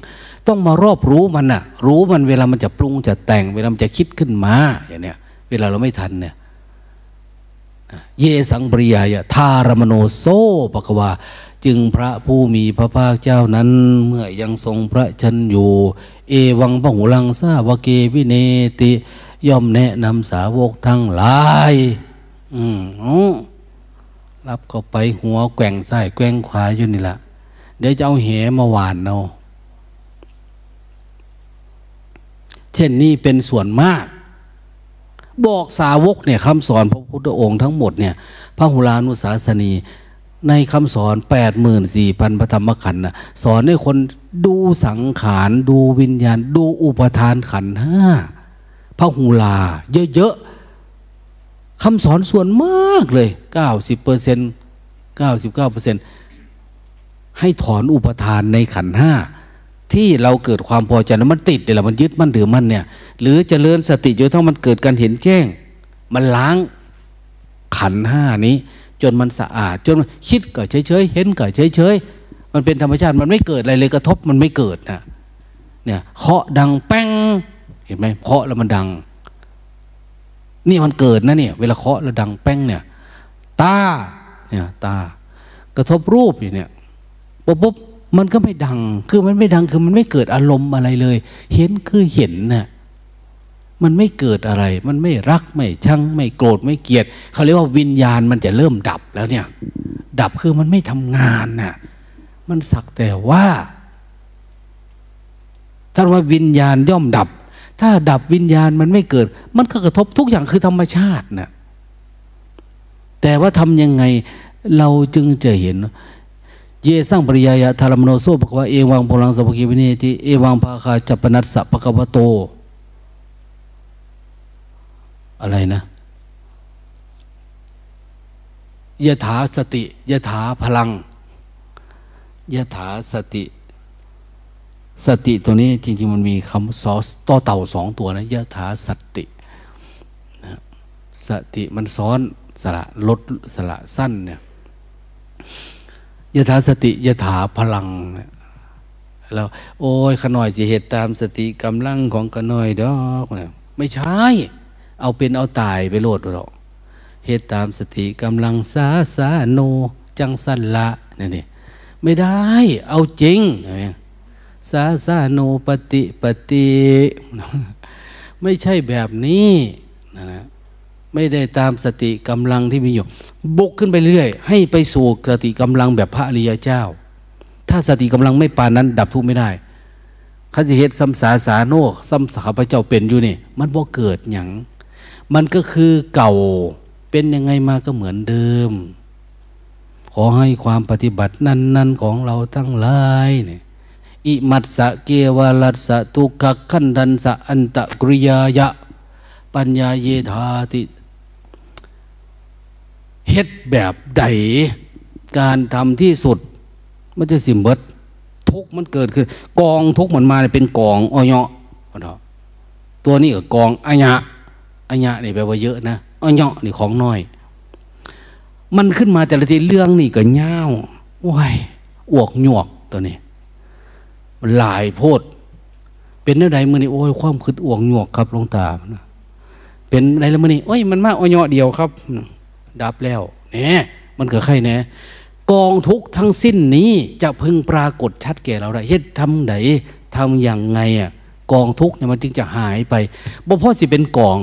ต้องมารอบรู้มันน่ะรู้มันเวลามันจะปรุงจะแต่ง เวลามันจะคิดขึ้นมาอย่างเนี้ยเวลาเราไม่ทันเนี่ยเยสังปริยายทารมโนโซปะกวาจึงพระผู้มีพระภาคเจ้านั้น เมื่อยังทรงพระชนอยู่ เอวังพหุลังซาวเกวิเนติ ย่อมแนะนำสาวกทั้งหลาย อืม รับเข้าไปหัวแกว่งซ้ายแกว่งขวาอยู่นี่แหละเดี๋ยวจะเอาเหมาหวานเอาเช่นนี้เป็นส่วนมาก บอกสาวกเนี่ยคำสอนพระพุทธองค์ทั้งหมดเนี่ยพระหุลานุสาสนีในคำสอนแปดหมื่นสี่พันพระธรรมขันธ์นะสอนให้คนดูสังขาร ดูวิญญาณ ดูอุปทานขันห้าพระหูลา เยอะๆ คำสอนส่วนมากเลยเก้าสิบเปอร์เซ็นต์เก้าสิบเก้าเปอร์เซ็นต์ให้ถอนอุปทานในขันห้าที่เราเกิดความพอใจแล้วมันติดเดี๋ยวมันยึดมันถือมันเนี่ย หรือจเจริญสติจนทั้งมันเกิดการเห็นแจ้ง มันล้างขันห้านี้ จนมันสะอาด จนคิดก็เฉยเฉยเห็นก็เฉยเฉยมันเป็นธรรมชาติมันไม่เกิดอะไรเลยกระทบมันไม่เกิดนะเนี่ยเคาะดังแป้งเห็นไหมเคาะแล้วมันดัง นี่มันเกิดนะเนี่ย เวลาเคาะแล้วดังแป้งเนี่ยตาเนี่ยตากระทบรูปอยู่เนี่ยปุ๊บปุ๊บมันก็ไม่ดัง คือมันไม่ดังคือมันไม่เกิดอารมณ์อะไรเลย เห็นคือเห็นนะ่ะมันไม่เกิดอะไร มันไม่รักไม่ชังไม่โกรธไม่เกลียดเขาเรียกว่าวิญญาณมันจะเริ่มดับแล้วเนี่ย ดับคือมันไม่ทำงานนะ่ะมันสักแต่ว่าถ้าว่าวิญญาณย่อมดับ ถ้าดับวิญญาณมันไม่เกิด มันก็กระทบทุกอย่างคือธรรมชาตินะ่แต่ว่าทำยังไงเราจึงจะเห็น เยสังปริยายะธารมโนโซบอกว่าเอวังพลังสัพกิวินีติเอวังภาคาจัปนัสสะปะกวโต อะไรนะยถาสติยถาพลังยถาสติ สติตัวนี้จริง ๆ มันมีคำซอสต่อเต่าสองตัวนะยะถาสตินะสติมันซ้อนสระลดสระสั้นเนี่ยยะถาสติยะถาพลังแล้วโอ้ยขน่อยจะเหตุตามสติกำลังของขน่อยดอกไม่ใช่ เอาเป็นเอาตายไปโลดหรอกเหตุตามสติกำลังสาสาโน จังสันละนี่นี่ไม่ได้ เอาจริง สาสาโนปฏิปฏิไม่ใช่แบบนี้นะนะไม่ได้ตามสติกำลังที่มีอยู่ บุกขึ้นไปเรื่อย ให้ไปสู่สติกำลังแบบพระอริยเจ้า ถ้าสติกำลังไม่ปานนั้น ดับทุกข์ไม่ได้ขจะเฮ็ดสัมสาสาโนกสัมสาพระเจ้าเป็นอยู่นี่ มันบ่เกิดอย่างมันก็คือเก่าเป็นยังไงมาก็เหมือนเดิม ขอให้ความปฏิบัตินั้น ๆ ของเราทั้งหลายเนี่ย อิมัตสะเกวลัสสะตุกขขันดันสะอันตะกริยายะ ปัญญาเยธาติเฮ็ดแบบใดการทำที่สุด มันจะสิมเบิดทุกมันเกิดขึ้น กองทุกมันมาเป็นกองอ้อยาะตัวนี้ก็กองอัญญะอัญญะนี่แปลว่าเยอะนะอ้อยะนี่ของน้อย มันขึ้นมาแต่ละทีเรื่องนี่ก็เง่าว้ายอวกหยวกตัวนี้ หลายโพด เป็นเนื้อใดมือนี่โอ้ยความคืดอวกหยวกครับลงตา เป็นอะไรละมือนี่โอ้ยมันมากออยเดียวครับ ดับแล้วเนี่ยมันเกิดใครเนี่ยกองทุกทั้งสิ้นนี้จะพึงปรากฏชัดแก่เราได้เฮ็ดทำไหนทำอย่างไงอะกองทุกเนี่ยมันจึงจะหายไปบ่พ่อสิเป็นกอง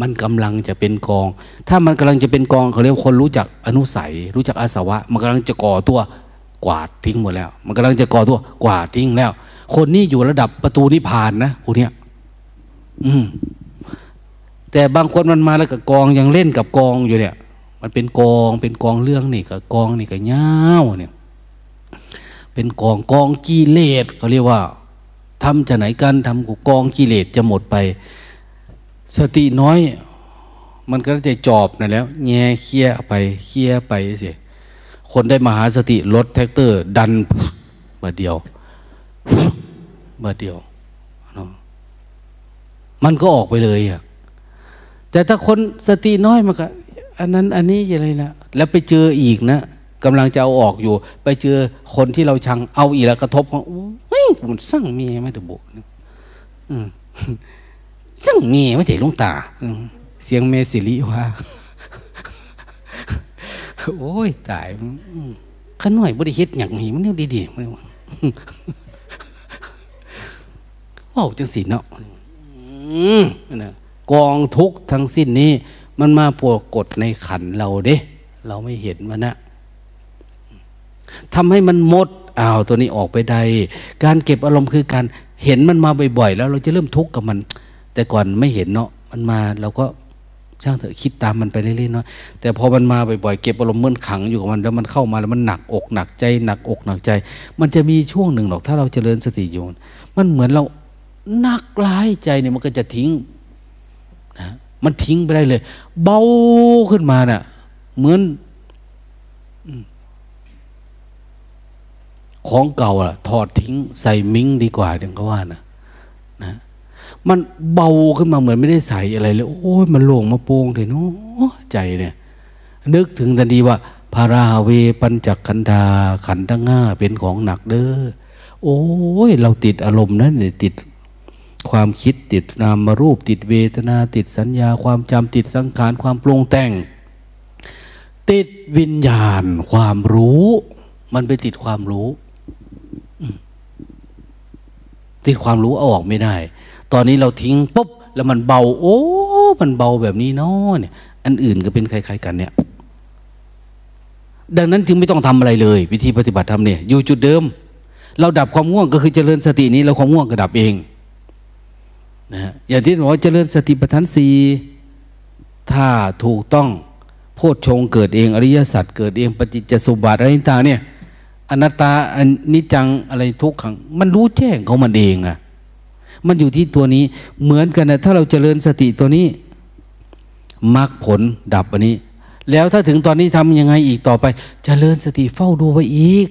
มันกำลังจะเป็นกอง ถ้ามันกำลังจะเป็นกองเขาเรียกคนรู้จักอนุสัย รู้จักอาสวะ มันกำลังจะก่อตัว กวาดทิ้งหมดแล้ว มันกำลังจะก่อตัวกวาดทิ้งแล้ว คนนี้อยู่ระดับประตูนิพพานนะคนเนี้ย อืม แต่บางคนมันมาแล้วกับกองยังเล่นกับกองอยู่เนี่ย มันเป็นกองเป็นกองเรื่องนี่กับกองนี่กับเง้าเนี่ย เป็นกองกองกิเลสเขาเรียกว่าทำจะไหนกันทำกูกองกิเลสจะหมดไป สติน้อย มันก็จะจอบนั่นแล้ว แง่เคี้ยไปเคี้ยไปสิ คนได้มหาสติรถแท็กเตอร์ ดันมาเดียวมาเดียว มันก็ออกไปเลยอะแต่ถ้าคนสติน้อยมันก็อันนั้นอันนี้อย่างไรละแล้วไปเจออีกนะกำลังจะเอาออกอยู่ ไปเจอคนที่เราชังเอาอีกแล้วกระทบเขาเฮ้ยมันสร้างเมียไม่ได้บุกสร้างเมียไม่ได้ลุงตา เสียงเมสิริว่า โอ้ยตายขน่อยบริเฮ็ดอย่างนี้มันเนี่ยดีๆมันว่าจังสีเนาะนะกองทุกทั้งสิ้นนี้ มันมาปวกดในขันเราเด้ เราไม่เห็นมันนะทำให้มันหมดอ้าวตัวนี้ออกไปใดการเก็บอารมณ์คือการเห็นมันมาบ่อยๆ แล้วเราจะเริ่มทุกข์กับมัน แต่ก่อนไม่เห็นเนาะมันมาเราก็ ช่างเถอะคิดตามมันไปเรื่อยๆเนาะแต่พอมันมาบ่อยๆเก็บอารมณ์เมื่อขังอยู่กับมันแล้วมันเข้ามาแล้วมันหนักอกหนักใจหนักอกหนักใจ มันจะมีช่วงหนึ่งหรอกถ้าเราเจริญสติอยู่มันเหมือนเราหนักร้ายใจเนี่ยมันก็จะทิ้งนะมันทิ้งไปได้เลย เบาขึ้นมาเนะ่ะเหมือนของเก่าอะถอดทิ้งใส่มิ้งดีกว่าเดี๋ยวก็ว่านะนะ มันเบาขึ้นมาเหมือนไม่ได้ใส่อะไรเลยโอ้ยมันโล่งมาโป่งเลยเนาะใจเนี่ย นึกถึงทันทีว่าพาราเวปัญจขันธาขันธ์ง่าเป็นของหนักเด้อโอ้ย เราติดอารมณ์นั้นเนี่ยติดความคิดติดนามรูป ติดเวทนา ติดสัญญา ความจำติดสังขารความปรุงแต่ง ติดวิญญาณ ความรู้ มันไปติดความรู้ ติดความรู้เอาออกไม่ได้ ตอนนี้เราทิ้งปุ๊บแล้วมันเบา โอ้ มันเบาแบบนี้เนาะเนี่ย อันอื่นก็เป็นคล้ายๆกันเนี่ย ดังนั้นจึงไม่ต้องทำอะไรเลย วิธีปฏิบัติธรรมเนี่ยอยู่จุดเดิม เราดับความง่วงก็คือเจริญสตินี้ เราความง่วงก็ดับเองนะอย่างที่บอกว่าเจริญสติปัฏฐานสี่ถ้าถูกต้องโพชฌงเกิดเองอริยสัจเกิดเองปฏิจจสุบาทอะไรต่างเนี่ยอนัตตาอนิจังอะไรทุกขัง มันรู้แจ้งของมันเองอะ มันอยู่ที่ตัวนี้ เหมือนกันนะถ้าเราเจริญสติตัวนี้มรรคผลดับอันนี้ แล้วถ้าถึงตอนนี้ทำยังไงอีกต่อไปจเจริญสติเฝ้าดูไว้อีก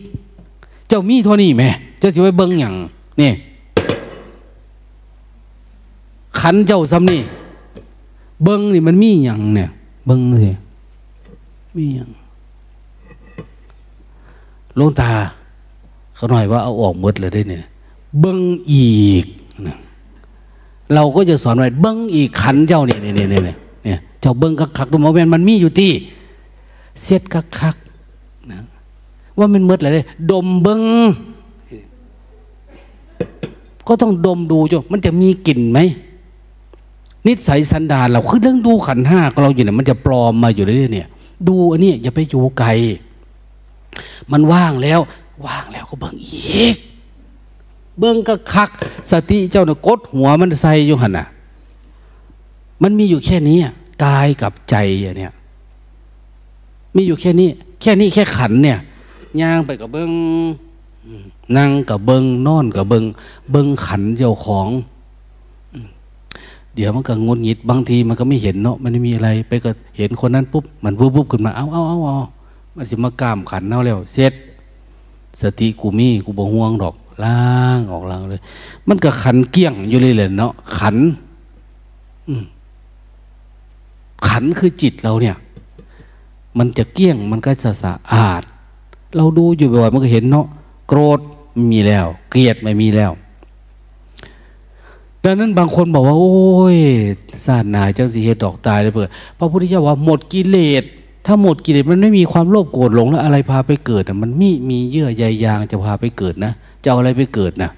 เจ้ามีเท่านี้ไหมเจ้าสิไว้เบิ้งอย่างนี่ขันเจ้าซ้ำนี่เบิ้งนี่มันมีอย่างเนี่ยเบิ้งสิมีอย่างลงตาเขาหน่อยว่าเอาออกหมดเลยได้เนี่ยเบิ้งอีก เราก็จะสอนไว้เบิ้งอีกขันเจ้าเนี่ยเนี่ยเนี่ยเนี่ยเจ้าเบิ้งคักคักดูมาเวนมันมีอยู่ที่เสียดคักคักนะว่ามันมืดอะไรดมเบิ้งก็ต้องดมดูจ้ะมันจะมีกลิ่นไหมนิสัยสันดานเราคือเรื่องดูขันห้าเราอยู่เนี่ยมันจะปลอมมาอยู่เรื่อยๆเนี่ย ดูอันนี้อย่าไปอยู่ไกล มันว่างแล้ว ว่างแล้วก็เบิ่งอีก เบิ่งก็คัก สติเจ้าเนี่ยกดหัวมันใส่อยู่หันน่ะ มันมีอยู่แค่นี้กายกับใจเนี่ย มีอยู่แค่นี้ แค่นี้แค่ขันเนี่ยย่างไปกับเบิ้งนั่งกับเบิงนอนกับเบิงเบิงขันเจ้าของ เดี๋ยวมันก็งดหงิดบางทีมันก็ไม่เห็นเนาะมันไม่มีอะไร ไปก็เห็นคนนั้นปุ๊บมันวุบวุบขึ้นมาเอาเอาเอาเอามันสิมากามขันเอาแล้วเสร็จสติกูมีกูบ่ห่วงดอก ล้างออกล้างเลย มันก็ขันเกี้ยงอยู่เลยเลยเนาะขันขันคือจิตเราเนี่ย มันจะเกี้ยงมันก็จะสะอาด เราดูอยู่บ่อยมันก็เห็นเนาะโกรธไม่มีแล้ว เกลียดไม่มีแล้ว ดังนั้นบางคนบอกว่า โอ้ยศาสนาจังสีเหตุดอกตายเลยเปิดพระพุทธเจ้าว่าหมดกิเลส ถ้าหมดกิเลสมันไม่มีความโลภโกรธหลงแล้วอะไรพาไปเกิดมันมีมีเยื่อใยยางจะพาไปเกิดนะจะเอาอะไรไปเกิดนะ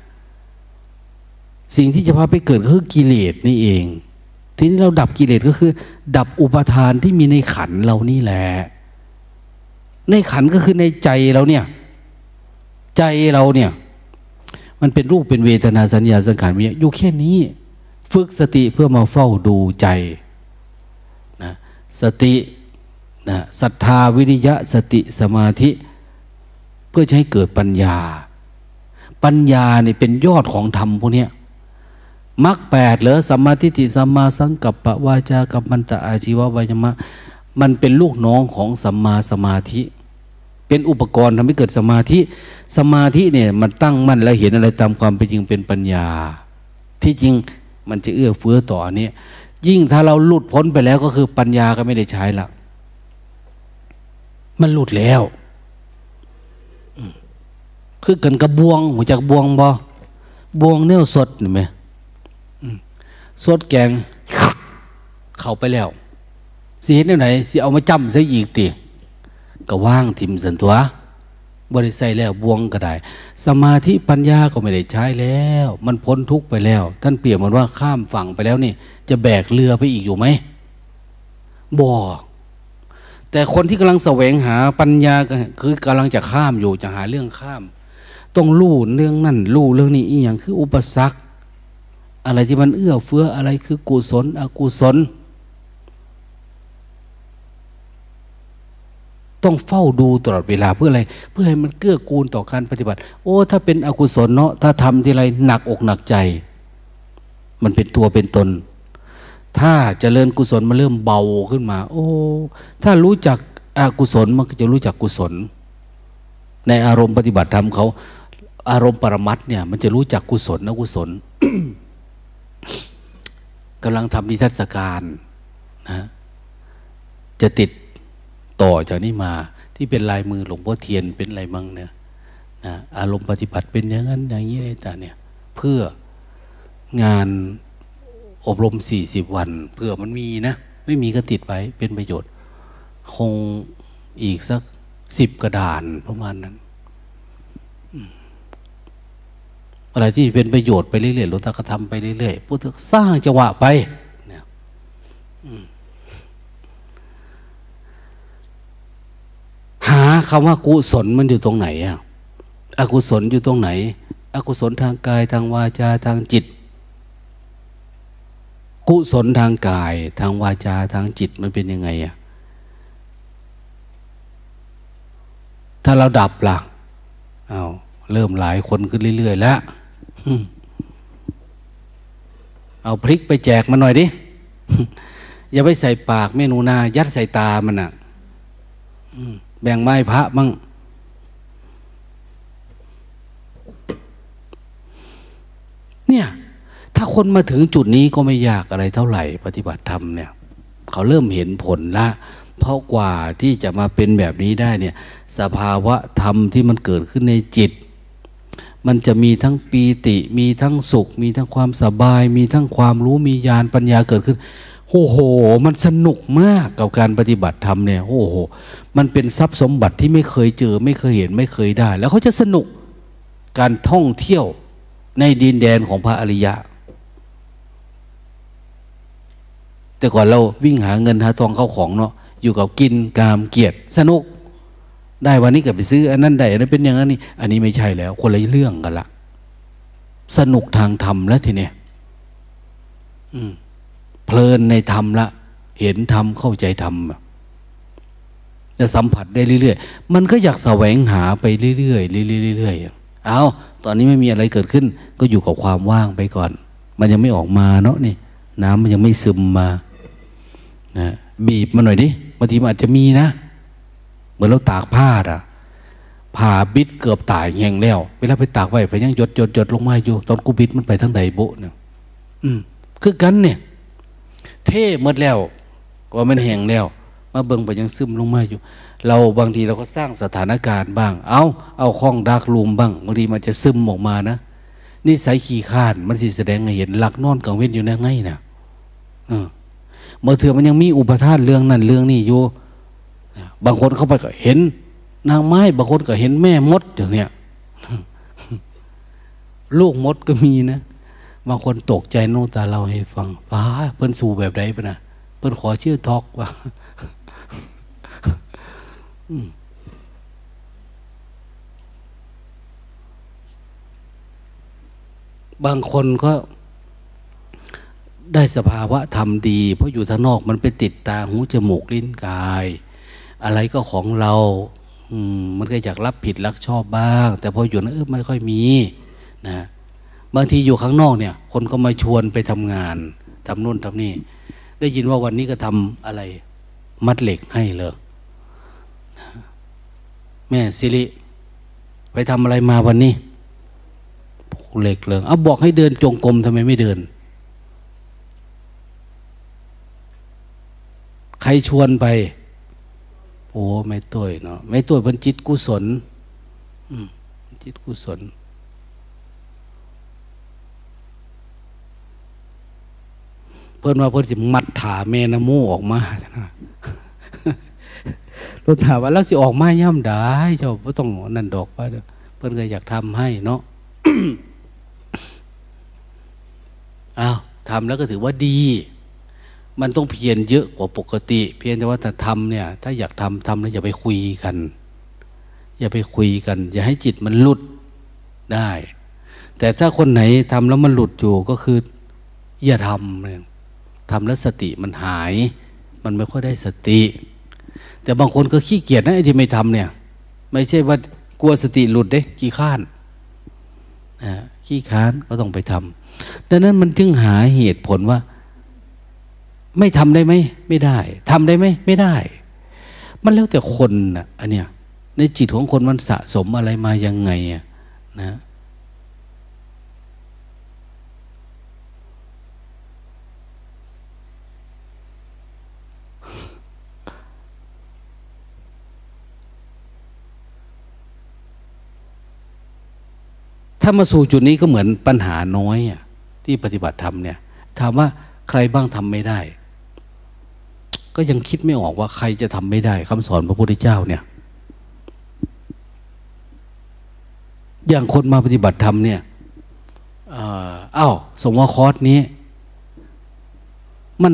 สิ่งที่จะพาไปเกิดคือกิเลสนี่เอง ทีนี้เราดับกิเลสก็คือ ดับอุปทานที่มีในขันเรานี่แหละในขันก็คือในใจเราเนี่ย ใจเราเนี่ย มันเป็นรูปเป็นเวทนาสัญญาสังขารวิญญาอยู่แค่นี้ ฝึกสติเพื่อมาเฝ้าดูใจนะสติ นะศรัทธาวิริยะสติสมาธิ เพื่อให้เกิดปัญญา ปัญญาเนี่เป็นยอดของธรรมพวกนี้มรรคแปดเหรอสัมมาทิฏฐิสัมมาสังกัปปะวาจากัมมันตะอาชีวะวายมะ มันเป็นลูกน้องของสัมมาสมาธิ เป็นอุปกรณ์ทำให้เกิดสมาธิ สมาธิเนี่ยมันตั้งมั่นแล้วเห็นอะไรตามความเป็นจริงเป็นปัญญา ที่จริงมันจะเอื้อเฟื้อต่อเนี้ยิ่งถ้าเราหลุดพ้นไปแล้วก็คือปัญญาก็ไม่ได้ใช้ละ มันหลุดแล้วคือกันกระบวงหัวจากบวงบอบวงเนื้อสดเห็นไหมสดแกง เข้าไปแล้วสิเห็นไหนสิเอามาจำซะอีกตีก็ว่างทิมสันตัวบริใส่แล้วบวงก็ได้ สมาธิปัญญาก็ไม่ได้ใช้แล้ว มันพ้นทุกไปแล้ว ท่านเปรียบเหมือนว่าข้ามฝั่งไปแล้วนี่ จะแบกเรือไปอีกอยู่ไหมบ่ แต่คนที่กำลังแสวงหาปัญญาคือกำลังจะข้ามอยู่จะหาเรื่องข้าม ต้องลู่เรื่องนั่นลู่เรื่องนี้อีกอย่างคืออุปสรรค อะไรที่มันเอื้อเฟื้ออะไรคือกุศล อกุศล ต้องเฝ้าดูตลอดเวลาเพื่ออะไร เพื่อให้มันเกื้อกูลต่อการปฏิบัติ โอ้ถ้าเป็นอกุศลเนาะถ้าทำทีไรหนักอกหนักใจ มันเป็นตัวเป็นตน ถ้าเจริญกุศลมาเริ่มเบาขึ้นมา โอ้ ถ้ารู้จักอกุศลมันก็จะรู้จักกุศล ในอารมณ์ปฏิบัติธรรมเขาอารมณ์ปรมัตเนี่ย มันจะรู้จักกุศลอกุศลกำลังทำนิทรรศการนะจะติดต่อจากนี้มา ที่เป็นลายมือหลวงพ่อเทียนเป็นอะไรมั่งเนี่ยนะอารมณ์ปฏิบัติเป็นอย่างนั้นอย่างนี้แต่เนี่ย เพื่องาน อบรมสี่สิบวันเพื่อมันมีนะ ไม่มีก็ติดไว้เป็นประโยชน์ คงอีกสักสิบกระดานประมาณนั้น อะไรที่เป็นประโยชน์ไปเรื่อยๆหลวงตาก็ทำไปเรื่อยๆพุทธสร้างจังหวะไปเนี่ยหาคำว่ากุศลมันอยู่ตรงไหนอะอกุศลอยู่ตรงไหน อกุศลทางกายทางวาจาทางจิต กุศลทางกาย ทางวาจาทางจิตมันเป็นยังไงอะถ้าเราดับละ่ะเอาเริ่มหลายคนขึ้นเรื่อย ๆ แล้วเอาพริกไปแจกมันหน่อยดิ อย่าไปใส่ปากเมนูนา ยัดใส่ตามันอะ่ะแบ่งไม้พระมั่งเนี่ย ถ้าคนมาถึงจุดนี้ก็ไม่ยากอะไรเท่าไหร่ ปฏิบัติธรรมเนี่ยเขาเริ่มเห็นผลละเพราะกว่าที่จะมาเป็นแบบนี้ได้เนี่ย สภาวะธรรมที่มันเกิดขึ้นในจิต มันจะมีทั้งปีติ มีทั้งสุข มีทั้งความสบาย มีทั้งความรู้มีญาณปัญญาเกิดขึ้นโอ้โห มันสนุกมากกับการปฏิบัติธรรมเนี่ยโอ้โห มันเป็นทรัพย์สมบัติที่ไม่เคยเจอ ไม่เคยเห็นไม่เคยได้ แล้วเขาจะสนุกการท่องเที่ยวในดินแดนของพระอริยะ แต่ก่อนเราวิ่งหาเงินหาทองเข้าของเนาะอยู่กับกินกามเกียรติสนุก ได้วันนี้ก็ไปซื้ออันนั้นได้อันนั้นเป็นอย่างนั้นนี่อันนี้ไม่ใช่แล้ว คนละเรื่องกันละสนุกทางธรรมแล้วทีเนี้ยเพลินในธรรมละ เห็นธรรมเข้าใจธรรมจะสัมผัสได้เรื่อยๆ มันก็อยากแสวงหาไปเรื่อยๆเรื่อยๆเรื่อยๆเอาตอนนี้ไม่มีอะไรเกิดขึ้น ก็อยู่กับความว่างไปก่อน มันยังไม่ออกมาเนาะนี่ น้ำมันยังไม่ซึมมา นะบีบมาหน่อยดิบางทีมันอาจจะมีนะ เหมือนเราตากผ้าอะผ่าบิดเกือบตายแหงแล้วเวลาไปตากไว้ไปยังหยดหยดหยดลงมาอยู่ ตอนกูบิดมันไปทั้งใดโบเนี่ยอืม คือกันเนี่ย เท่หมดแล้วว่ามันแหงแล้ว มาเบิ่งไปยังซึมลงมาอยู่ เราบางทีเราก็สร้างสถานการณ์บ้าง เอาเอาข้องดักลูมบ้างบางทีมันจะซึมออกมานะนี่สายขี่ข้าน มันสิแสดงให้เห็นหลักนอนกังเว้นอยู่ในไงนะเออ เมื่อเถื่อมันยังมีอุปทานเรื่องนั้นเรื่องนี้อยู่บางคนเข้าไปก็เห็น นางไม้บางคนก็เห็นแม่มดอย่างเนี้ยลูกมดก็มีนะ บางคนตกใจโน้ตาเราให้ฟังป้าเพิ่นสู่แบบใดปะนะเพิ่นขอชื่อทอกว่าบางคนก็ ได้สภาวะธรรมดี เพราะอยู่ทางนอกมันไปติดตาหูจมูกลิ้นกาย อะไรก็ของเรามมันก็อยากรับผิดรักชอบบ้าง แต่พออยู่นั้นเออไม่ค่อยมีนะบางทีอยู่ข้างนอกเนี่ย คนก็มาชวนไปทำงานทำนู่นทำนี่ ได้ยินว่าวันนี้ก็ทำอะไร มัดเหล็กให้เลยแม่สิริไปทำอะไรมาวันนี้เหล็กเลยเอาบอกให้เดินจงกรมทำไมไม่เดิน ใครชวนไป โอ้ไม่ตัวเนาะไม่ตัวเป็นจิตกุศลจิตกุศล เพื่อนว่าเพื่อนสิมัดถาเมนโมออกมาเราถามว่าแล้วสิออกมาย่ำได้เจ้าไม่ต้องนั่นดอกว่าเพื่อนก็อยากทำให้เนาะอ้าวทำแล้วก็ถือว่าดี มันต้องเพียรเยอะกว่าปกติ เพียงแต่ว่าถ้าทำเนี่ย ถ้าอยากทำทำแล้วอย่าไปคุยกัน อย่าไปคุยกัน อย่าให้จิตมันหลุดได้ แต่ถ้าคนไหนทำแล้วมันหลุดอยู่ก็คือ อย่าทำเลยทำแล้วสติมันหาย มันไม่ค่อยได้สติ แต่บางคนก็ขี้เกียจนะไอ้ที่ไม่ทำเนี่ย ไม่ใช่ว่ากลัวสติหลุดเด้ขี้ข้านนะขี้ค้านก็ต้องไปทำดังนั้นมันจึงหาเหตุผลว่า ไม่ทำได้ไหมไม่ได้ทำได้ไหมไม่ได้ มันแล้วแต่คนนะอันเนี้ยในจิตของคนมันสะสมอะไรมายังไงอะนะถ้ามาสู่จุดนี้ก็เหมือนปัญหาน้อยอที่ปฏิบัติธรรมเนี่ย ถามว่าใครบ้างทำไม่ได้ ก็ยังคิดไม่ออกว่าใครจะทำไม่ได้คำสอนพระพุทธเจ้าเนี่ย อย่างคนมาปฏิบัติธรรมเนี่ยอ้าวสมว่าคอร์สนี้ มัน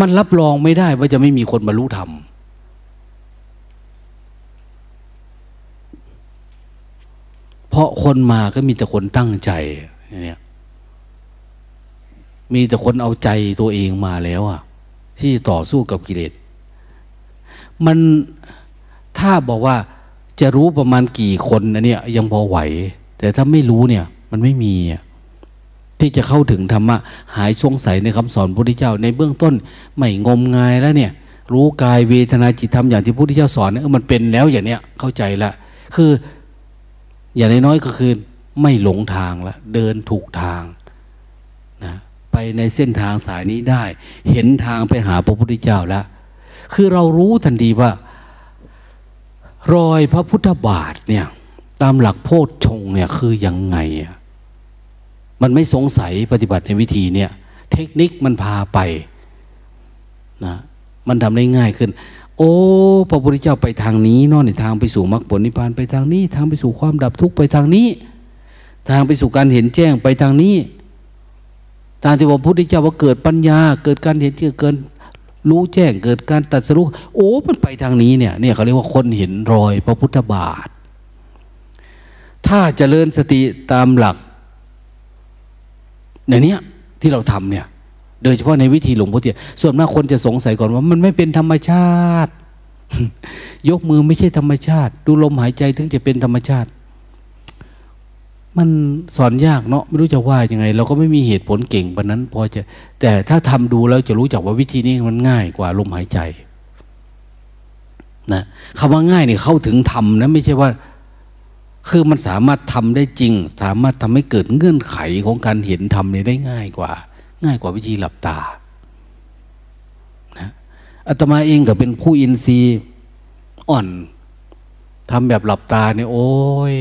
มันรับรองไม่ได้ว่าจะไม่มีคนบรรลุธรรม เพราะคนมาก็มีแต่คนตั้งใจเนี่ย มีแต่คนเอาใจตัวเองมาแล้วอะที่ต่อสู้กับกิเลสมันถ้าบอกว่าจะรู้ประมาณกี่คนนะเนี่ย ยังพอไหว แต่ถ้าไม่รู้เนี่ย มันไม่มีที่จะเข้าถึงธรรมะหายสงสัยในคำสอนพระพุทธเจ้า ในเบื้องต้นไม่งมงายแล้วเนี่ย รู้กายเวทนาจิตธรรมอย่างที่พระพุทธเจ้าสอนเนี่ยมันเป็นแล้วอย่างเนี้ยเข้าใจละคืออย่างน้อยก็คือไม่หลงทางละเดินถูกทาง ไปในเส้นทางสายนี้ได้ เห็นทางไปหาพระพุทธเจ้าแล้ว คือเรารู้ทันทีว่า รอยพระพุทธบาทเนี่ย ตามหลักโพชฌงเนี่ยคือยังไง มันไม่สงสัยปฏิบัติในวิธีเนี่ย เทคนิคมันพาไปนะมันทำได้ง่ายขึ้น โอ้ พระพุทธเจ้าไปทางนี้นอนในทางไปสู่มรรคผลนิพพานไปทางนี้ ทางไปสู่ความดับทุกข์ไปทางนี้ ทางไปสู่การเห็นแจ้งไปทางนี้ ตามที่ว่าพุทธเจ้าว่าเกิดปัญญา เกิดการเห็นเกิดรู้แจ้งเกิดการตัดสู้โอ้มันไปทางนี้เนี่ยเนี่ยเขาเรียกว่าคนเห็นรอยพระพุทธบาท ถ้าเจริญสติตามหลักในนี้ที่เราทำเนี่ย โดยเฉพาะในวิธีหลวงพ่อเทียนส่วนมากคนจะสงสัยก่อนว่า มันไม่เป็นธรรมชาติ ยกมือไม่ใช่ธรรมชาติ ดูลมหายใจถึงจะเป็นธรรมชาติ มันสอนยากเนาะไม่รู้จะว่ายังไง เราก็ไม่มีเหตุผลเก่งปนนั้น พอจะ แต่ถ้าทำดูแล้วจะรู้จักว่าวิธีนี้มันง่ายกว่าลมหายใจนะคำว่าง่ายเนี่ยเข้าถึงธรรมนะ ไม่ใช่ว่า คือมันสามารถทำได้จริง สามารถทำให้เกิดเงื่อนไขของการเห็นธรรมเนี่ยได้ง่ายกว่า ง่ายกว่าวิธีหลับตานะอาตมาเองก็เป็นผู้อินทรีย์อ่อนทำแบบหลับตาเนี่ยโอ้ย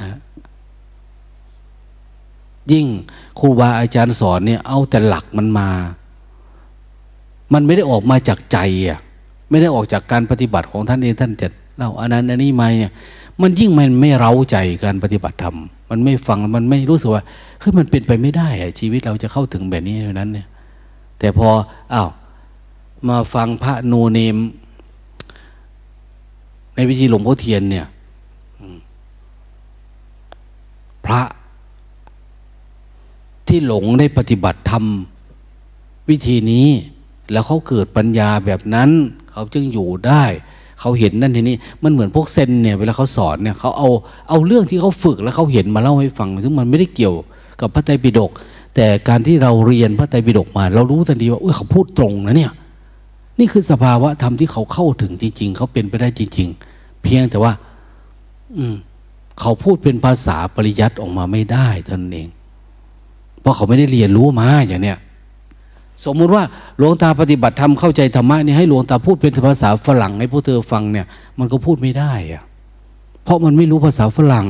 นะยิ่งครูบาอาจารย์สอนเนี่ย เอาแต่หลักมันมา มันไม่ได้ออกมาจากใจอะไม่ได้ออกจากการปฏิบัติของท่านเองท่านจะเล่าอันนั้นอันนี้มาเนี่ยมันยิ่งมันไม่เร้าใจการปฏิบัติธรรมมันไม่ฟังมันไม่รู้สึกว่าเฮ้ยมันเป็นไปไม่ได้อะชีวิตเราจะเข้าถึงแบบนี้เท่านั้นเนี่ย แต่พออ้าวมาฟังพระโนเนม ในวิธีหลวงพ่อเทียนเนี่ย พระที่หลงได้ปฏิบัติธรรมวิธีนี้ แล้วเขาเกิดปัญญาแบบนั้น เขาจึงอยู่ได้เขาเห็นนั่นทีนี้มันเหมือนพวกเซนเนี่ยเวลาเขาสอนเนี่ยเขาเอาเอาเรื่องที่เขาฝึกแล้วเขาเห็นมาเล่าให้ฟัง ซึ่งมันไม่ได้เกี่ยวกับพระไตรปิฎกแต่การที่เราเรียนพระไตรปิฎกมา เรารู้ทันทีว่าเออเขาพูดตรงนะเนี่ยนี่คือสภาวะธรรมที่เขาเข้าถึงจริง ๆ เขาเป็นไปได้จริง ๆ เพียงแต่ว่า อืม เขาพูดเป็นภาษาปริยัติออกมาไม่ได้ท่านเอง เพราะเขาไม่ได้เรียนรู้มาอย่างเนี้ยสมมุติว่าหลวงตาปฏิบัติธรรมเข้าใจธรรมะนี่ให้หลวงตาพูดเป็นภาษาฝรั่งให้พวกเธอฟังเนี่ย มันก็พูดไม่ได้อะเพราะมันไม่รู้ภาษาฝรั่ง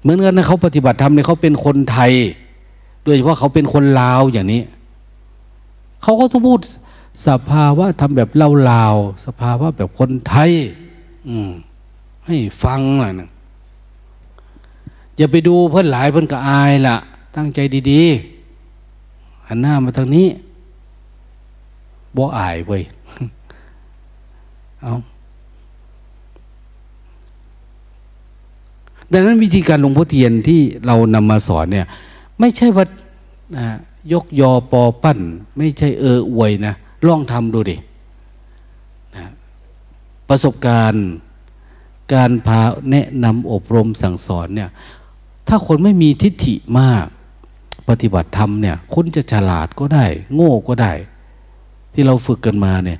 เหมือนกันนะเขาปฏิบัติธรรมเนี่ยเขาเป็นคนไทย โดยเฉพาะเขาเป็นคนลาวอย่างนี้ เขาก็ต้องพูดสภาวะทำแบบเล่าลาวสภาวะแบบคนไทย อืม ให้ฟังนะอย่าไปดูเพื่อนหลายเพื่อนก็อายละตั้งใจดีๆหันหน้ามาทางนี้บ่อายเว้ยเอาดังนั้นวิธีการหลวงพ่อเทียนที่เรานำมาสอนเนี่ย ไม่ใช่ว่ายกยอปอปั้น ไม่ใช่เอออวยนะลองทำดูดินะประสบการณ์ การพาแนะนำอบรมสั่งสอนเนี่ย ถ้าคนไม่มีทิฏฐิมาก ปฏิบัติธรรมเนี่ยคุณจะฉลาดก็ได้ โง่ก็ได้ ที่เราฝึกกันมาเนี่ย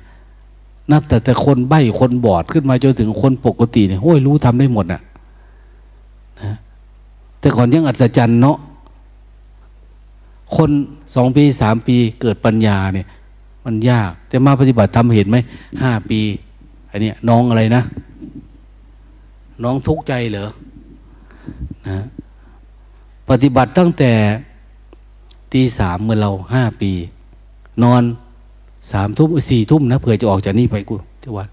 นับแต่แต่คนใบ้คนบอดขึ้นมาจนถึงคนปกติเนี่ยโอ้ยรู้ทำได้หมดอะนะแต่ก่อนยังอัศจรรย์เนาะคนสองปีสามปีเกิดปัญญาเนี่ย มันยาก แต่มาปฏิบัติทำเห็นไหมห้าปีอันนี้น้องอะไรนะ น้องทุกข์ใจเหรอนะปฏิบัติตั้งแต่ตีสามเมื่อเราห้าปี นอนสามทุ่มสี่ทุ่มนะเผื่อจะออกจากนี่ไปกูที่วัด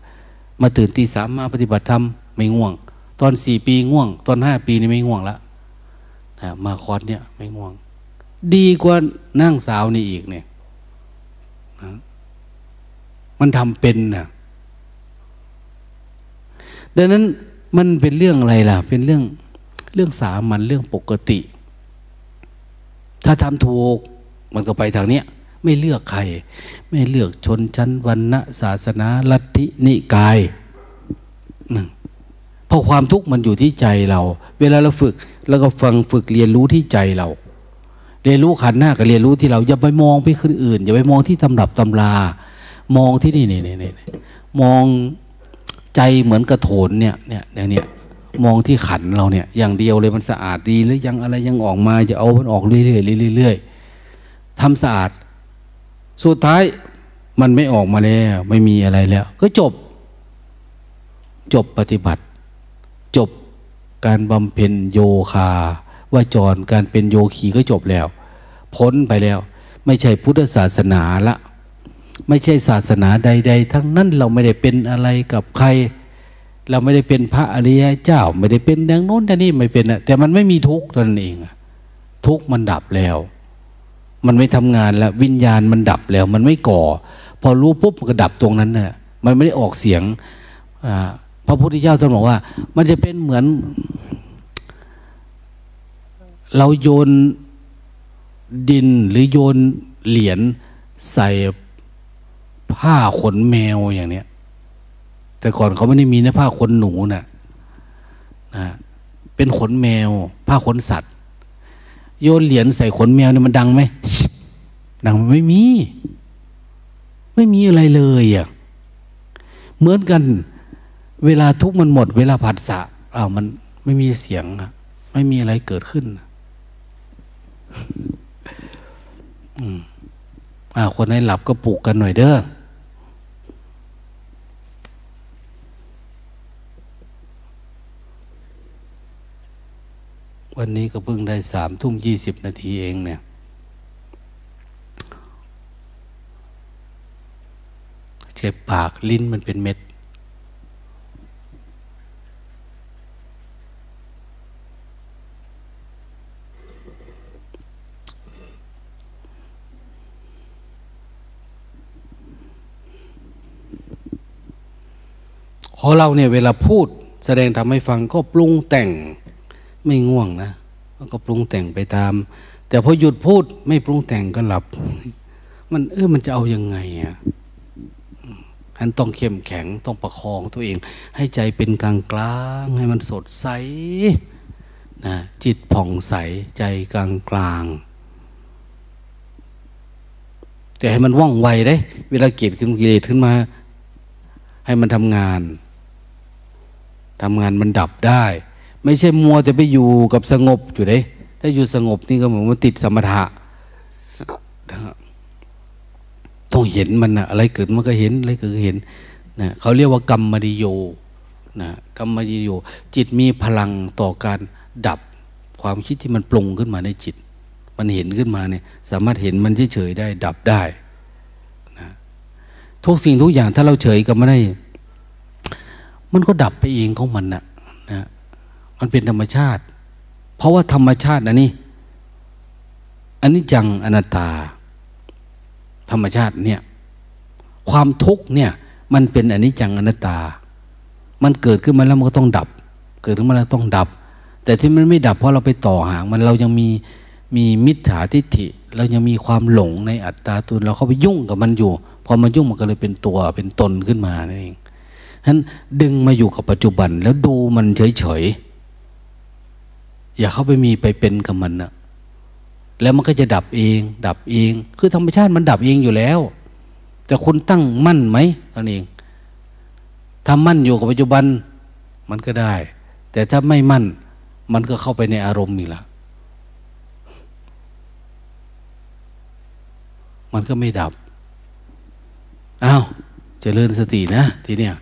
มาตื่นตีสามมาปฏิบัติธรรมไม่ง่วง ตอนสี่ปีง่วง ตอนห้าปีนี่ไม่ง่วงละนะมาคอร์สเนี่ยไม่ง่วง ดีกว่านั่งสาวนี่อีกเนี่ยนะมันทำเป็นนะดังนั้น มันเป็นเรื่องอะไรล่ะ เป็นเรื่องเรื่องสามัญเรื่องปกติ ถ้าทำถูก มันก็ไปทางเนี้ยไม่เลือกใคร ไม่เลือกชนชั้นวันณะศาสนาลัทธินิกายนึ่งเพราะความทุกข์มันอยู่ที่ใจเรา เวลาเราฝึก แล้วก็ฟังฝึกเรียนรู้ที่ใจเรา เรียนรู้ขันหน้ากับเรียนรู้ที่เราอย่าไปมองไปคนอื่น อย่าไปมองที่ตำรับตำรา มองที่นี่นี่นี่นี่มอง ใจเหมือนกระโถนเนี่ยเนี่ยเนี่ยมองที่ขันเราเนี่ย อย่างเดียวเลยมันสะอาดดีหรือยังอะไรยังออกมาจะเอามันออกเรื่อยๆเรื่อยๆทำสะอาด สุดท้ายมันไม่ออกมาแล้ว ไม่มีอะไรแล้ว ก็จบ จบปฏิบัติ จบการบำเพ็ญโยคาว่าจรการเป็นโยคีก็จบแล้ว พ้นไปแล้ว ไม่ใช่พุทธศาสนาละ ไม่ใช่ศาสนาใด ๆ ทั้งนั้นเราไม่ได้เป็นอะไรกับใคร เราไม่ได้เป็นพระอริยเจ้า ไม่ได้เป็นดังโน้นดังนี้ไม่เป็นอะแต่มันไม่มีทุกข์ตนเองทุกข์มันดับแล้ว มันไม่ทำงานแล้ววิญญาณมันดับแล้ว มันไม่ก่อ พอรู้ปุ๊บมันก็ดับตรงนั้นน่ะมันไม่ได้ออกเสียงพระพุทธเจ้าท่านบอกว่า มันจะเป็นเหมือน เราโยนดินหรือโยนเหรียญใส่ ผ้าขนแมวอย่างเนี้ย แต่ก่อนเขาไม่ได้มีนะผ้าขนหนูนะ่ะนะเป็นขนแมว ผ้าขนสัตว์ โยนเหรียญใส่ขนแมวเนี่ยมันดังไหมดังไม่มี ไม่มีอะไรเลยอะเหมือนกัน เวลาทุกมันหมด เวลาผัดสะอ้าวมันไม่มีเสียงอะไม่มีอะไรเกิดขึ้น อืม อ่าคนให้หลับก็ปลุกกันหน่อยเด้อวันนี้ก็เพิ่งได้สามทุ่มยี่สิบนาทีเองเนี่ย เจ็บปากลิ้นมันเป็นเม็ดข อเราเนี่ยเวลาพูดแสดงทำให้ฟังก็ปรุงแต่งไม่ง่วงนะมันก็ปรุงแต่งไปตาม แต่พอหยุดพูดไม่ปรุงแต่งก็หลับ มันเออมันจะเอายังไงอะอันต้องเข้มแข็งต้องประคองตัวเอง ให้ใจเป็นกลางกลางให้มันสดใสนะจิตผ่องใสใจกลางกลางแต่ให้มันว่องไวได้ เวลาเกิดขึ้นกิเลสขึ้นมา ให้มันทำงาน ทำงานมันดับได้ ไม่ใช่มัวแต่ไปอยู่กับสงบอยู่เลยถ้าอยู่สงบนี่ก็เหมือนมันติดสมถะต้องเห็นมันนะอะไรเกิดมันก็เห็นอะไรเกิดเห็นนะเขาเรียกว่ากรรมมดิโยนะกรรมมดิโย จิตมีพลังต่อการดับความคิดที่มันปรุงขึ้นมาในจิต มันเห็นขึ้นมาเนี่ย สามารถเห็นมันเฉยๆได้ ดับได้นะทุกสิ่งทุกอย่างถ้าเราเฉยกับมันได้ มันก็ดับไปเองของมันนะนะมันเป็นธรรมชาติ เพราะว่าธรรมชาติอันนี้อันนี้จังอนัตตา ธรรมชาติเนี่ย ความทุกข์เนี่ย มันเป็นอันนี้จังอนัตตา มันเกิดขึ้นมาแล้วมันก็ต้องดับ เกิดขึ้นมาแล้วต้องดับ แต่ที่มันไม่ดับเพราะเราไปต่อหางมันเรายังมีมีมิจฉาทิฏฐิเรายังมีความหลงในอัตตาตัวเราเข้าไปยุ่งกับมันอยู่ พอมายุ่งมันก็เลยเป็นตัวเป็นตนขึ้นมานั่นเอง ฉะนั้นดึงมาอยู่กับปัจจุบัน แล้วดูมันเฉยๆ อย่าเข้าไปมีไปเป็นกับมันนะแล้วมันก็จะดับเอง ดับเอง คือธรรมชาติมันดับเองอยู่แล้ว แต่คุณตั้งมั่นไหมนั่นเอง ถ้ามั่นอยู่กับปัจจุบันมันก็ได้ แต่ถ้าไม่มั่น มันก็เข้าไปในอารมณ์อีกละมันก็ไม่ดับ อ้าวจเจริญสตินะ ทีเนี้ย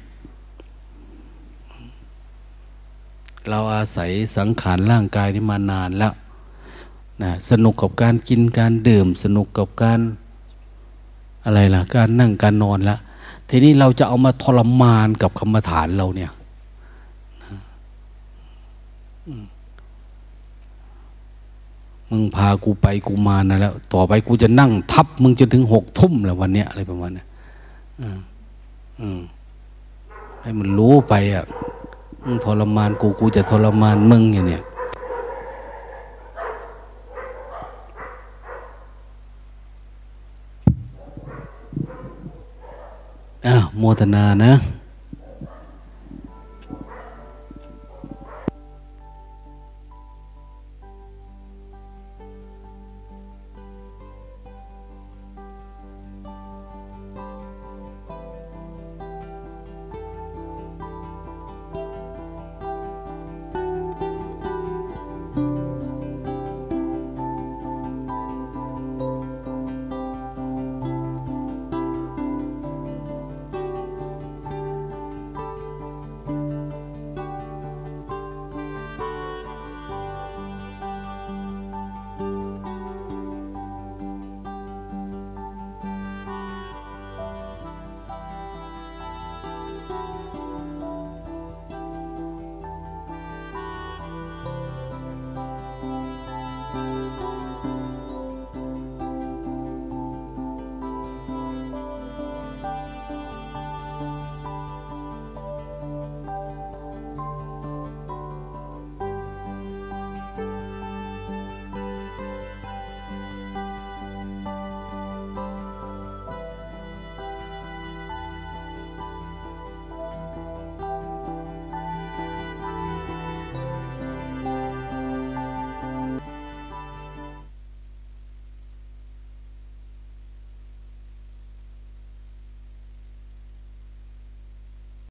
เราอาศัยสังขารร่างกายนี้มานานแล้วนะสนุกกับการกินการดื่ม สนุกกับการอะไรล่ะ การนั่งการนอนแล้วทีนี้เราจะเอามาทรมานกับกรรมฐานเราเนี่ยมึงพากูไปกูมานะแล้ว ต่อไปกูจะนั่งทับ มึงจนถึงหกทุ่มแล้ววันเนี้ยอะไรประมาณนี้อืมอืมให้มันรู้ไปอะ ทรมานกูกูจะทรมานมึงอย่างเนี้ยอ้าวโมทนานะ